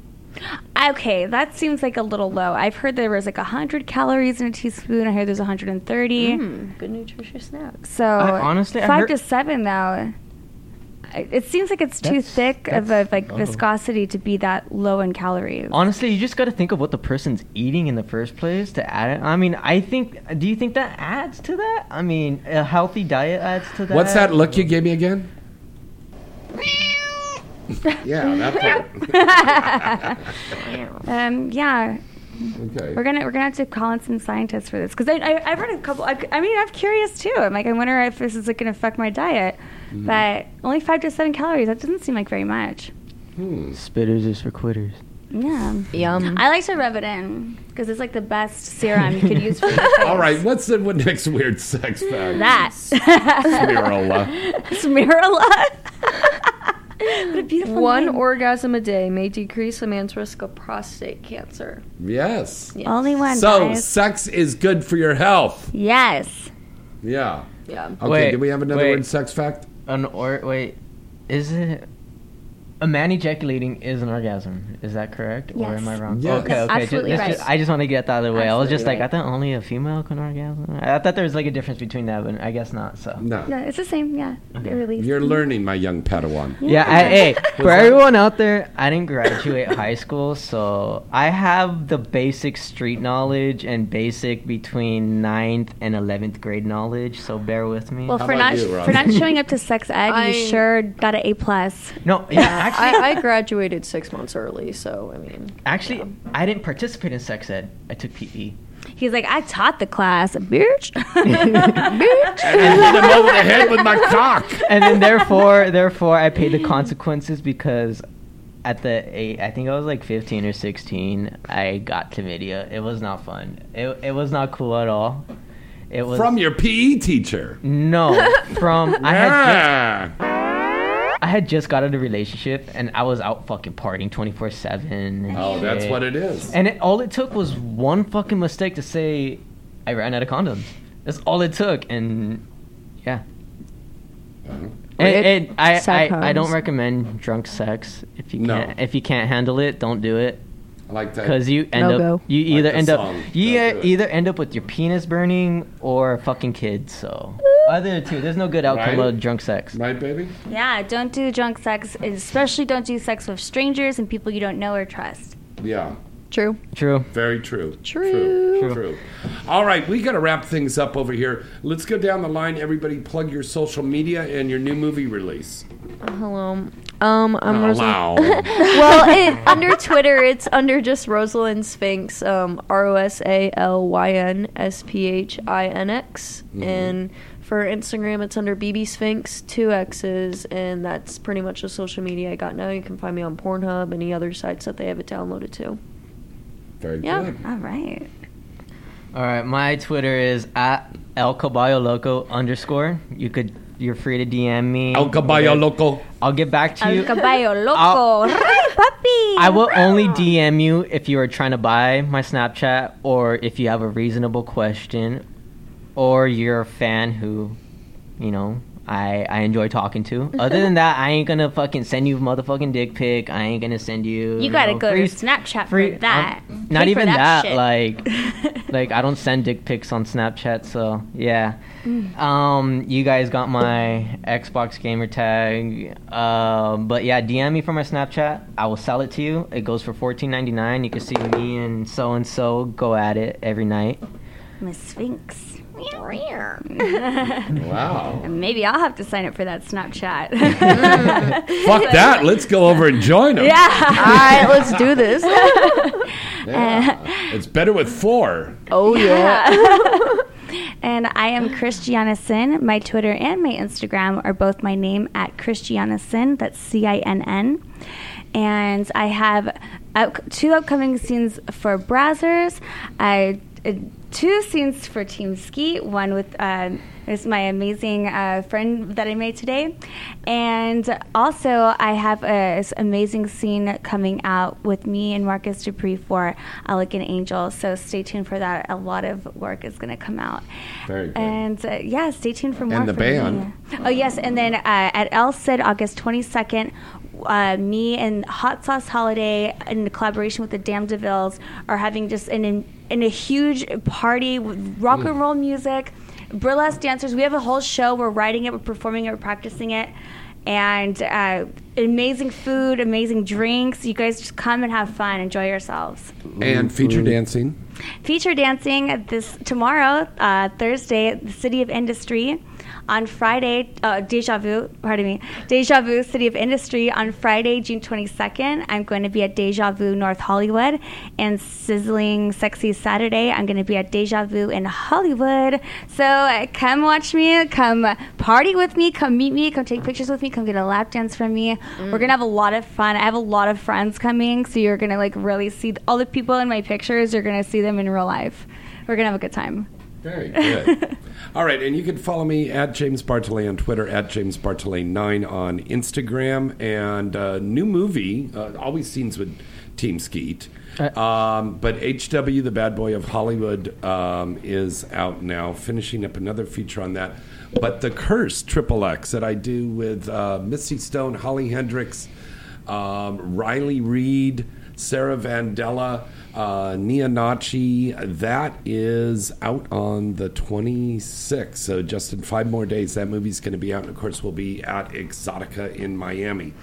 Okay, that seems like a little low. I've heard there was like 100 calories in a teaspoon. I heard there's 130. Mm, good nutritious snack. So I- honestly, I five heard- to seven though. I- It seems like it's too That's- thick of a like oh. viscosity to be that low in calories. Honestly, you just got to think of what the person's eating in the first place to add it. I mean, I think. Do you think that adds to that? I mean, a healthy diet adds to that. What's that look you gave me again? Yeah, <laughs> that part. <laughs> um, yeah. Okay. We're gonna we're gonna have to call in some scientists for this because I, I I've read a couple. I, I mean, I'm curious too. I'm like, I wonder if this is like gonna affect my diet. Mhm. But only five to seven calories. That doesn't seem like very much. Spitters is for quitters. Yeah. Yum. I like to rub it in because it's like the best serum you could use for your <laughs> face. All right, what's the what next weird sex fact? That. Smirala. Smirala. What a beautiful One name. orgasm a day may decrease a man's risk of prostate cancer. Yes. Yes. Only one. So guys. sex is good for your health. Yes. Yeah. Yeah. Okay. Wait, do we have another wait. weird sex fact? An or wait, is it a man ejaculating is an orgasm? Is that correct, or am I wrong? Yes. Okay, Yes, okay. absolutely just, right. just- I just want to get that out of the way. I was just Absolutely like, I thought only a female can orgasm. I thought there was like a difference between that, but I guess not. So No. No, it's the same. Yeah. They're released. You're learning, my young Padawan. Yeah, I, hey, <laughs> for everyone out there, I didn't graduate high school, so I have the basic street knowledge and basic between 9th and 11th grade knowledge, so bear with me. Well, for not for not showing up to sex ed, <laughs> I- you sure got an A plus. No, yeah, actually, I, I <laughs> graduated six months early, so I mean. actually, I didn't participate in sex ed. I took. PE. He's like, I taught the class, bitch. <laughs> <laughs> Bitch. And hit him over the head with my cock. and then therefore, therefore, I paid the consequences because at the eight, I think I was like 15 or 16, I got chlamydia. It was not fun. It, it was not cool at all. It was From your PE teacher. no from I had just, Yeah. I had just got out of a relationship and I was out fucking partying 24 seven. Oh, that's what it is. And it, all it took was one fucking mistake to say I ran out of condoms. That's all it took, and yeah. And, and I, I, I don't recommend drunk sex if you can't if you can't handle it don't do it I like that. because you end No up go. you either the end song, up you Don't either end up with your penis burning or fucking kids so either two there's no good outcome Right. of drunk sex Right, baby? yeah, don't do drunk sex, especially don't do sex with strangers and people you don't know or trust. Yeah. True. True. Very true. True. True. True. All right, we got to wrap things up over here. Let's go down the line. Everybody, plug your social media and your new movie release. Hello. Um, I'm Oh, Rosalyn. <laughs> well, it, under Twitter, it's under just Rosalyn Sphinx. Um, R O S A L Y N S P H I N X. Mhm. And for Instagram, it's under BB Sphinx, two X's, and that's pretty much the social media I got now. You can find me on Pornhub, any other sites that they have it downloaded to. Very Yeah. good. All right. All right, my Twitter is at El Caballo Loco underscore. You could, you're free to DM me. El Caballo Loco. I'll get back to you. El caballo loco. I'll- Papi. I will only DM you if you are trying to buy my Snapchat or if you have a reasonable question or you're a fan who, you know, I, I enjoy talking to. <laughs> Other than that, I ain't gonna fucking send you a motherfucking dick pic. I ain't gonna send you. You gotta know, go free- to Snapchat free- for that. um, not Pay even that. shit. like, <laughs> like I don't send dick pics on Snapchat. So yeah. Mm. Um, you guys got my Xbox gamer tag. Um, but yeah, DM me for my Snapchat. I will sell it to you. It goes for fourteen ninety nine. You can see me and so and so go at it every night. Miss Sphinx. Wow. <laughs> Maybe I'll have to sign up for that Snapchat. <laughs> Fuck that. Let's go over and join them. Yeah. All right, let's do this. <laughs> Yeah. It's better with four. Oh yeah. and I am Christiana Cinn. My Twitter and my Instagram are both my name at Christiana Cinn. That's C I N N. And I have up- two upcoming scenes for Brazzers. I uh, two scenes for Team Skeet. One with um, is my amazing uh, friend that I made today, and also I have a, this amazing scene coming out with me and Marcus Dupree for Elegant Angel. So stay tuned for that. A lot of work is going to come out. Very good. And uh, yeah, stay tuned for more. And the band. me. Oh yes, and then uh, at El Cid, August twenty second. Uh, me and Hot Sauce Holiday, in collaboration with the Damn Devilles, are having just an in, in a huge party with rock and roll music, burlesque dancers. We have a whole show. We're writing it, we're performing it, we're practicing it, and uh, amazing food, amazing drinks. You guys just come and have fun, enjoy yourselves. And feature dancing. Feature dancing this tomorrow, uh, Thursday, at the City of Industry. On Friday, uh, Deja Vu, pardon me, Deja Vu City of Industry. On Friday, June 22nd, I'm going to be at Deja Vu North Hollywood. And Sizzling Sexy Saturday, I'm going to be at Deja Vu in Hollywood. So uh, come watch me, come party with me, come meet me, come take pictures with me, come get a lap dance from me. We're going to have a lot of fun. I have a lot of friends coming, so you're going to like really see all the people in my pictures. You're going to see them in real life. We're going to have a good time. Very good. <laughs> All right, and you can follow me at James Bartholet on Twitter, at James Bartholet9 on Instagram, and uh, new movie, uh, always scenes with Team Skeet. Um, but HW, the bad boy of Hollywood, um, is out now, finishing up another feature on that. But The Curse, Triple X, that I do with uh, Misty Stone, Holly Hendrix, um, Riley Reid, Sarah Vandella, uh, Nia That is out on the 26th. So just in five more days, that movie's going to be out. And of course, we'll be at Exotica in Miami.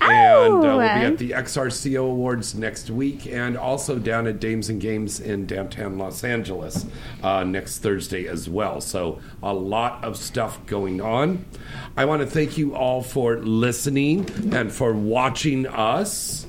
And uh, we'll be at the XRCO Awards next week and also down at Dames and Games in downtown Los Angeles uh, next Thursday as well. So a lot of stuff going on. I want to thank you all for listening and for watching us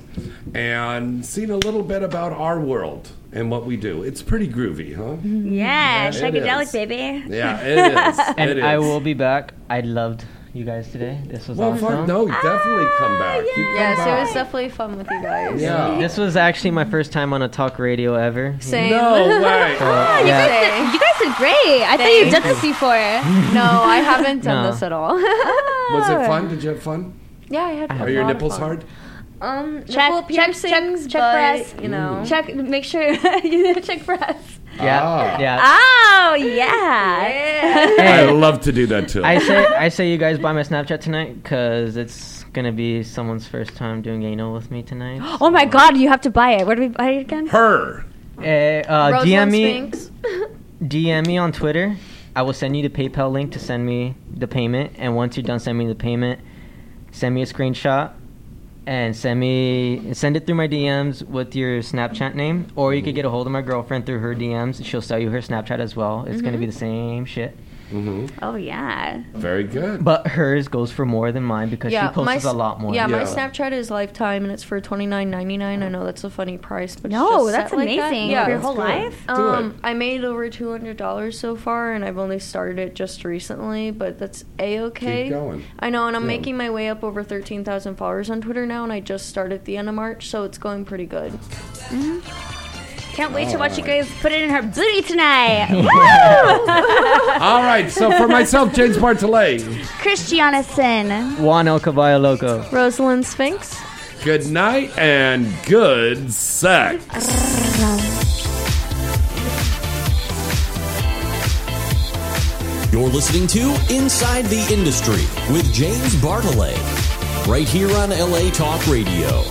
and seen a little bit about our world and what we do. It's pretty groovy, huh? Yeah, It psychedelic, baby. Yeah, it is. <laughs> and It I will be back. I loved you guys today. This was Well, awesome. fuck, no, definitely come back. You come Yes, it was definitely fun with you guys. Yeah. <laughs> This was actually my first time on a talk radio ever. Same. No <laughs> way. So, Ah, you, yeah. guys did, you guys did great. I thought you did Thanks. this before. No, I haven't done No. this at all. Was it fun? Did you have fun? yeah, I had. Are your nipples hard? Um, Check, nipple check, check, piercings, check but, breasts. You know, Check, make sure <laughs> you check breasts. Yeah, Ah. yeah. Oh yeah. <laughs> <laughs> I love to do that too. I say I say you guys buy my Snapchat tonight because it's gonna be someone's first time doing anal with me tonight. <gasps> Oh my God, you have to buy it. Where do we buy it again? Her. Eh, uh, Rosalyn DM me, DM me on Twitter. I will send you the PayPal link to send me the payment, and once you're done sending me the payment, send me a screenshot and send me send it through my DMs with your Snapchat name, or you could get a hold of my girlfriend through her DMs. She'll sell you her Snapchat as well. It's gonna Mhm. be the same shit. Mm-hmm. Oh yeah. Very good. But hers goes for more than mine because she posts my, a lot more. Yeah, my Snapchat is lifetime and it's for twenty nine ninety nine. I know that's a funny price, but it's No, just that's set like that. amazing. Yeah, For your whole life? Do Um, I made over two hundred dollars so far, and I've only started it just recently, but that's a okay. Keep going. I know, and I'm Yeah. making my way up over thirteen thousand followers on Twitter now, and I just started at the end of March, so it's going pretty good. Can't wait to watch you guys put it in her booty tonight. <laughs> Woo! <laughs> All right. So for myself, James Bartholet. Christiana Cinn. Juan El Caballo Loco. Rosalyn Sphinx. Good night and good sex. You're listening to Inside the Industry with James Bartholet, right here on LA Talk Radio.